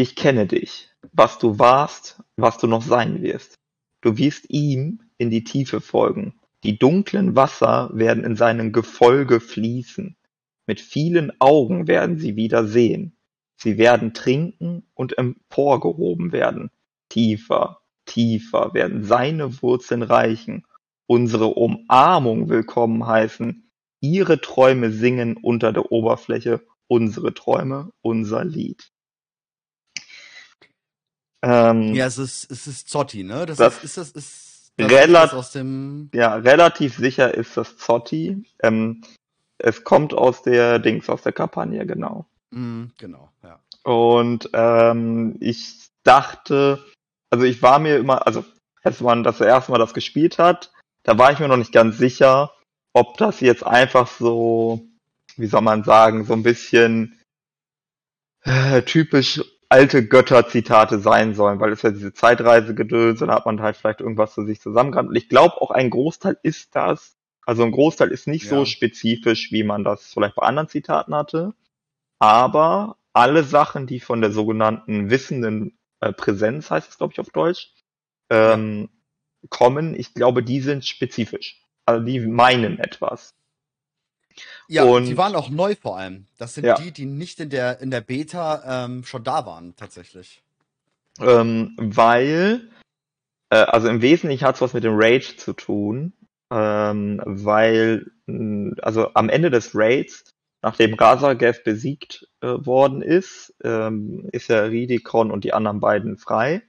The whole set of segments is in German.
Ich kenne dich, was du warst, was du noch sein wirst. Du wirst ihm in die Tiefe folgen. Die dunklen Wasser werden in seinem Gefolge fließen. Mit vielen Augen werden sie wieder sehen. Sie werden trinken und emporgehoben werden. Tiefer, tiefer werden seine Wurzeln reichen. Unsere Umarmung willkommen heißen. Ihre Träume singen unter der Oberfläche. Unsere Träume, unser Lied. Ähm, ja, es ist, es ist Zotti, ne? Das, das ist, ist das, ist, das relat aus dem. Ja, relativ sicher ist das Zotti. Ähm, es kommt aus der Dings, aus der Kampagne, genau. Mm, genau, ja. Und ähm, ich dachte, also ich war mir immer, also als man das erste Mal das gespielt hat, da war ich mir noch nicht ganz sicher, ob das jetzt einfach so, wie soll man sagen, so ein bisschen äh, typisch alte Götter-Zitate sein sollen, weil es ja diese Zeitreise-Gedöns, dann hat man halt vielleicht irgendwas zu sich zusammengerannt. Und ich glaube auch ein Großteil ist das. Also ein Großteil ist nicht ja. so spezifisch, wie man das vielleicht bei anderen Zitaten hatte. Aber alle Sachen, die von der sogenannten wissenden äh, Präsenz, heißt es glaube ich auf Deutsch, ähm, kommen, ich glaube, die sind spezifisch. Also die meinen etwas. Ja, und die waren auch neu vor allem. Das sind ja. die, die nicht in der, in der Beta ähm, schon da waren, tatsächlich. Ähm, weil, äh, also im Wesentlichen hat es was mit dem Rage zu tun, ähm, weil, also am Ende des Raids, nachdem Razagev besiegt äh, worden ist, ähm, ist ja Ridikon und die anderen beiden frei.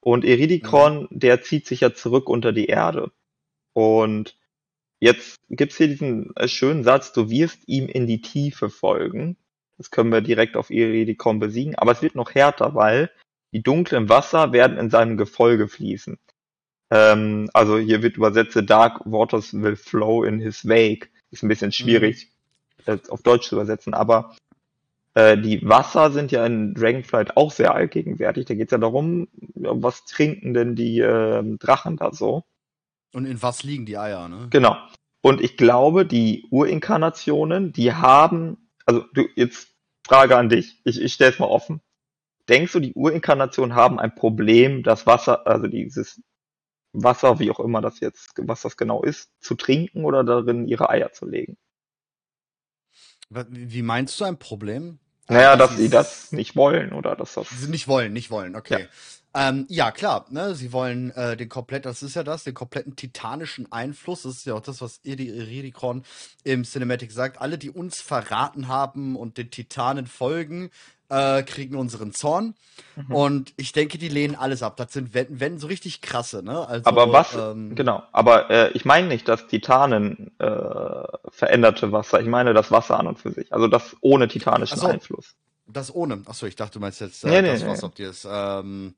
Und Eridikon, mhm. der zieht sich ja zurück unter die Erde. Und Jetzt gibt's hier diesen äh, schönen Satz, du wirst ihm in die Tiefe folgen. Das können wir direkt auf Iridikon besiegen, aber es wird noch härter, weil die dunklen Wasser werden in seinem Gefolge fließen. Ähm, also hier wird übersetzt, dark waters will flow in his wake. Ist ein bisschen schwierig mhm. auf Deutsch zu übersetzen, aber äh, die Wasser sind ja in Dragonflight auch sehr allgegenwärtig. Da geht's ja darum, was trinken denn die äh, Drachen da so. Und in was liegen die Eier, ne? Genau. Und ich glaube, die Urinkarnationen, die haben, also du, jetzt Frage an dich, ich, ich stelle es mal offen. Denkst du, die Urinkarnationen haben ein Problem, das Wasser, also dieses Wasser, wie auch immer das jetzt, was das genau ist, zu trinken oder darin ihre Eier zu legen? Wie meinst du ein Problem? Naja, dass, dass sie das nicht wollen oder dass das. Sie nicht wollen, nicht wollen, okay. Ja. Ähm, ja, klar, ne, sie wollen äh, den komplett, das ist ja das, den kompletten titanischen Einfluss. Das ist ja auch das, was Iridikron im Cinematic sagt. Alle, die uns verraten haben und den Titanen folgen, äh, kriegen unseren Zorn. Mhm. Und ich denke, die lehnen alles ab. Das sind wenn, wenn so richtig krasse, ne? Also, aber was, ähm, genau, aber äh, ich meine nicht, dass Titanen äh, veränderte Wasser. Ich meine das Wasser an und für sich. Also das ohne titanischen so, Einfluss. Das ohne. Achso, ich dachte, du meinst jetzt äh, nee, das, nee, was, nee. ob die es ähm,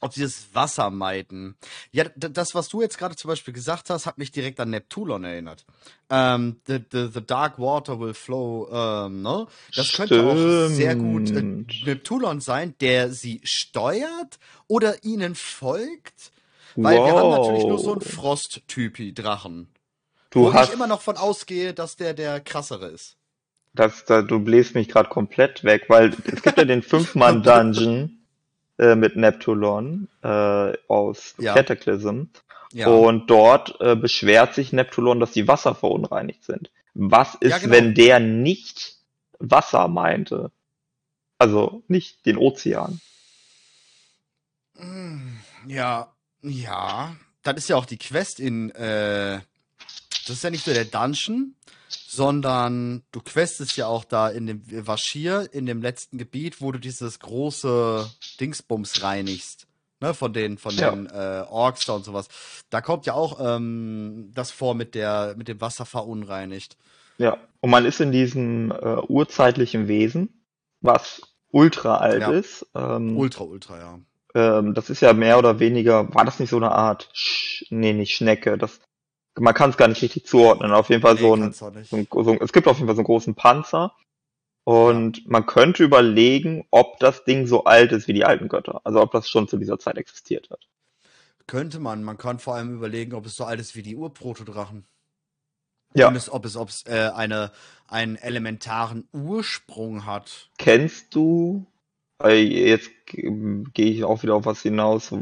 ob sie das Wasser meiden. Ja, das, was du jetzt gerade zum Beispiel gesagt hast, hat mich direkt an Neptulon erinnert. Ähm, the, the, the Dark Water will flow, ähm, ne? Das Stimmt. könnte auch sehr gut äh, Neptulon sein, der sie steuert oder ihnen folgt. Weil wow. wir haben natürlich nur so einen Frost-Typi-Drachen. Du wo hast... ich immer noch von ausgehe, dass der der krassere ist. Das, da, du bläst mich gerade komplett weg, weil es gibt ja den Fünf-Mann-Dungeon äh, mit Neptulon äh, aus ja. Cataclysm. Ja. Und dort äh, beschwert sich Neptulon, dass die Wasser verunreinigt sind. Was ist, ja, genau. wenn der nicht Wasser meinte? Also nicht den Ozean. Hm, ja, ja. Das ist ja auch die Quest in, äh, das ist ja nicht nur der Dungeon, sondern du questest ja auch da in dem Vashir, in dem letzten Gebiet, wo du dieses große Dingsbums reinigst. Ne, von den, von ja. den äh, Orks da und sowas. Da kommt ja auch ähm, das vor mit der, mit dem Wasser verunreinigt. Ja, und man ist in diesem äh, urzeitlichen Wesen, was ultra alt ja. ist. Ähm, ultra, ultra, ja. Ähm, das ist ja mehr oder weniger, war das nicht so eine Art, Sch nee, nicht Schnecke, das man kann es gar nicht richtig zuordnen. Auf jeden Fall nee, so, ein, so, ein, so ein, es gibt auf jeden Fall so einen großen Panzer. Und ja. man könnte überlegen, ob das Ding so alt ist wie die alten Götter. Also ob das schon zu dieser Zeit existiert hat. Könnte man. Man kann vor allem überlegen, ob es so alt ist wie die Urprotodrachen. Ja. Und es, ob es, ob es äh, eine, einen elementaren Ursprung hat. Kennst du jetzt gehe ich auch wieder auf was hinaus,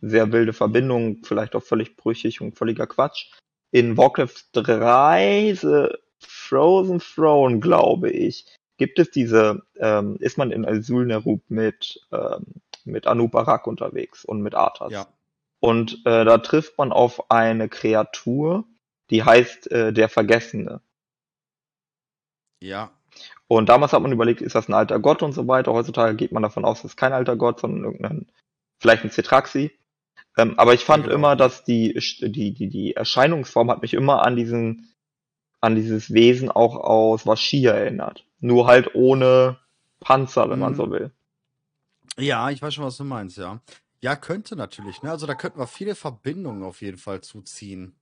sehr wilde Verbindung, vielleicht auch völlig brüchig und völliger Quatsch. In Warcraft 3, The Frozen Throne, glaube ich, gibt es diese, ähm, ist man in Azul Nerub mit, ähm, mit Anubarak unterwegs und mit Arthas. Ja. Und äh, da trifft man auf eine Kreatur, die heißt äh, der Vergessene. Ja. Und damals hat man überlegt, ist das ein alter Gott und so weiter. Heutzutage geht man davon aus, das ist kein alter Gott, sondern irgendein, vielleicht ein Cetraxi. Ähm, aber ich fand ja, genau. immer, dass die, die, die, die Erscheinungsform hat mich immer an diesen, an dieses Wesen auch aus Vashir erinnert. Nur halt ohne Panzer, wenn mhm. man so will. Ja, ich weiß schon, was du meinst, ja. Ja, könnte natürlich, ne? Also da könnten wir viele Verbindungen auf jeden Fall zuziehen.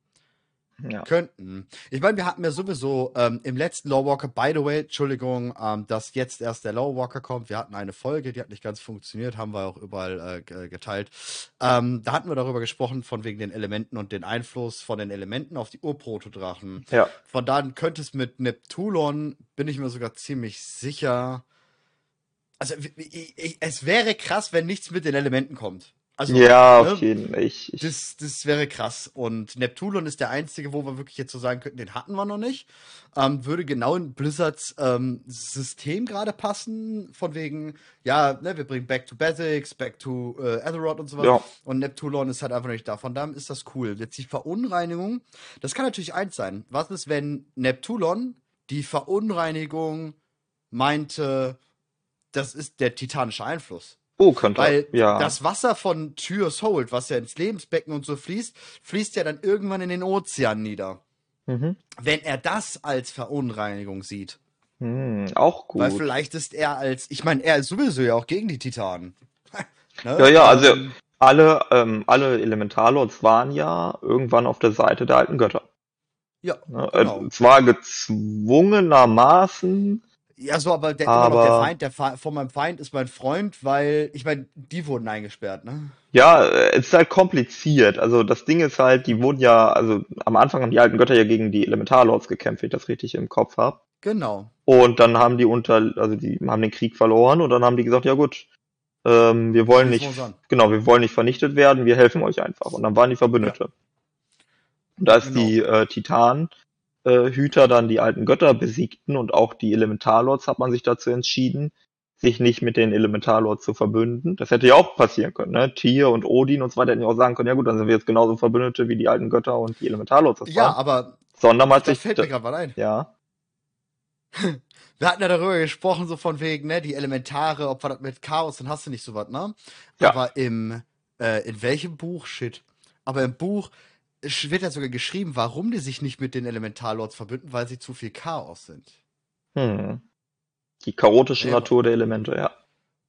Ja. Könnten. Ich meine, wir hatten ja sowieso ähm, im letzten Lowwalker, by the way, Entschuldigung, ähm, dass jetzt erst der Lowwalker kommt. Wir hatten eine Folge, die hat nicht ganz funktioniert, haben wir auch überall äh, geteilt. Ähm, da hatten wir darüber gesprochen, von wegen den Elementen und den Einfluss von den Elementen auf die Urprotodrachen. Ja. Von da könnte es mit Neptulon, bin ich mir sogar ziemlich sicher. Also, ich, ich, es wäre krass, wenn nichts mit den Elementen kommt. Also, ja, ne, auf jeden Fall. Das, das wäre krass. Und Neptulon ist der einzige, wo wir wirklich jetzt so sagen könnten, den hatten wir noch nicht. Ähm, würde genau in Blizzards ähm, System gerade passen, von wegen, ja, ne, wir bringen Back to Basics, Back to äh, Azeroth und so weiter. Ja. Und Neptulon ist halt einfach nicht da. Von daher ist das cool. Jetzt die Verunreinigung, das kann natürlich eins sein. Was ist, wenn Neptulon die Verunreinigung meinte, das ist der titanische Einfluss? Oh, könnte. Weil ja. das Wasser von Tyrs Hold, was ja ins Lebensbecken und so fließt, fließt ja dann irgendwann in den Ozean nieder. Mhm. Wenn er das als Verunreinigung sieht. Hm, auch gut. Weil vielleicht ist er als, ich meine, er ist sowieso ja auch gegen die Titanen. ne? Ja, ja, also alle, ähm, alle Elementarlords waren ja irgendwann auf der Seite der alten Götter. Ja. Ne? Genau. Äh, zwar gezwungenermaßen ja, so, aber der, aber, der Feind, der Fe von meinem Feind ist mein Freund, weil, ich meine, die wurden eingesperrt, ne? Ja, es ist halt kompliziert. Also das Ding ist halt, die wurden ja, also am Anfang haben die alten Götter ja gegen die Elementarlords gekämpft, wenn ich das richtig im Kopf habe. Genau. Und dann haben die unter, also die haben den Krieg verloren und dann haben die gesagt, ja gut, ähm, wir wollen nicht, genau, wir wollen nicht vernichtet werden, wir helfen euch einfach. Und dann waren die Verbündete. Ja. Und da ist genau. die äh, Titan äh, Hüter dann die alten Götter besiegten und auch die Elementarlords hat man sich dazu entschieden, sich nicht mit den Elementarlords zu verbünden. Das hätte ja auch passieren können, ne? Tyr und Odin und so weiter hätten ja auch sagen können, ja gut, dann sind wir jetzt genauso Verbündete wie die alten Götter und die Elementarlords. Das ja, waren. aber sondern man sich fällt mir gerade mal ein. Ja. Wir hatten ja darüber gesprochen, so von wegen, ne, die Elementare, ob wir das mit Chaos, dann hast du nicht so was, ne? Ja. Aber im, äh, in welchem Buch? Shit. Aber im Buch wird ja sogar geschrieben, warum die sich nicht mit den Elementarlords verbünden, weil sie zu viel Chaos sind. Hm. Die chaotische ja. Natur der Elemente, ja.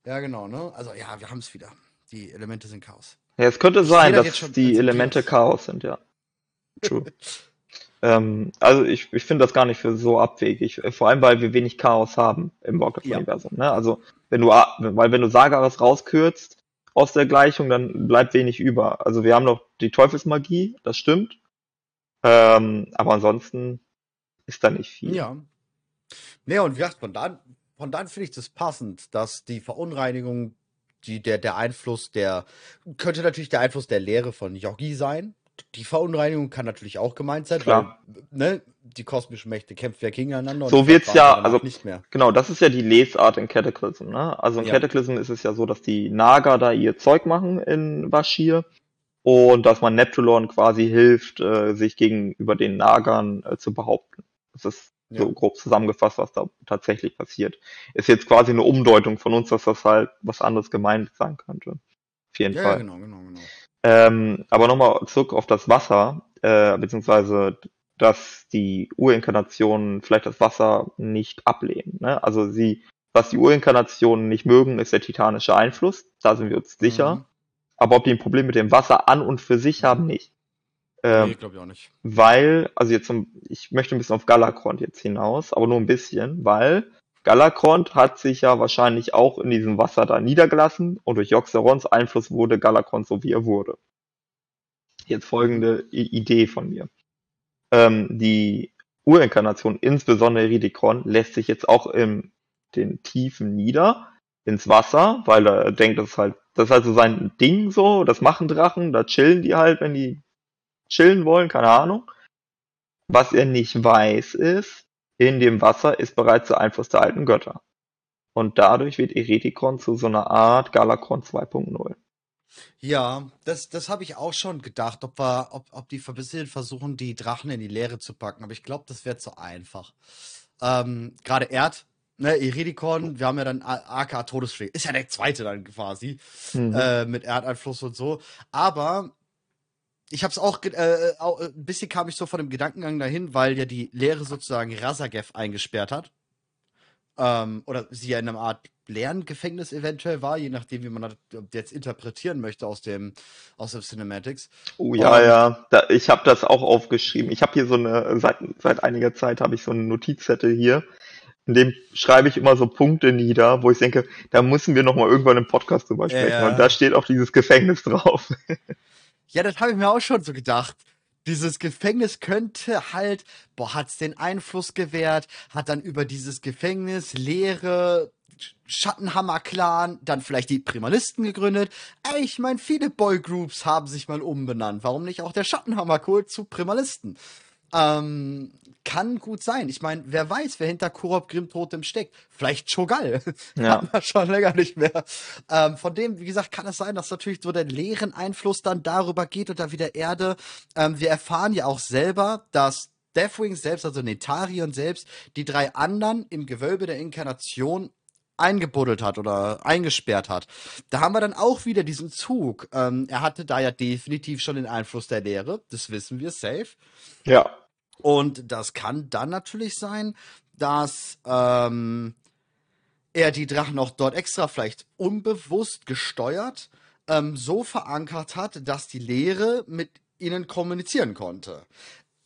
Ja, genau, ne? Also ja, wir haben es wieder. Die Elemente sind Chaos. Ja, es könnte sein, dass die Elemente Chaos sind, ja. True. ähm, also ich, ich finde das gar nicht für so abwegig. Vor allem, weil wir wenig Chaos haben im Warcraft-Universum. Ja. Ne? Also wenn du, weil wenn du Sagaras rauskürzt, aus der Gleichung, dann bleibt wenig über. Also wir haben noch die Teufelsmagie, das stimmt. Ähm, aber ansonsten ist da nicht viel. Ja. Ja, und wie gesagt, von da, von da finde ich das passend, dass die Verunreinigung, die, der, der Einfluss der, könnte natürlich der Einfluss der Lehre von Yogi sein, die Verunreinigung kann natürlich auch gemeint sein, Klar. weil ne, die kosmischen Mächte kämpfen ja gegeneinander. So wird's ja, also nicht mehr. Genau, das ist ja die Lesart in Cataclysm. Ne? Also in ja. Cataclysm ist es ja so, dass die Naga da ihr Zeug machen in Vashir und dass man Neptulon quasi hilft, äh, sich gegenüber den Nagern äh, zu behaupten. Das ist ja. so grob zusammengefasst, was da tatsächlich passiert. Ist jetzt quasi eine Umdeutung von uns, dass das halt was anderes gemeint sein könnte. Auf jeden ja, Fall. Ja, genau, genau, genau. Ähm, aber nochmal zurück auf das Wasser, äh, beziehungsweise dass die Urinkarnationen vielleicht das Wasser nicht ablehnen. Ne? Also sie, was die Urinkarnationen nicht mögen, ist der titanische Einfluss. Da sind wir uns sicher. Mhm. Aber ob die ein Problem mit dem Wasser an und für sich haben, nicht. Ähm, nee, glaube ich auch nicht. Weil, also jetzt, ich möchte ein bisschen auf Galakrond jetzt hinaus, aber nur ein bisschen, weil Galakrond hat sich ja wahrscheinlich auch in diesem Wasser da niedergelassen und durch Joxerons Einfluss wurde Galakrond so wie er wurde. Jetzt folgende Idee von mir. Ähm, die Urinkarnation, insbesondere Ridikron, lässt sich jetzt auch in den Tiefen nieder, ins Wasser, weil er denkt, das ist halt, das ist halt so sein Ding so, das machen Drachen, da chillen die halt, wenn die chillen wollen, keine Ahnung. Was er nicht weiß ist, in dem Wasser ist bereits der Einfluss der alten Götter. Und dadurch wird Eretikon zu so einer Art Galakon 2.0. Ja, das, das habe ich auch schon gedacht, ob wir, ob, ob die ein bisschen versuchen, die Drachen in die Leere zu packen. Aber ich glaube, das wäre zu einfach. Ähm, Gerade Erd, ne, Iridikon, wir haben ja dann AK Todesschläge. Ist ja der zweite dann quasi. Mhm. Äh, mit Erdeinfluss und so. Aber ich habe es auch, äh, auch, äh, ein bisschen kam ich so von dem Gedankengang dahin, weil ja die Lehre sozusagen Rasagev eingesperrt hat. Ähm, oder sie ja in einer Art Lerngefängnis eventuell war, je nachdem, wie man das jetzt interpretieren möchte aus dem aus dem Cinematics. Oh ja, Und, ja, da, ich habe das auch aufgeschrieben. Ich habe hier so eine seit seit einiger Zeit habe ich so eine Notizzettel hier. In dem schreibe ich immer so Punkte nieder, wo ich denke, da müssen wir noch mal irgendwann im Podcast drüber sprechen. Ja, ja. Und da steht auch dieses Gefängnis drauf. Ja, das habe ich mir auch schon so gedacht. Dieses Gefängnis könnte halt, boah, hat's den Einfluss gewährt, hat dann über dieses Gefängnis leere Schattenhammer-Clan, dann vielleicht die Primalisten gegründet. Ich meine, viele Boygroups haben sich mal umbenannt. Warum nicht auch der Schattenhammer-Kult zu Primalisten? Ähm, kann gut sein. Ich meine, wer weiß, wer hinter Kurop Grimtotem steckt. Vielleicht Chogal. Ja. Hat man schon länger nicht mehr. Ähm, von dem, wie gesagt, kann es sein, dass natürlich so der leeren Einfluss dann darüber geht oder wieder Erde. Ähm, wir erfahren ja auch selber, dass Deathwing selbst, also Netarion selbst, die drei anderen im Gewölbe der Inkarnation eingebuddelt hat oder eingesperrt hat. Da haben wir dann auch wieder diesen Zug. Ähm, er hatte da ja definitiv schon den Einfluss der Lehre, das wissen wir safe. Ja. Und das kann dann natürlich sein, dass ähm, er die Drachen auch dort extra vielleicht unbewusst gesteuert ähm, so verankert hat, dass die Lehre mit ihnen kommunizieren konnte.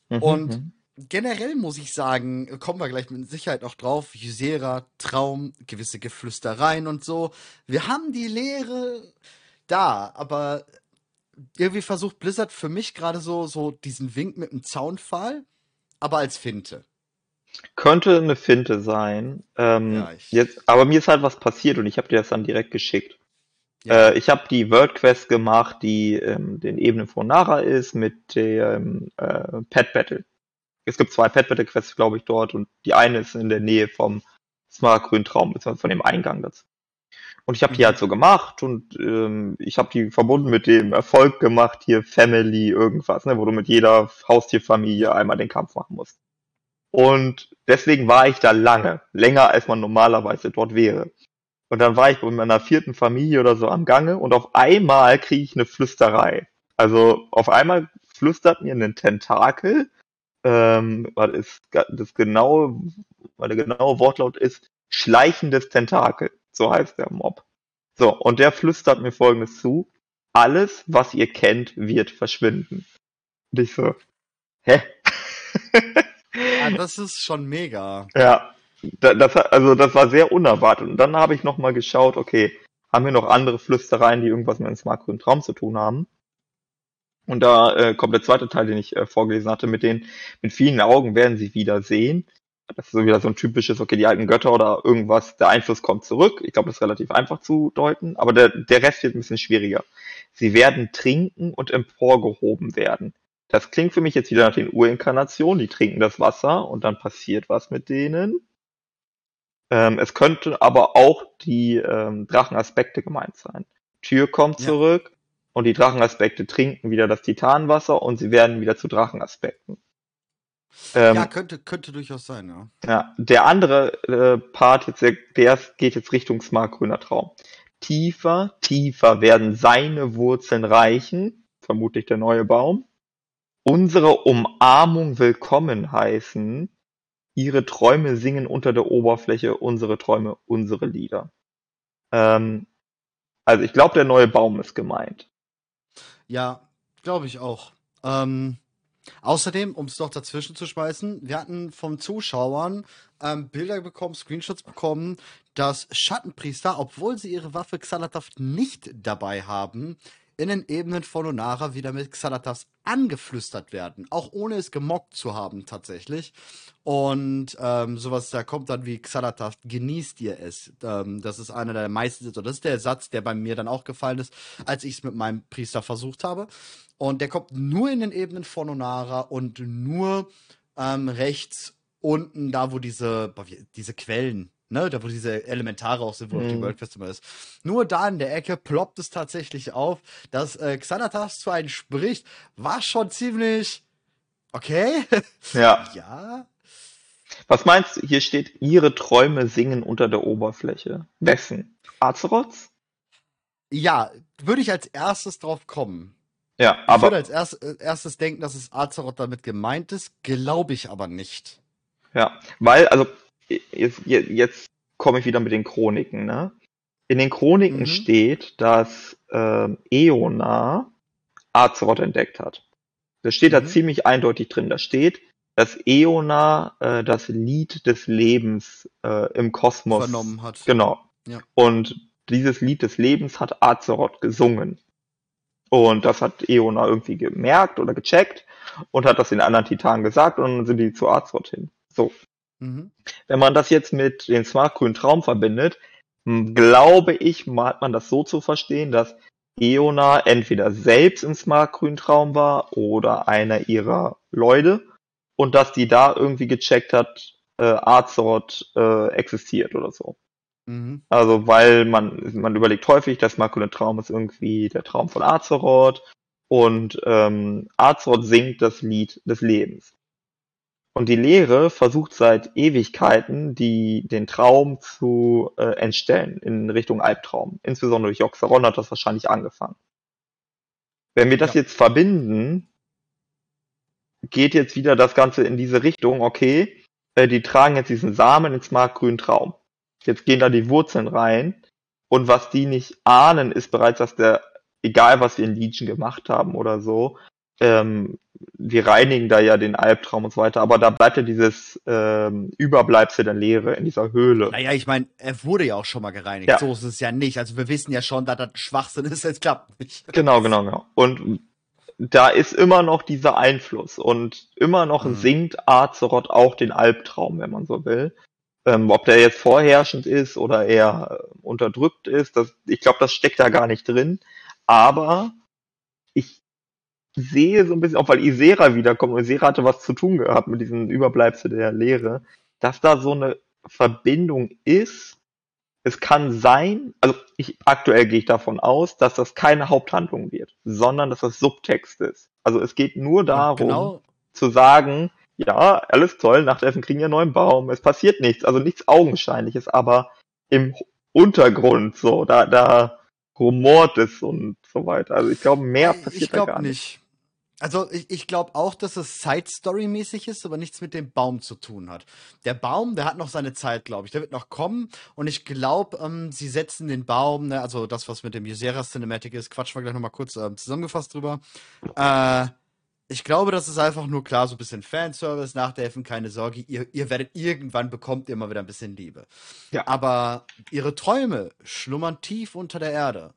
Mhm. Und mhm. generell muss ich sagen, kommen wir gleich mit Sicherheit noch drauf, Ysera, Traum, gewisse Geflüstereien und so. Wir haben die Lehre da, aber irgendwie versucht Blizzard für mich gerade so, so diesen Wink mit dem Zaunpfahl aber als Finte. Könnte eine Finte sein. Ähm, ja, jetzt, aber mir ist halt was passiert und ich habe dir das dann direkt geschickt. Ja. Äh, ich habe die World Quest gemacht, die ähm, den Ebenen von Nara ist, mit dem äh, Pet Battle. Es gibt zwei Pet Battle Quests, glaube ich, dort und die eine ist in der Nähe vom Smaragdgrün Traum, beziehungsweise von dem Eingang dazu. Und ich habe die mhm. halt so gemacht und ähm, ich habe die verbunden mit dem Erfolg gemacht, hier Family, irgendwas, ne, wo du mit jeder Haustierfamilie einmal den Kampf machen musst. Und deswegen war ich da lange, länger als man normalerweise dort wäre. Und dann war ich bei meiner vierten Familie oder so am Gange und auf einmal kriege ich eine Flüsterei. Also auf einmal flüstert mir ein Tentakel, ähm, weil es das genaue, weil der genaue Wortlaut ist, schleichendes Tentakel. So heißt der Mob. So, und der flüstert mir folgendes zu. Alles, was ihr kennt, wird verschwinden. Und ich so, hä? ja, das ist schon mega. Ja, das, also das war sehr unerwartet. Und dann habe ich nochmal geschaut, okay, haben wir noch andere Flüstereien, die irgendwas mit dem smartgrünen Traum zu tun haben? Und da äh, kommt der zweite Teil, den ich äh, vorgelesen hatte, mit den, mit vielen Augen werden sie wieder sehen. Das ist so wieder so ein typisches, okay, die alten Götter oder irgendwas, der Einfluss kommt zurück. Ich glaube, das ist relativ einfach zu deuten, aber der, der Rest wird ein bisschen schwieriger. Sie werden trinken und emporgehoben werden. Das klingt für mich jetzt wieder nach den Urinkarnationen, die trinken das Wasser und dann passiert was mit denen. Ähm, es könnte aber auch die ähm, Drachenaspekte gemeint sein. Tür kommt ja. zurück und die Drachenaspekte trinken wieder das Titanwasser und sie werden wieder zu Drachenaspekten. Ähm, ja, könnte, könnte durchaus sein, ja. Ja, der andere äh, Part, jetzt, der geht jetzt Richtung Smart Grüner Traum. Tiefer, tiefer werden seine Wurzeln reichen, vermutlich der neue Baum. Unsere Umarmung willkommen heißen. Ihre Träume singen unter der Oberfläche, unsere Träume, unsere Lieder. Ähm, also ich glaube, der neue Baum ist gemeint. Ja, glaube ich auch. Ähm, Außerdem, um es noch dazwischen zu schmeißen, wir hatten von Zuschauern ähm, Bilder bekommen, Screenshots bekommen, dass Schattenpriester, obwohl sie ihre Waffe Xanathaft nicht dabei haben, in den Ebenen von Onara wieder mit Xanatas angeflüstert werden, auch ohne es gemockt zu haben tatsächlich. Und ähm, sowas, da kommt dann wie Xanatas, genießt ihr es. Ähm, das ist einer der meisten, das ist der Satz, der bei mir dann auch gefallen ist, als ich es mit meinem Priester versucht habe. Und der kommt nur in den Ebenen von Onara und nur ähm, rechts unten, da wo diese, diese Quellen ne, da wo diese Elementare auch sind, wo mhm. die World Festival ist. Nur da in der Ecke ploppt es tatsächlich auf, dass äh, Xanatas zu einem spricht, war schon ziemlich okay. Ja. ja. Was meinst du? Hier steht, ihre Träume singen unter der Oberfläche. Wessen? Azeroths? Ja, würde ich als erstes drauf kommen. Ja, aber. Ich würde als erst, äh, erstes denken, dass es Azeroth damit gemeint ist, glaube ich aber nicht. Ja, weil, also jetzt, jetzt komme ich wieder mit den Chroniken, ne? In den Chroniken mhm. steht, dass äh, Eona Azeroth entdeckt hat. Das steht mhm. da ziemlich eindeutig drin. Da steht, dass Eona äh, das Lied des Lebens äh, im Kosmos vernommen hat. Genau. Ja. Und dieses Lied des Lebens hat Azeroth gesungen. Und das hat Eona irgendwie gemerkt oder gecheckt und hat das den anderen Titanen gesagt und dann sind die zu Azeroth hin. So. Mhm. Wenn man das jetzt mit dem smartgrünen Traum verbindet, glaube ich, hat man das so zu verstehen, dass Eona entweder selbst im smartgrünen Traum war oder einer ihrer Leute und dass die da irgendwie gecheckt hat, äh, Azeroth äh, existiert oder so. Mhm. Also weil man, man überlegt häufig, dass smartgrüne Traum ist irgendwie der Traum von Azeroth und ähm, Azeroth singt das Lied des Lebens. Und die Lehre versucht seit Ewigkeiten, die, den Traum zu äh, entstellen in Richtung Albtraum. Insbesondere durch Joxeron hat das wahrscheinlich angefangen. Wenn wir das ja. jetzt verbinden, geht jetzt wieder das Ganze in diese Richtung, okay, äh, die tragen jetzt diesen Samen ins markgrünen Traum. Jetzt gehen da die Wurzeln rein und was die nicht ahnen, ist bereits, dass der, egal was wir in Legion gemacht haben oder so, ähm, wir reinigen da ja den Albtraum und so weiter, aber da bleibt ja dieses ähm, Überbleibsel der Leere in dieser Höhle. Naja, ich meine, er wurde ja auch schon mal gereinigt. Ja. So ist es ja nicht. Also wir wissen ja schon, dass das Schwachsinn ist, es klappt nicht. Genau, genau, genau. Und da ist immer noch dieser Einfluss und immer noch mhm. singt Azeroth auch den Albtraum, wenn man so will. Ähm, ob der jetzt vorherrschend ist oder eher äh, unterdrückt ist, das, ich glaube, das steckt da gar nicht drin. Aber ich sehe so ein bisschen, auch weil Isera wiederkommt, und Isera hatte was zu tun gehabt mit diesem Überbleibsel der Lehre, dass da so eine Verbindung ist. Es kann sein, also ich, aktuell gehe ich davon aus, dass das keine Haupthandlung wird, sondern dass das Subtext ist. Also es geht nur darum, genau. zu sagen, ja, alles toll, nach Essen kriegen wir einen neuen Baum, es passiert nichts, also nichts Augenscheinliches, aber im Untergrund so, da, da rumort es und so weiter. Also ich glaube, mehr passiert ich glaub da gar nicht. nicht. Also ich, ich glaube auch, dass es Side-Story-mäßig ist, aber nichts mit dem Baum zu tun hat. Der Baum, der hat noch seine Zeit, glaube ich. Der wird noch kommen und ich glaube, ähm, sie setzen den Baum, ne, also das, was mit dem Ysera Cinematic ist, quatschen wir gleich nochmal kurz ähm, zusammengefasst drüber. Äh, ich glaube, das ist einfach nur klar, so ein bisschen Fanservice, nachhelfen, keine Sorge, ihr, ihr werdet irgendwann bekommt ihr mal wieder ein bisschen Liebe. Ja. Aber ihre Träume schlummern tief unter der Erde.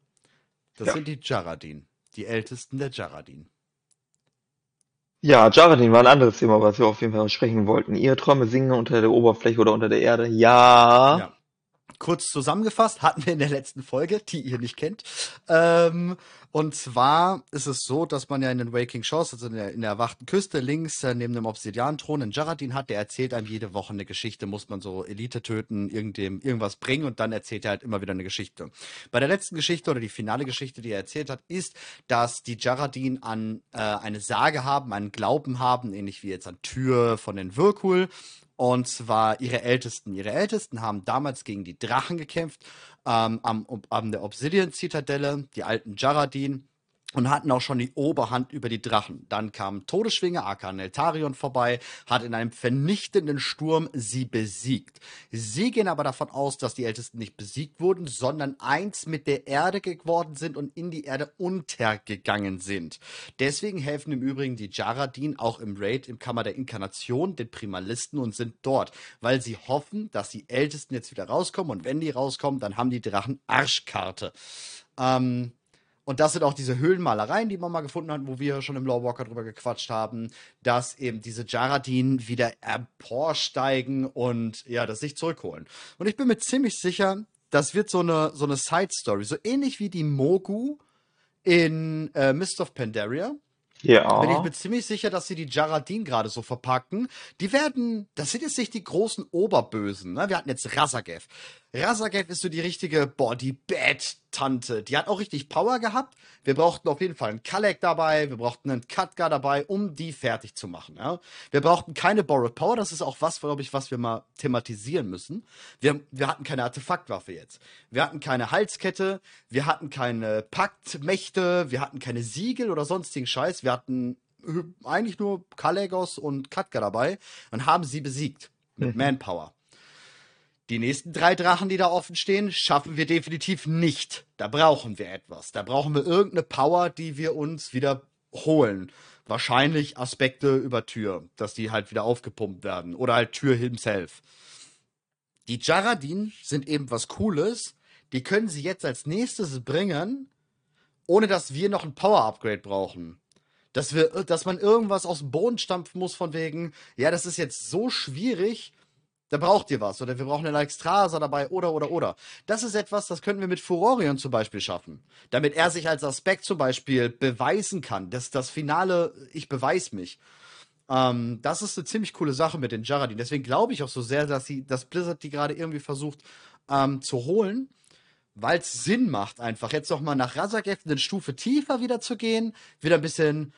Das ja. sind die Jaradin, die ältesten der Jaradin. Ja, Jaredin war ein anderes Thema, was wir auf jeden Fall besprechen wollten. Ihre Träume singen unter der Oberfläche oder unter der Erde. Ja. ja kurz zusammengefasst, hatten wir in der letzten Folge, die ihr nicht kennt. Ähm, und zwar ist es so, dass man ja in den Waking Shores, also in der, in der erwachten Küste, links äh, neben dem Obsidian-Thron einen Jaradin hat, der erzählt einem jede Woche eine Geschichte, muss man so Elite töten, irgendem, irgendwas bringen und dann erzählt er halt immer wieder eine Geschichte. Bei der letzten Geschichte oder die finale Geschichte, die er erzählt hat, ist, dass die Jaradin an äh, eine Sage haben, einen Glauben haben, ähnlich wie jetzt an Tür von den Wirkul und zwar ihre Ältesten. Ihre Ältesten haben damals gegen die Drachen gekämpft, ähm, am, am der Obsidian-Zitadelle, die alten Jaradin und hatten auch schon die Oberhand über die Drachen. Dann kam Todesschwinge, aka Neltarion, vorbei, hat in einem vernichtenden Sturm sie besiegt. Sie gehen aber davon aus, dass die Ältesten nicht besiegt wurden, sondern eins mit der Erde geworden sind und in die Erde untergegangen sind. Deswegen helfen im Übrigen die Jaradin auch im Raid im Kammer der Inkarnation den Primalisten und sind dort, weil sie hoffen, dass die Ältesten jetzt wieder rauskommen und wenn die rauskommen, dann haben die Drachen Arschkarte. Ähm, und das sind auch diese Höhlenmalereien, die man mal gefunden hat, wo wir schon im Lawwalker drüber gequatscht haben, dass eben diese Jaradin wieder emporsteigen und ja, das sich zurückholen. Und ich bin mir ziemlich sicher, das wird so eine, so eine Side-Story, so ähnlich wie die Mogu in äh, Mist of Pandaria. Ja. Bin ich mir ziemlich sicher, dass sie die Jaradin gerade so verpacken. Die werden, das sind jetzt nicht die großen Oberbösen. Ne? Wir hatten jetzt Razagev. Razagev ist so die richtige, boah, die Bad-Tante. Die hat auch richtig Power gehabt. Wir brauchten auf jeden Fall einen Kalek dabei, wir brauchten einen Katka dabei, um die fertig zu machen. Ja? Wir brauchten keine Borrowed Power, das ist auch was, glaube ich, was wir mal thematisieren müssen. Wir, wir hatten keine Artefaktwaffe jetzt. Wir hatten keine Halskette, wir hatten keine Paktmächte, wir hatten keine Siegel oder sonstigen Scheiß. Wir hatten eigentlich nur Kalegos und Katka dabei und haben sie besiegt mit mhm. Manpower. Die nächsten drei Drachen, die da offen stehen, schaffen wir definitiv nicht. Da brauchen wir etwas. Da brauchen wir irgendeine Power, die wir uns wieder holen. Wahrscheinlich Aspekte über Tür, dass die halt wieder aufgepumpt werden. Oder halt Tür himself. Die Jaradin sind eben was Cooles. Die können sie jetzt als nächstes bringen, ohne dass wir noch ein Power-Upgrade brauchen. Dass, wir, dass man irgendwas aus dem Boden stampfen muss, von wegen, ja, das ist jetzt so schwierig, da braucht ihr was. Oder wir brauchen einen Extrasa dabei. Oder, oder, oder. Das ist etwas, das könnten wir mit Furorion zum Beispiel schaffen. Damit er sich als Aspekt zum Beispiel beweisen kann. Das, das Finale, ich beweise mich. Ähm, das ist eine ziemlich coole Sache mit den Jaradin. Deswegen glaube ich auch so sehr, dass, sie, dass Blizzard die gerade irgendwie versucht ähm, zu holen. Weil es Sinn macht, einfach jetzt nochmal nach Razageth eine Stufe tiefer wieder zu gehen. Wieder ein bisschen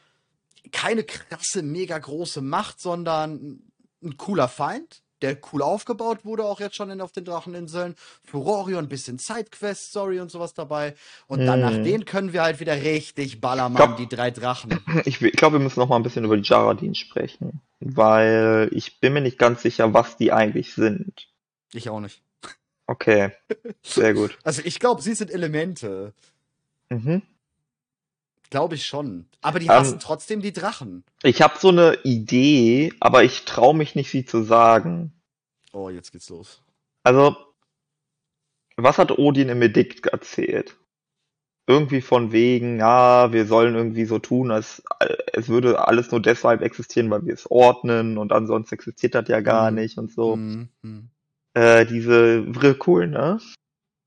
keine krasse, mega große Macht, sondern ein cooler Feind der cool aufgebaut wurde, auch jetzt schon in, auf den Dracheninseln. Furorio, ein bisschen Sidequest-Story und sowas dabei. Und dann nach hm. denen können wir halt wieder richtig ballern, glaub, die drei Drachen. Ich, ich glaube, wir müssen noch mal ein bisschen über die Jaradin sprechen. Weil ich bin mir nicht ganz sicher, was die eigentlich sind. Ich auch nicht. Okay, sehr gut. Also ich glaube, sie sind Elemente. Mhm. Glaube ich schon. Aber die ähm, hassen trotzdem die Drachen. Ich habe so eine Idee, aber ich traue mich nicht, sie zu sagen. Oh, jetzt geht's los. Also, was hat Odin im Edikt erzählt? Irgendwie von wegen, ja, wir sollen irgendwie so tun, als es würde alles nur deshalb existieren, weil wir es ordnen und ansonsten existiert das ja gar mhm. nicht und so. Mhm. Äh, diese cool, ne?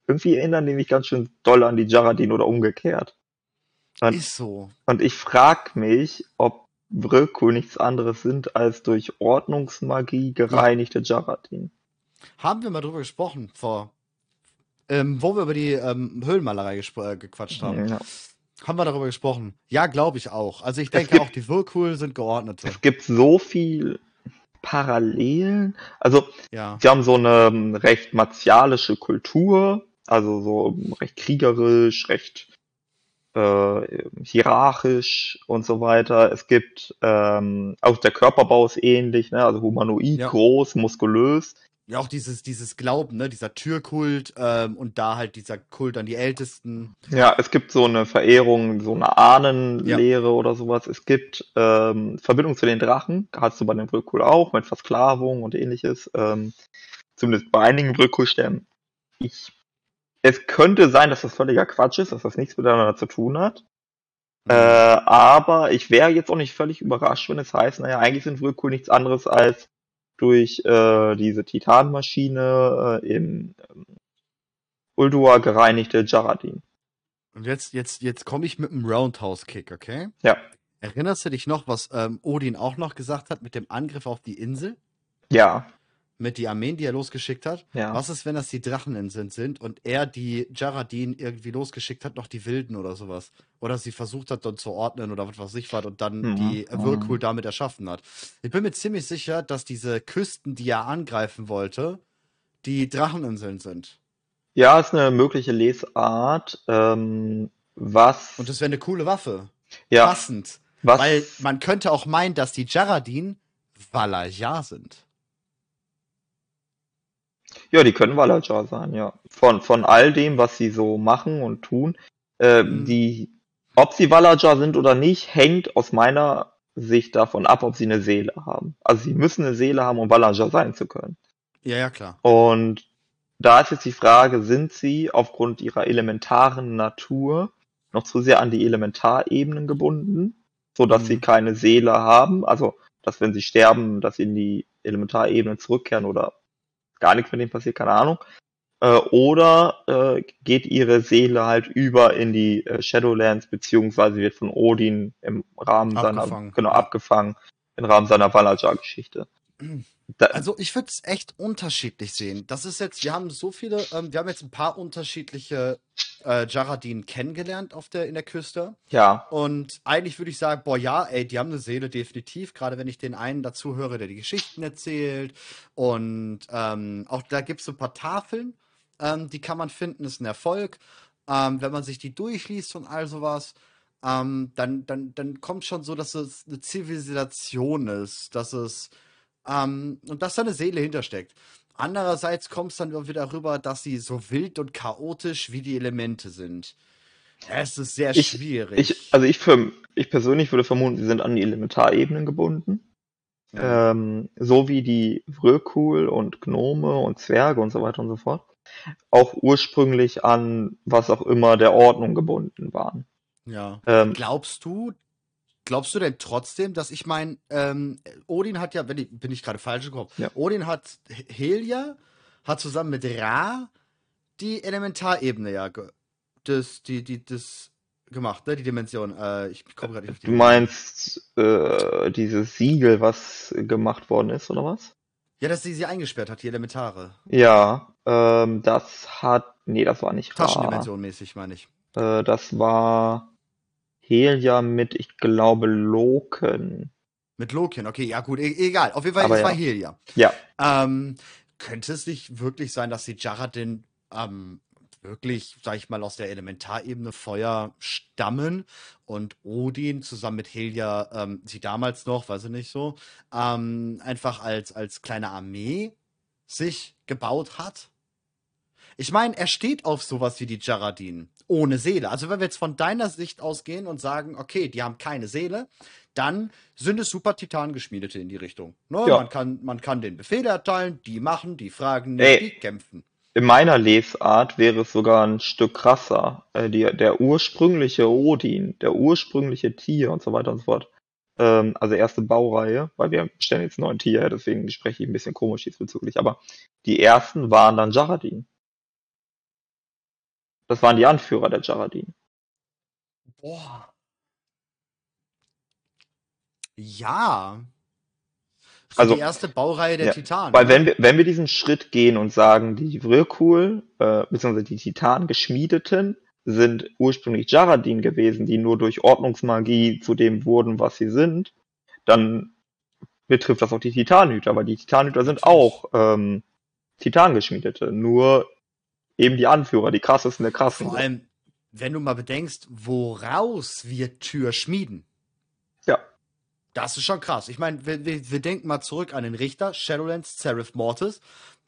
Irgendwie erinnern die mich ganz schön doll an die Jaradin oder umgekehrt. Und, ist so. Und ich frage mich, ob Vrökul nichts anderes sind als durch Ordnungsmagie gereinigte ja. Jaratin. Haben wir mal drüber gesprochen, vor, ähm, wo wir über die ähm, Höhlenmalerei äh, gequatscht haben. Ja. Haben wir darüber gesprochen? Ja, glaube ich auch. Also ich denke gibt, auch, die Virkul sind geordnete. Es gibt so viel Parallelen. Also, ja. sie haben so eine ähm, recht martialische Kultur, also so recht kriegerisch, recht äh, hierarchisch und so weiter. Es gibt ähm, auch der Körperbau ist ähnlich, ne? also humanoid, ja. groß, muskulös. Ja, auch dieses, dieses Glauben, ne, dieser Türkult ähm, und da halt dieser Kult an die Ältesten. Ja, es gibt so eine Verehrung, so eine Ahnenlehre ja. oder sowas. Es gibt ähm, Verbindung zu den Drachen, hast du bei den Brückkul auch, mit Versklavung und ähnliches. Ähm, zumindest bei einigen Brückkulstämmen. Ich es könnte sein, dass das völliger Quatsch ist, dass das nichts miteinander zu tun hat. Mhm. Äh, aber ich wäre jetzt auch nicht völlig überrascht, wenn es heißt, naja, eigentlich sind Whirlpool nichts anderes als durch äh, diese Titanmaschine äh, im ähm, Uldua gereinigte Jaradin. Und jetzt, jetzt, jetzt komme ich mit einem Roundhouse-Kick, okay? Ja. Erinnerst du dich noch, was ähm, Odin auch noch gesagt hat mit dem Angriff auf die Insel? Ja mit die Armeen, die er losgeschickt hat. Ja. Was ist, wenn das die Dracheninseln sind und er die Jaradin irgendwie losgeschickt hat, noch die Wilden oder sowas? Oder sie versucht hat, dann zu ordnen oder was weiß ich was und dann mhm. die Whirlpool mhm. damit erschaffen hat. Ich bin mir ziemlich sicher, dass diese Küsten, die er angreifen wollte, die Dracheninseln sind. Ja, ist eine mögliche Lesart. Ähm, was. Und das wäre eine coole Waffe. Ja. Passend. Was? Weil man könnte auch meinen, dass die Jaradin Valajar sind. Ja, die können Valajar sein, ja. Von, von all dem, was sie so machen und tun. Äh, mhm. die, ob sie Valajar sind oder nicht, hängt aus meiner Sicht davon ab, ob sie eine Seele haben. Also sie müssen eine Seele haben, um Valajar sein zu können. Ja, ja, klar. Und da ist jetzt die Frage, sind sie aufgrund ihrer elementaren Natur noch zu sehr an die Elementarebenen gebunden, so dass mhm. sie keine Seele haben. Also, dass wenn sie sterben, dass sie in die Elementarebenen zurückkehren oder gar nichts mit denen passiert, keine Ahnung. Äh, oder äh, geht ihre Seele halt über in die äh, Shadowlands, beziehungsweise wird von Odin im Rahmen abgefangen. seiner, genau, abgefangen, im Rahmen seiner Valaja-Geschichte. Da, also ich würde es echt unterschiedlich sehen. Das ist jetzt, wir haben so viele, ähm, wir haben jetzt ein paar unterschiedliche äh, Jaradin kennengelernt auf der, in der Küste. Ja. Und eigentlich würde ich sagen, boah, ja, ey, die haben eine Seele definitiv, gerade wenn ich den einen dazu höre, der die Geschichten erzählt. Und ähm, auch da gibt es so ein paar Tafeln, ähm, die kann man finden, ist ein Erfolg. Ähm, wenn man sich die durchliest und all sowas. Ähm, dann, dann, dann kommt schon so, dass es eine Zivilisation ist, dass es ähm, und dass da eine Seele hintersteckt. Andererseits kommt es dann wieder rüber, dass sie so wild und chaotisch wie die Elemente sind. Es ist sehr ich, schwierig. Ich, also ich, für, ich persönlich würde vermuten, sie sind an die Elementarebenen gebunden. Ja. Ähm, so wie die Vrökul und Gnome und Zwerge und so weiter und so fort. Auch ursprünglich an was auch immer der Ordnung gebunden waren. Ja. Ähm, Glaubst du, Glaubst du denn trotzdem, dass ich meine, ähm, Odin hat ja, wenn ich, bin ich gerade falsch gekommen, ja. Odin hat Helia, hat zusammen mit Ra die Elementarebene ja das, die, die, das gemacht, ne? Die Dimension. Äh, ich komme gerade nicht auf die. Du meinst äh, dieses Siegel, was gemacht worden ist, oder was? Ja, dass sie sie eingesperrt hat, die Elementare. Ja, ähm, das hat. Nee, das war nicht Taschendimension mäßig, meine ich. Äh, das war. Helia mit, ich glaube, Loken. Mit Loken, okay, ja gut, e egal. Auf jeden Fall, Aber es ja. war Helia. Ja. Ähm, könnte es nicht wirklich sein, dass die Jaradin ähm, wirklich, sag ich mal, aus der Elementarebene Feuer stammen und Odin zusammen mit Helia, ähm, sie damals noch, weiß ich nicht so, ähm, einfach als, als kleine Armee sich gebaut hat? Ich meine, er steht auf sowas wie die Jaradin ohne Seele. Also wenn wir jetzt von deiner Sicht ausgehen und sagen, okay, die haben keine Seele, dann sind es super Titan-Geschmiedete in die Richtung. Ne? Ja. Man, kann, man kann den Befehl erteilen, die machen, die fragen, nicht, die kämpfen. In meiner Lesart wäre es sogar ein Stück krasser. Äh, die, der ursprüngliche Odin, der ursprüngliche Tier und so weiter und so fort. Ähm, also erste Baureihe, weil wir stellen jetzt neun Tier, deswegen spreche ich ein bisschen komisch diesbezüglich. Aber die ersten waren dann Jaradin. Das waren die Anführer der Jaradin. Boah. Ja. So also die erste Baureihe der ja, Titanen. Weil wenn wir, wenn wir diesen Schritt gehen und sagen, die Vrykul, äh, beziehungsweise die Titanen geschmiedeten, sind ursprünglich Jaradin gewesen, die nur durch Ordnungsmagie zu dem wurden, was sie sind, dann betrifft das auch die Titanhüter, weil die Titanhüter sind auch ähm, Titangeschmiedete, nur eben die Anführer, die krassesten der krassen. Vor allem, wenn du mal bedenkst, woraus wir Tür schmieden. Ja. Das ist schon krass. Ich meine, wir, wir, wir denken mal zurück an den Richter, Shadowlands, Seraph Mortis.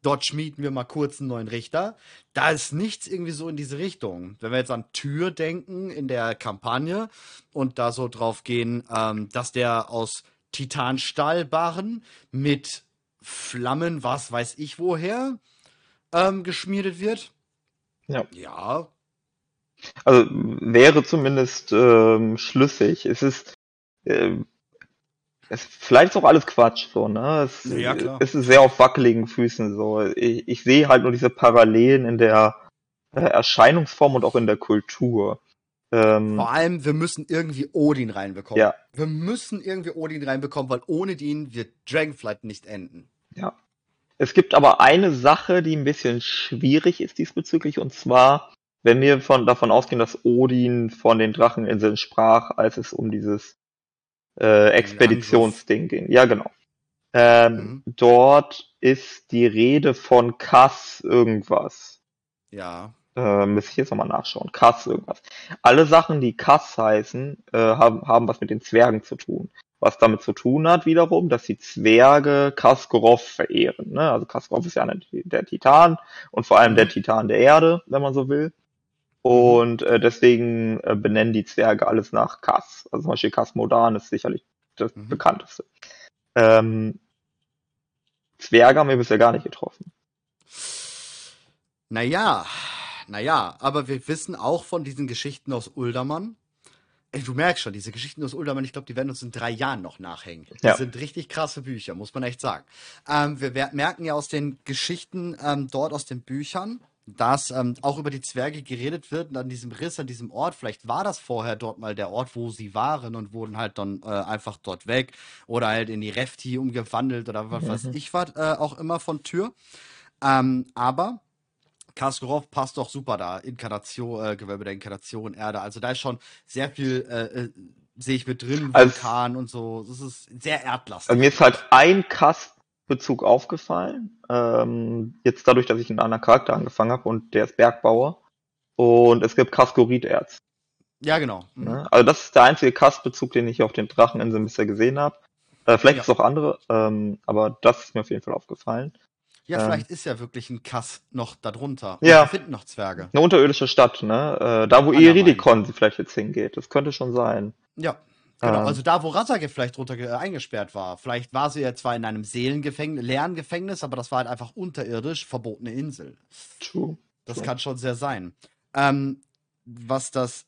Dort schmieden wir mal kurz einen neuen Richter. Da ist nichts irgendwie so in diese Richtung. Wenn wir jetzt an Tür denken in der Kampagne und da so drauf gehen, ähm, dass der aus Titanstahlbarren mit Flammen, was weiß ich woher, ähm, geschmiedet wird, ja. Ja. Also wäre zumindest ähm, schlüssig. Es ist, äh, es vielleicht ist auch alles Quatsch so, ne? Es, ja, klar. es ist sehr auf wackeligen Füßen so. Ich, ich sehe halt nur diese Parallelen in der äh, Erscheinungsform und auch in der Kultur. Ähm, Vor allem, wir müssen irgendwie Odin reinbekommen. Ja. Wir müssen irgendwie Odin reinbekommen, weil ohne den wird Dragonflight nicht enden. Ja. Es gibt aber eine Sache, die ein bisschen schwierig ist diesbezüglich, und zwar, wenn wir von, davon ausgehen, dass Odin von den Dracheninseln sprach, als es um dieses äh, Expeditionsding ging. Ja, genau. Ähm, mhm. Dort ist die Rede von Kass irgendwas. Ja. Äh, müsste ich jetzt nochmal nachschauen. Kass irgendwas. Alle Sachen, die Kass heißen, äh, haben, haben was mit den Zwergen zu tun was damit zu tun hat wiederum, dass die Zwerge Kaskorov verehren. Ne? Also Kaskorov ist ja eine, der Titan und vor allem der Titan der Erde, wenn man so will. Und äh, deswegen äh, benennen die Zwerge alles nach Kas. Also zum Beispiel Kas Modan ist sicherlich das mhm. bekannteste. Ähm, Zwerge haben wir bisher gar nicht getroffen. Naja, naja, aber wir wissen auch von diesen Geschichten aus Uldermann. Ey, du merkst schon, diese Geschichten aus Uldermann, ich glaube, die werden uns in drei Jahren noch nachhängen. Ja. sind richtig krasse Bücher, muss man echt sagen. Ähm, wir, wir, merken ja aus den Geschichten ähm, dort aus den Büchern, dass ähm, auch über die Zwerge geredet wird und an diesem Riss, an diesem Ort. Vielleicht war das vorher dort mal der Ort, wo sie waren und wurden halt dann äh, einfach dort weg oder halt in die Refti umgewandelt oder was mhm. weiß ich was äh, auch immer von Tür. Ähm, aber Kasparov passt doch super da. Inkarnation, äh, Gewölbe der Inkarnation, Erde. Also da ist schon sehr viel, äh, äh, sehe ich mit drin, Vulkan also, und so. Das ist sehr erdlastig. Also mir ist halt ein Kastbezug aufgefallen. Ähm, jetzt dadurch, dass ich einen anderen Charakter angefangen habe und der ist Bergbauer. Und es gibt Kaskoriterz. Ja, genau. Mhm. Ne? Also das ist der einzige Kastbezug, den ich auf den Dracheninseln bisher gesehen habe. Äh, vielleicht ja. gibt es auch andere, ähm, aber das ist mir auf jeden Fall aufgefallen. Ja, ähm, vielleicht ist ja wirklich ein Kass noch darunter. Ja. Wir finden noch Zwerge. Eine unterirdische Stadt, ne? Äh, da, wo Iridikon vielleicht jetzt hingeht. Das könnte schon sein. Ja. Genau, ähm, also da, wo Rasage vielleicht drunter äh, eingesperrt war. Vielleicht war sie ja zwar in einem Seelengefängnis, leeren Gefängnis, aber das war halt einfach unterirdisch, verbotene Insel. True. Das true. kann schon sehr sein. Ähm, was das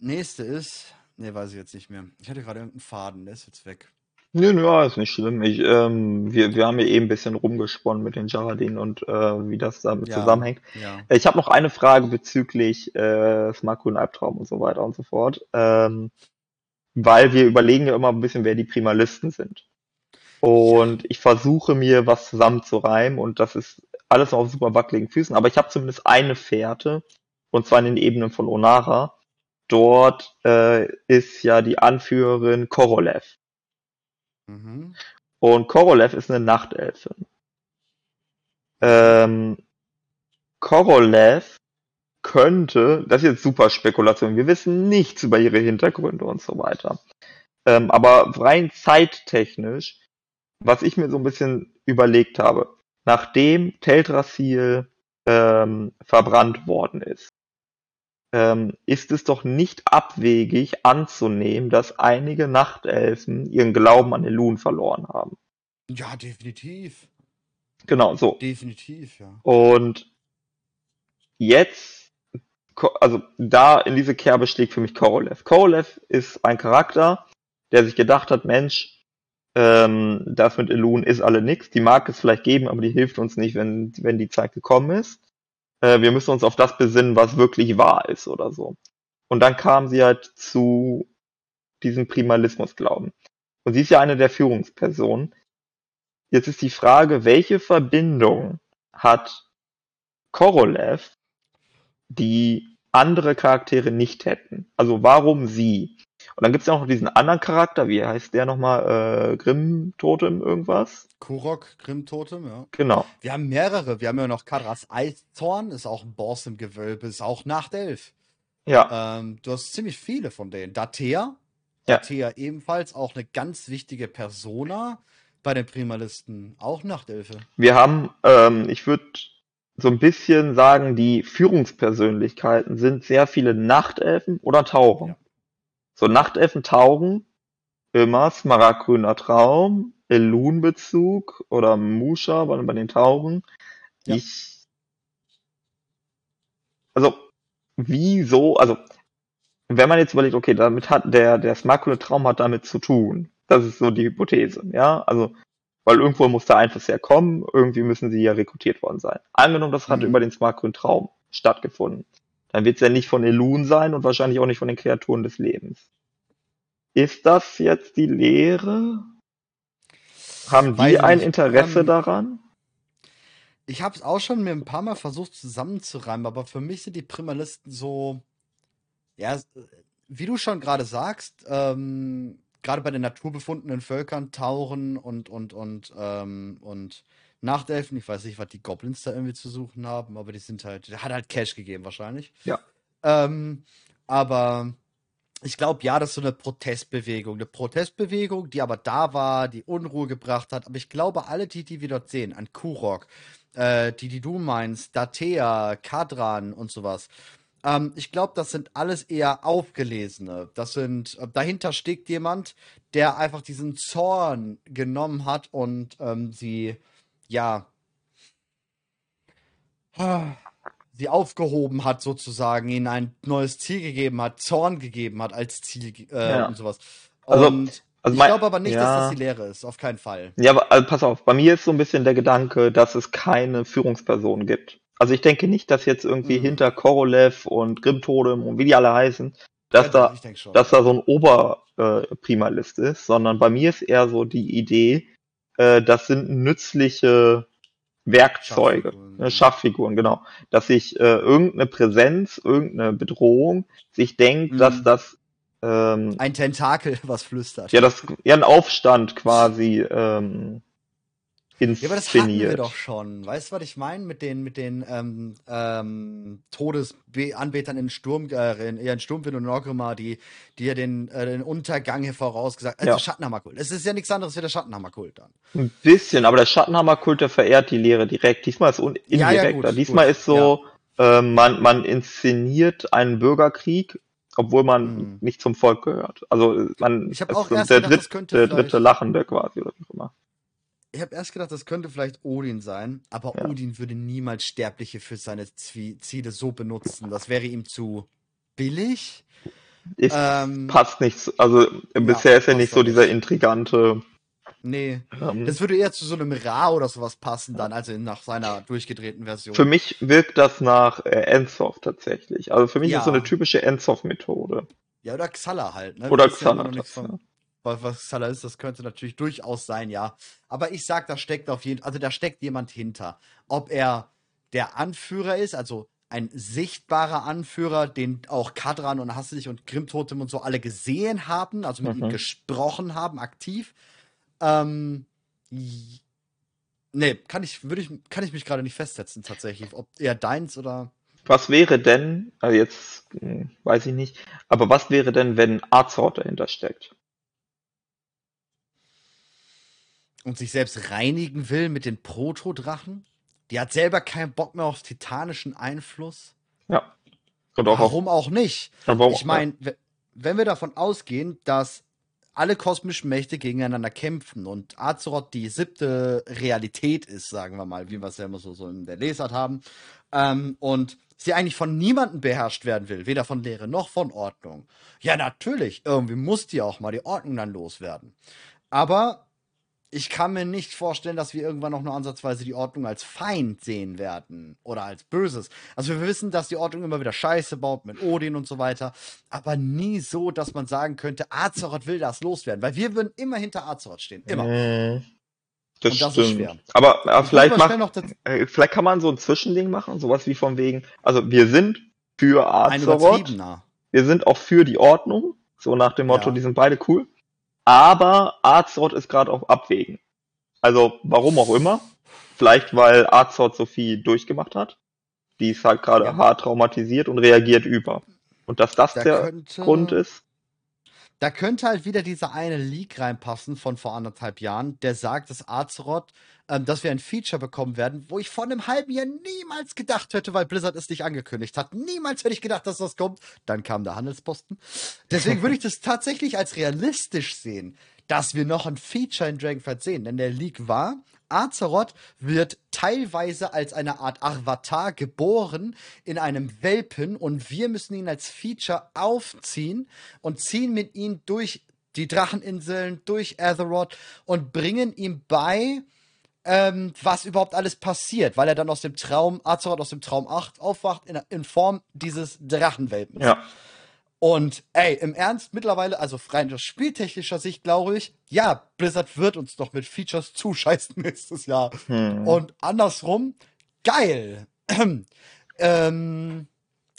nächste ist, ne, weiß ich jetzt nicht mehr. Ich hatte gerade irgendeinen Faden, der ist jetzt weg. Nö, nö, ist nicht schlimm. Ich, ähm, wir, wir haben ja eben ein bisschen rumgesponnen mit den Jaradin und äh, wie das damit ja, zusammenhängt. Ja. Ich habe noch eine Frage bezüglich äh, Smart Grün Albtraum und so weiter und so fort. Ähm, weil wir überlegen ja immer ein bisschen, wer die Primalisten sind. Und ich versuche mir was zusammenzureimen und das ist alles noch auf super wackeligen Füßen, aber ich habe zumindest eine Fährte und zwar in den Ebenen von Onara. Dort äh, ist ja die Anführerin Korolev. Mhm. Und Korolev ist eine Nachtelfin. Ähm, Korolev könnte, das ist jetzt super Spekulation, wir wissen nichts über ihre Hintergründe und so weiter. Ähm, aber rein zeittechnisch, was ich mir so ein bisschen überlegt habe, nachdem Teldrassil ähm, verbrannt worden ist, ist es doch nicht abwegig anzunehmen, dass einige Nachtelfen ihren Glauben an Elun verloren haben. Ja, definitiv. Genau, so. Definitiv, ja. Und jetzt, also da in diese Kerbe schlägt für mich Korolev. Korolev ist ein Charakter, der sich gedacht hat, Mensch, ähm, das mit Elun ist alle nix. Die mag es vielleicht geben, aber die hilft uns nicht, wenn, wenn die Zeit gekommen ist äh, wir müssen uns auf das besinnen, was wirklich wahr ist oder so. Und dann kam sie halt zu diesem Primalismus glauben. Und sie ist ja eine der Führungspersonen. Jetzt ist die Frage, welche Verbindung hat Korolev, die andere Charaktere nicht hätten? Also warum sie? Und dann gibt es ja auch noch diesen anderen Charakter, wie heißt der nochmal? Äh, Grimm-Totem irgendwas? Kurok, Grimm-Totem, ja. Genau. Wir haben mehrere. Wir haben ja noch Kadras Eiszorn, ist auch ein Boss im Gewölbe, ist auch Nachtelf. Ja. Ähm, du hast ziemlich viele von denen. Datea, ja. Datea ebenfalls auch eine ganz wichtige Persona bei den Primalisten, auch Nachtelfe. Wir haben, ähm, ich würde so ein bisschen sagen, die Führungspersönlichkeiten sind sehr viele Nachtelfen oder Tauchen. Ja. So Nachtelfen tauchen immer Smaragdgrüner Traum, Elun-Bezug oder Musha bei, bei den Tauchen. Ja. Ich. Also, wieso, also, wenn man jetzt überlegt, okay, damit hat der, der Smaragdgrüne Traum hat damit zu tun. Das ist so die Hypothese, ja. Also, weil irgendwo muss der Einfluss herkommen, irgendwie müssen sie ja rekrutiert worden sein. Angenommen, das hat mhm. über den Smaragdgrünen Traum stattgefunden dann wird es ja nicht von Elun sein und wahrscheinlich auch nicht von den Kreaturen des Lebens. Ist das jetzt die Lehre? Haben die ein Interesse ähm, daran? Ich habe es auch schon mir ein paar Mal versucht zusammenzureimen, aber für mich sind die Primalisten so, ja, wie du schon gerade sagst, ähm, gerade bei den naturbefundenen Völkern tauchen und und und ähm, und Nachtelfen. Ich weiß nicht, was die Goblins da irgendwie zu suchen haben, aber die sind halt, der hat halt Cash gegeben wahrscheinlich. Ja. Ähm, aber ich glaube, ja, das ist so eine Protestbewegung. Eine Protestbewegung, die aber da war, die Unruhe gebracht hat. Aber ich glaube, alle die, die wir dort sehen, an Kurok, äh, die, die du meinst, Datea, Kadran und sowas, ähm, ich glaube, das sind alles eher Aufgelesene. Das sind, äh, dahinter steckt jemand, der einfach diesen Zorn genommen hat und ähm, sie ja, sie aufgehoben hat, sozusagen, ihnen ein neues Ziel gegeben hat, Zorn gegeben hat als Ziel äh, ja. und sowas. Also, und also, ich glaube aber nicht, ja. dass das die Lehre ist, auf keinen Fall. Ja, aber also pass auf, bei mir ist so ein bisschen der Gedanke, dass es keine Führungsperson gibt. Also ich denke nicht, dass jetzt irgendwie mhm. hinter Korolev und Grimtodem und wie die alle heißen, dass ja, da, dass da so ein Oberprimalist äh, ist, sondern bei mir ist eher so die Idee, äh, das sind nützliche Werkzeuge, Schachfiguren, Schachfiguren genau, dass sich äh, irgendeine Präsenz, irgendeine Bedrohung sich denkt, mhm. dass das ähm, ein Tentakel, was flüstert. Ja, das ja ein Aufstand quasi ähm, inszeniert. Ja, aber das hatten wir doch schon. Weißt du, was ich meine mit den mit den ähm, ähm, Todesanbetern in Sturm, äh, in, in Sturmwind und Orgrimmar, die die ja den, äh, den Untergang hier vorausgesagt. Also ja. Schattenhammerkult. Es ist ja nichts anderes wie der Schattenhammerkult dann. Ein bisschen, aber der Schattenhammerkult, der verehrt die Lehre direkt. Diesmal ist es indirekter. Ja, ja, gut, Diesmal gut. ist so, äh, man man inszeniert einen Bürgerkrieg obwohl man hm. nicht zum Volk gehört. Also man ich auch erst der, gedacht, dritt, der dritte Lachende quasi oder wie auch immer ich habe erst gedacht, das könnte vielleicht Odin sein, aber ja. Odin würde niemals Sterbliche für seine Ziele so benutzen. Das wäre ihm zu billig. Ich, ähm, passt nicht. Also bisher ist er nicht so dieser intrigante. Nee. Ähm, das würde eher zu so einem Ra oder sowas passen dann, also nach seiner durchgedrehten Version. Für mich wirkt das nach äh, Ensoft tatsächlich. Also für mich ja. ist so eine typische Ensoft-Methode. Ja, oder Xala halt, ne? Oder Xala. Ja was Salah ist, das könnte natürlich durchaus sein, ja. Aber ich sag, da steckt auf jeden also da steckt jemand hinter. Ob er der Anführer ist, also ein sichtbarer Anführer, den auch Kadran und Hasselig und Grimtotem und so alle gesehen haben, also mit mhm. ihm gesprochen haben, aktiv. Ähm, nee, kann ich, würde ich, kann ich mich gerade nicht festsetzen, tatsächlich. Ob eher deins oder. Was wäre denn, also jetzt hm, weiß ich nicht, aber was wäre denn, wenn Arzort dahinter steckt? Und sich selbst reinigen will mit den Protodrachen. Die hat selber keinen Bock mehr auf titanischen Einfluss. Ja. Und auch Warum auch nicht? Warum ich meine, ja. wenn wir davon ausgehen, dass alle kosmischen Mächte gegeneinander kämpfen und Azeroth die siebte Realität ist, sagen wir mal, wie wir es ja immer so, so in der Lesart haben, ähm, und sie eigentlich von niemandem beherrscht werden will, weder von Lehre noch von Ordnung. Ja, natürlich, irgendwie muss die auch mal die Ordnung dann loswerden. Aber ich kann mir nicht vorstellen, dass wir irgendwann noch nur ansatzweise die Ordnung als Feind sehen werden oder als Böses. Also wir wissen, dass die Ordnung immer wieder Scheiße baut mit Odin und so weiter, aber nie so, dass man sagen könnte, Azeroth will das loswerden, weil wir würden immer hinter Azeroth stehen, immer. Äh, das, das stimmt. Aber, aber vielleicht, mach, äh, vielleicht kann man so ein Zwischending machen, sowas wie von wegen, also wir sind für Azeroth, wir sind auch für die Ordnung, so nach dem Motto, ja. die sind beide cool. Aber Arzort ist gerade auf Abwägen. Also warum auch immer. Vielleicht weil Arzort so viel durchgemacht hat. Die ist halt gerade ja. hart traumatisiert und reagiert über. Und dass das da der könnte, Grund ist. Da könnte halt wieder dieser eine Leak reinpassen von vor anderthalb Jahren, der sagt, dass Azeroth, ähm, dass wir ein Feature bekommen werden, wo ich vor einem halben Jahr niemals gedacht hätte, weil Blizzard es nicht angekündigt hat. Niemals hätte ich gedacht, dass das kommt. Dann kam der Handelsposten. Deswegen würde ich das tatsächlich als realistisch sehen, dass wir noch ein Feature in Dragonflight sehen. Denn der Leak war, Azeroth wird teilweise als eine Art Avatar geboren in einem Welpen und wir müssen ihn als Feature aufziehen und ziehen mit ihm durch die Dracheninseln, durch Azeroth und bringen ihm bei, ähm, was überhaupt alles passiert, weil er dann aus dem Traum, Azeroth aus dem Traum 8 aufwacht in, in Form dieses Drachenwelpens. Ja. Und ey, im Ernst, mittlerweile, also rein aus spieltechnischer Sicht, glaube ich, ja, Blizzard wird uns doch mit Features zuscheißen nächstes Jahr. Hm. Und andersrum, geil. ähm,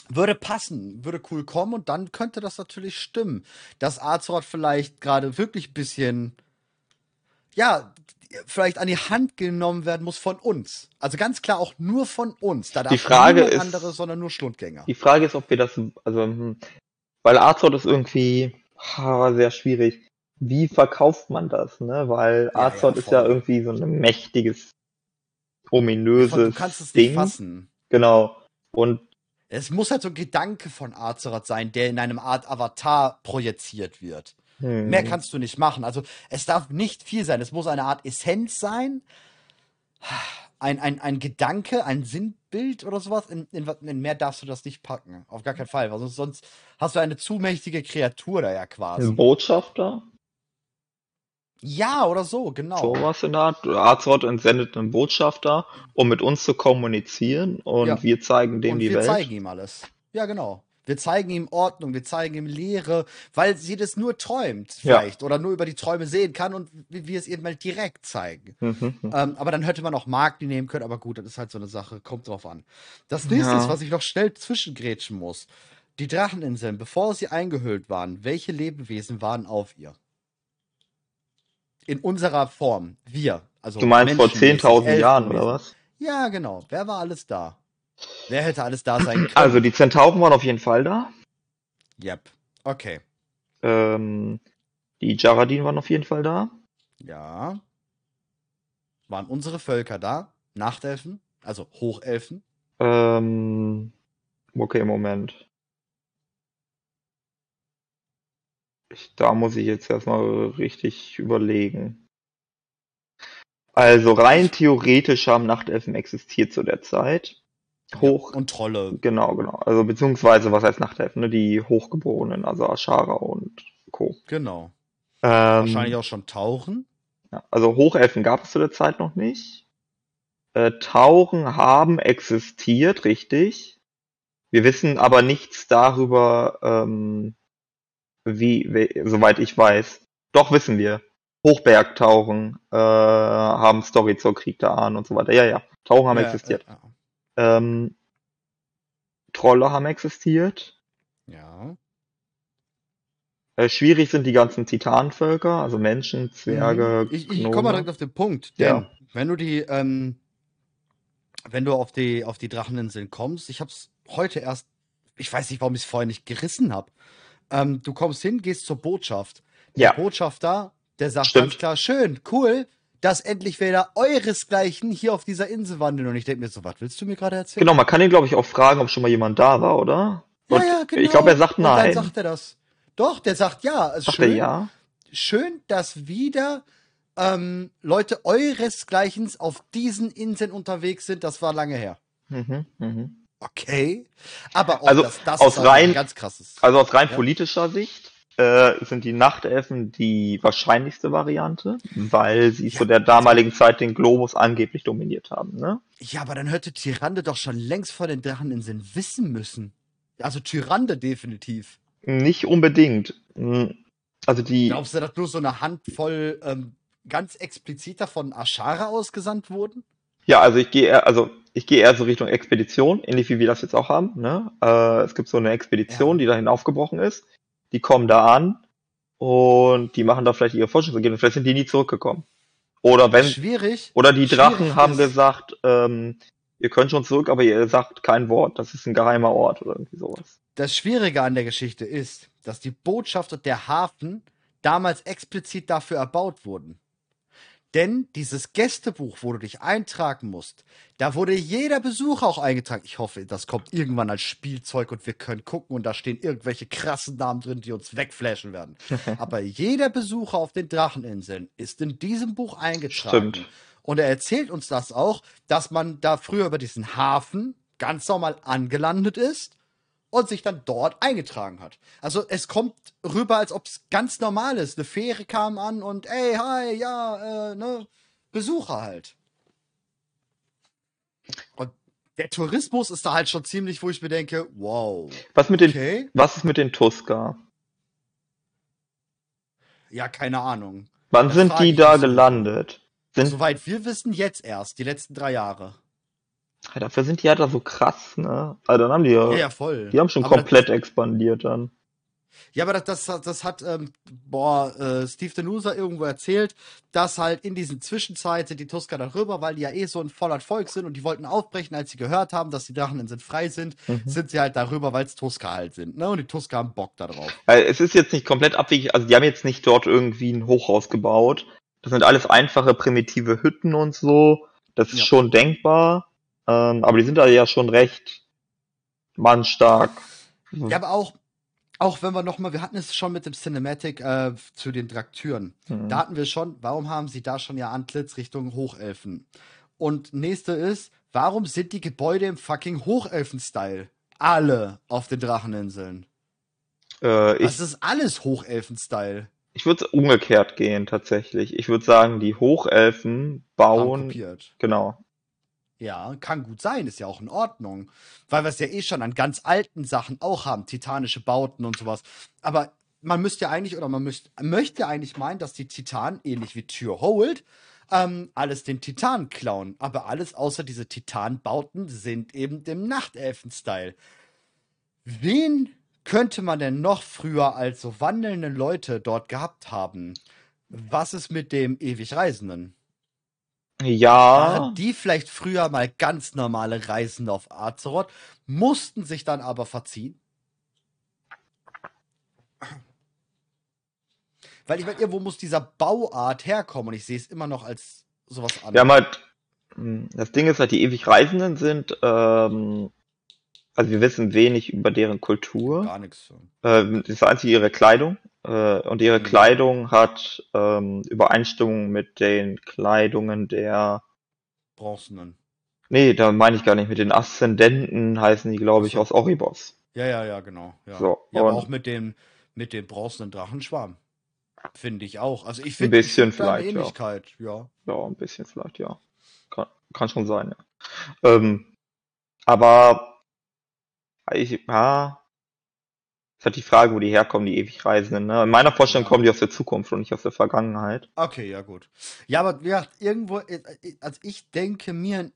würde passen, würde cool kommen und dann könnte das natürlich stimmen, dass Azeroth vielleicht gerade wirklich ein bisschen, ja, vielleicht an die Hand genommen werden muss von uns. Also ganz klar auch nur von uns. Da darf die Frage ist, andere, sondern nur Schlundgänger. Die Frage ist, ob wir das, also hm, weil Azeroth ist irgendwie ha, sehr schwierig. Wie verkauft man das, ne? Weil ja, Azeroth ja, ist ja irgendwie so ein mächtiges, ominöses Du kannst es Ding. nicht fassen. Genau. Und es muss halt so ein Gedanke von Azeroth sein, der in einem Art Avatar projiziert wird. Hm. Mehr kannst du nicht machen. Also es darf nicht viel sein. Es muss eine Art Essenz sein. ein, ein, ein Gedanke, ein Sinnbild oder sowas. In, in, in, mehr darfst du das nicht packen. Auf gar keinen Fall. Weil sonst, sonst hast du eine zu mächtige Kreatur da ja quasi. Ein Botschafter? Ja, oder so, genau. So was in der Art. Azeroth entsendet einen Botschafter, um mit uns zu kommunizieren und ja. wir zeigen dem und die wir Welt. Wir zeigen ihm alles. Ja, genau. Wir zeigen ihm Ordnung, wir zeigen ihm Lehre, weil sie das nur träumt, vielleicht, ja. oder nur über die Träume sehen kann und wir es ihr mal direkt zeigen. Mhm, mhm. ähm, aber dann hätte man auch Magni nehmen können, aber gut, das ist halt so eine Sache, kommt drauf an. Das nächste, ja. was ich noch schnell zwischengrätschen muss. Die Dracheninseln, bevor sie eingehüllt waren, welche Lebewesen waren auf ihr? In unserer Form, wir. Also du meinst vor 10.000 Jahren, oder was? Ja, genau. Wer war alles da? Wer hätte alles da sein können? Also die Zentauren waren auf jeden Fall da. Yep. Okay. Ähm, die Jaradin waren auf jeden Fall da. Ja. Waren unsere Völker da? Nachtelfen? Also Hochelfen? Ähm, okay, Moment. Ich, da muss ich jetzt erstmal richtig überlegen. Also rein theoretisch haben Nachtelfen existiert zu der Zeit hoch. Ja, und Trolle. Genau, genau. Also beziehungsweise, was heißt Nachtelfen, ne? Die Hochgeborenen, also Ashara und Co. Genau. Ähm, Wahrscheinlich auch schon Tauchen. Ja, also Hochelfen gab es zu der Zeit noch nicht. Äh, Tauchen haben existiert, richtig. Wir wissen aber nichts darüber, ähm, wie, wie, soweit ich weiß. Doch wissen wir. Hochbergtauchen äh, haben Story zur Krieg der Ahnen und so weiter. Ja, ja. Tauchen haben ja, existiert. Ja, ähm, Trolle haben existiert. Ja. Äh, schwierig sind die ganzen Titanvölker, also Menschen, Zwerge. Mhm. Ich, ich komme mal direkt auf den Punkt, denn ja. wenn du die, ähm, wenn du auf die, auf die Dracheninseln kommst, ich hab's heute erst, ich weiß nicht, warum ich es vorher nicht gerissen habe. Ähm, du kommst hin, gehst zur Botschaft. Der ja. Botschafter, der sagt Stimmt. ganz klar, schön, cool, dass endlich wieder euresgleichen hier auf dieser Insel wandeln. Und ich denke mir so, was willst du mir gerade erzählen? Genau, man kann ihn, glaube ich, auch fragen, ob schon mal jemand da war, oder? Und ja, ja, genau. Ich glaube, er sagt nein. Und dann sagt er das. Doch, der sagt ja. Also sagt schön, er ja? Schön, dass wieder ähm, Leute euresgleichen auf diesen Inseln unterwegs sind. Das war lange her. Mhm, mhm. Okay. Aber also, das, das aus ist rein, ganz krasses. Also aus rein ja. politischer Sicht äh, sind die Nachtelfen die wahrscheinlichste Variante, weil sie ja, zu der damaligen Zeit den Globus angeblich dominiert haben, ne? Ja, aber dann hätte Tyrande doch schon längst vor den Dracheninseln wissen müssen. Also Tyrande definitiv. Nicht unbedingt. Hm, also die. Glaubst du, dass nur so eine Handvoll ähm, ganz expliziter von Ashara ausgesandt wurden? Ja, also ich gehe eher, also ich gehe eher so Richtung Expedition, ähnlich wie wir das jetzt auch haben. Ne? Äh, es gibt so eine Expedition, ja. die dahin aufgebrochen ist die kommen da an und die machen da vielleicht ihre Forschungsergebnisse. Vielleicht sind die nie zurückgekommen. Oder wenn. Schwierig. Oder die Drachen haben gesagt, ähm, ihr könnt schon zurück, aber ihr sagt kein Wort. Das ist ein geheimer Ort oder irgendwie sowas. Das Schwierige an der Geschichte ist, dass die Botschaft und der Hafen damals explizit dafür erbaut wurden. Denn dieses Gästebuch, wo du dich eintragen musst, da wurde jeder Besucher auch eingetragen. Ich hoffe, das kommt irgendwann als Spielzeug und wir können gucken und da stehen irgendwelche krassen Namen drin, die uns wegflashen werden. Aber jeder Besucher auf den Dracheninseln ist in diesem Buch eingetragen. Stimmt. Und er erzählt uns das auch, dass man da früher über diesen Hafen ganz normal angelandet ist und sich dann dort eingetragen hat. Also es kommt rüber, als ob es ganz normal ist. Eine Fähre kam an und ey, hi, ja, äh, ne, Besucher halt. Und der Tourismus ist da halt schon ziemlich, wo ich mir denke, wow. Was mit den, okay. was ist mit den Tuska? Ja, keine Ahnung. Wann das sind die da gelandet? Sind Soweit wir wissen, jetzt erst, die letzten drei Jahre. Ja, dafür sind die halt da so krass, ne? Also dann haben die ja, ja, voll. Die haben schon aber komplett das, expandiert dann. Ja, aber das, das, das hat, ähm, boah, äh, Steve Denusa irgendwo erzählt, dass halt in diesen Zwischenzeiten die Tusker darüber, weil die ja eh so ein voller Volk sind und die wollten aufbrechen, als sie gehört haben, dass die Dracheninseln frei sind, mhm. sind sie halt darüber, weil es Tusker halt sind, ne? Und die Tusker haben Bock darauf. Weil es ist jetzt nicht komplett abwegig, also die haben jetzt nicht dort irgendwie ein Hochhaus gebaut. Das sind alles einfache, primitive Hütten und so. Das ist ja. schon denkbar. Ähm, aber die sind da ja schon recht mannstark. Ja, aber auch, auch wenn wir nochmal, wir hatten es schon mit dem Cinematic äh, zu den Traktüren. Mhm. Da hatten wir schon, warum haben sie da schon ihr Antlitz Richtung Hochelfen? Und nächste ist, warum sind die Gebäude im fucking Hochelfen-Style? Alle auf den Dracheninseln. Äh, ich, das ist alles Hochelfen-Style. Ich würde umgekehrt gehen, tatsächlich. Ich würde sagen, die Hochelfen bauen. Genau. Ja, kann gut sein, ist ja auch in Ordnung. Weil wir es ja eh schon an ganz alten Sachen auch haben, titanische Bauten und sowas. Aber man müsste ja eigentlich, oder man müsst, möchte eigentlich meinen, dass die Titanen, ähnlich wie Tür Hold, ähm, alles den Titan klauen. Aber alles außer diese Titanbauten sind eben dem Nachtelfen-Style. Wen könnte man denn noch früher als so wandelnde Leute dort gehabt haben? Was ist mit dem ewig Reisenden? Ja. Waren die vielleicht früher mal ganz normale Reisende auf Azeroth, mussten sich dann aber verziehen? Weil ich meine, irgendwo muss dieser Bauart herkommen und ich sehe es immer noch als sowas an. Wir haben halt, hm, das Ding ist halt, die ewig Reisenden sind, ähm, also wir wissen wenig über deren Kultur. Gar nichts. Ähm, das ist einzige ihre Kleidung. Äh, und ihre mhm. Kleidung hat ähm, Übereinstimmung mit den Kleidungen der Bronzenen. Nee, da meine ich gar nicht. Mit den Aszendenten heißen die, glaube ich, aus Oribos. Ja, ja, ja, genau. Ja, so, ja aber auch mit dem, mit dem bronzenen Drachenschwarm. Finde ich auch. Also ich finde ein bisschen vielleicht, Ähnlichkeit, ja. ja. Ja, ein bisschen vielleicht, ja. Kann, kann schon sein, ja. Ähm, aber ich, ja, ist halt die Frage, wo die herkommen, die ewig Reisenden. Ne? In meiner Vorstellung kommen die aus der Zukunft und nicht aus der Vergangenheit. Okay, ja gut. Ja, aber ja, irgendwo, äh, äh, also ich denke mir,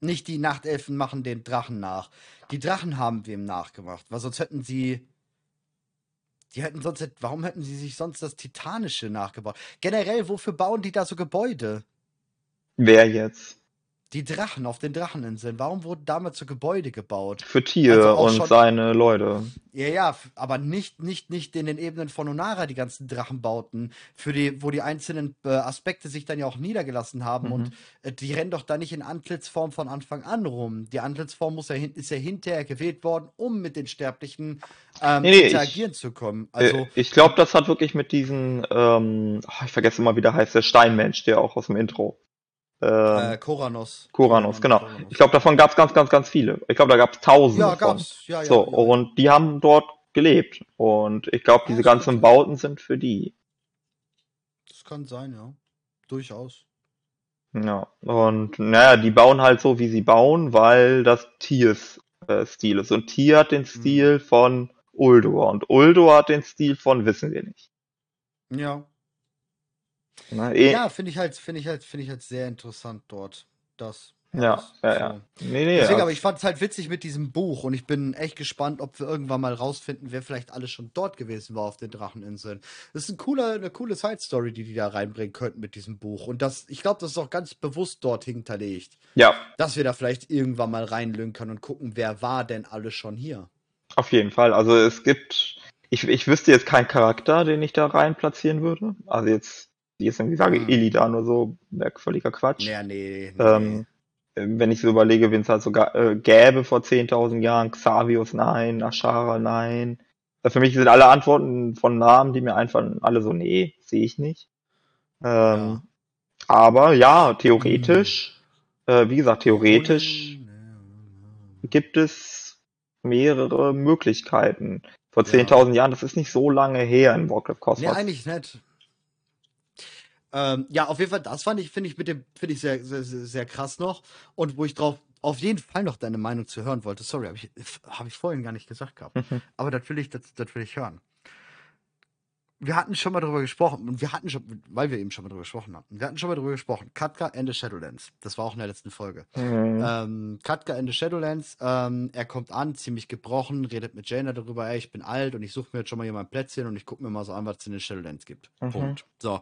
nicht die Nachtelfen machen den Drachen nach. Die Drachen haben wem nachgemacht, weil sonst hätten sie die hätten sonst, warum hätten sie sich sonst das Titanische nachgebaut? Generell, wofür bauen die da so Gebäude? Wer jetzt? Die Drachen auf den Dracheninseln. Warum wurden damals so Gebäude gebaut? Für Tier also und schon, seine Leute. Ja, ja, aber nicht, nicht, nicht in den Ebenen von Onara die ganzen Drachenbauten, für die, wo die einzelnen äh, Aspekte sich dann ja auch niedergelassen haben. Mhm. Und äh, die rennen doch da nicht in Antlitzform von Anfang an rum. Die Antlitzform muss ja, ist ja hinterher gewählt worden, um mit den Sterblichen ähm, nee, nee, interagieren ich, zu kommen. Also, äh, ich glaube, das hat wirklich mit diesen, ähm, ich vergesse immer, wie der heißt, der Steinmensch, der auch aus dem Intro. Ähm, äh, Koranos. Koranos, genau. Koranos. Ich glaube, davon gab es ganz, ganz, ganz viele. Ich glaube, da gab es tausende. Ja, gab's. Ja, ja, so, ja, und die haben dort gelebt. Und ich glaube, diese ganzen Bauten sind für die. Das kann sein, ja. Durchaus. Ja, und naja, die bauen halt so, wie sie bauen, weil das Tiers äh, Stil ist. Und Tier hat den mhm. Stil mhm. von Uldor und Uldor hat den Stil von wissen wir nicht. Ja. Na, eh. Ja, finde ich halt, finde ich halt, finde ich halt sehr interessant dort. Das. Ja, ja, ja. Nee, nee, Deswegen, ja. aber ich fand es halt witzig mit diesem Buch und ich bin echt gespannt, ob wir irgendwann mal rausfinden, wer vielleicht alles schon dort gewesen war auf den Dracheninseln. Das ist ein cooler, eine coole Side-Story, die die da reinbringen könnten mit diesem Buch. Und das, ich glaube, das ist auch ganz bewusst dort hinterlegt. Ja. Dass wir da vielleicht irgendwann mal reinlünkern und gucken, wer war denn alles schon hier. Auf jeden Fall. Also es gibt, ich, ich wüsste jetzt keinen Charakter, den ich da rein platzieren würde. Also jetzt die jetzt irgendwie sage, mhm. Illidan oder so, wäre völliger Quatsch. Ja, nee, nee. Ähm, wenn ich so überlege, wenn es halt sogar äh, gäbe vor 10.000 Jahren, Xavius nein, Ashara nein. Für mich sind alle Antworten von Namen, die mir einfallen, alle so, nee, sehe ich nicht. Ähm, ja. Aber ja, theoretisch, mhm. äh, wie gesagt, theoretisch gibt es mehrere Möglichkeiten. Vor 10.000 ja. Jahren, das ist nicht so lange her in Warcraft Cosmos. Nee, eigentlich nicht. Ähm, ja, auf jeden Fall, das fand ich, finde ich mit dem, finde ich sehr, sehr, sehr krass noch. Und wo ich drauf auf jeden Fall noch deine Meinung zu hören wollte. Sorry, habe ich, hab ich vorhin gar nicht gesagt gehabt. Mhm. Aber das will ich, das, das will ich hören wir hatten schon mal darüber gesprochen und wir hatten schon, weil wir eben schon mal darüber gesprochen haben, wir hatten schon mal darüber gesprochen. Katka and the Shadowlands. Das war auch in der letzten Folge. Mhm. Ähm, Katka and the Shadowlands, ähm, er kommt an, ziemlich gebrochen, redet mit Jaina darüber, ey, ich bin alt und ich suche mir jetzt schon mal hier mein Plätzchen und ich gucke mir mal so an, was es in den Shadowlands gibt. Mhm. Punkt. So.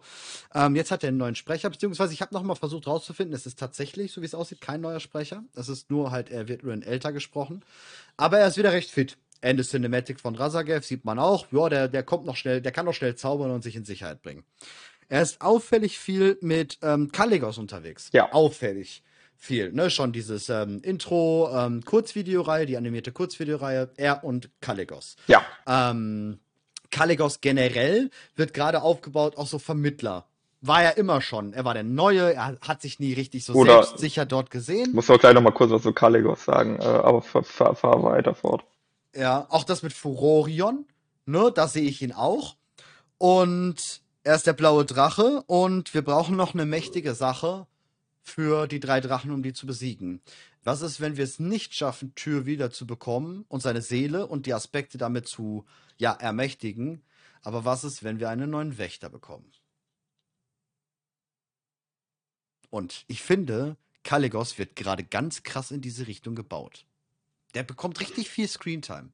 Ähm, jetzt hat er einen neuen Sprecher, beziehungsweise ich habe noch mal versucht rauszufinden, es ist tatsächlich, so wie es aussieht, kein neuer Sprecher. Es ist nur halt, er wird nur in älter gesprochen. Aber er ist wieder recht fit. Ende Cinematic von Razagev sieht man auch, ja, der, der kommt noch schnell, der kann noch schnell zaubern und sich in Sicherheit bringen. Er ist auffällig viel mit ähm, Kaligos unterwegs. Ja. Auffällig viel, ne? Schon dieses ähm, Intro, ähm, Kurzvideoreihe, die animierte Kurzvideoreihe, er und Kaligos. Ja. Ähm, Kaligos generell wird gerade aufgebaut, auch so Vermittler war er immer schon. Er war der Neue, er hat sich nie richtig so Oder- selbstsicher dort gesehen. Muss auch gleich noch mal kurz was zu Kaligos sagen, äh, aber fahr, fahr, fahr weiter fort. Ja, auch das mit Furorion, ne, da sehe ich ihn auch. Und er ist der blaue Drache und wir brauchen noch eine mächtige Sache für die drei Drachen, um die zu besiegen. Was ist, wenn wir es nicht schaffen, Tür wieder zu bekommen und seine Seele und die Aspekte damit zu, ja, ermächtigen? Aber was ist, wenn wir einen neuen Wächter bekommen? Und ich finde, Kaligos wird gerade ganz krass in diese Richtung gebaut. Der bekommt richtig viel Screentime.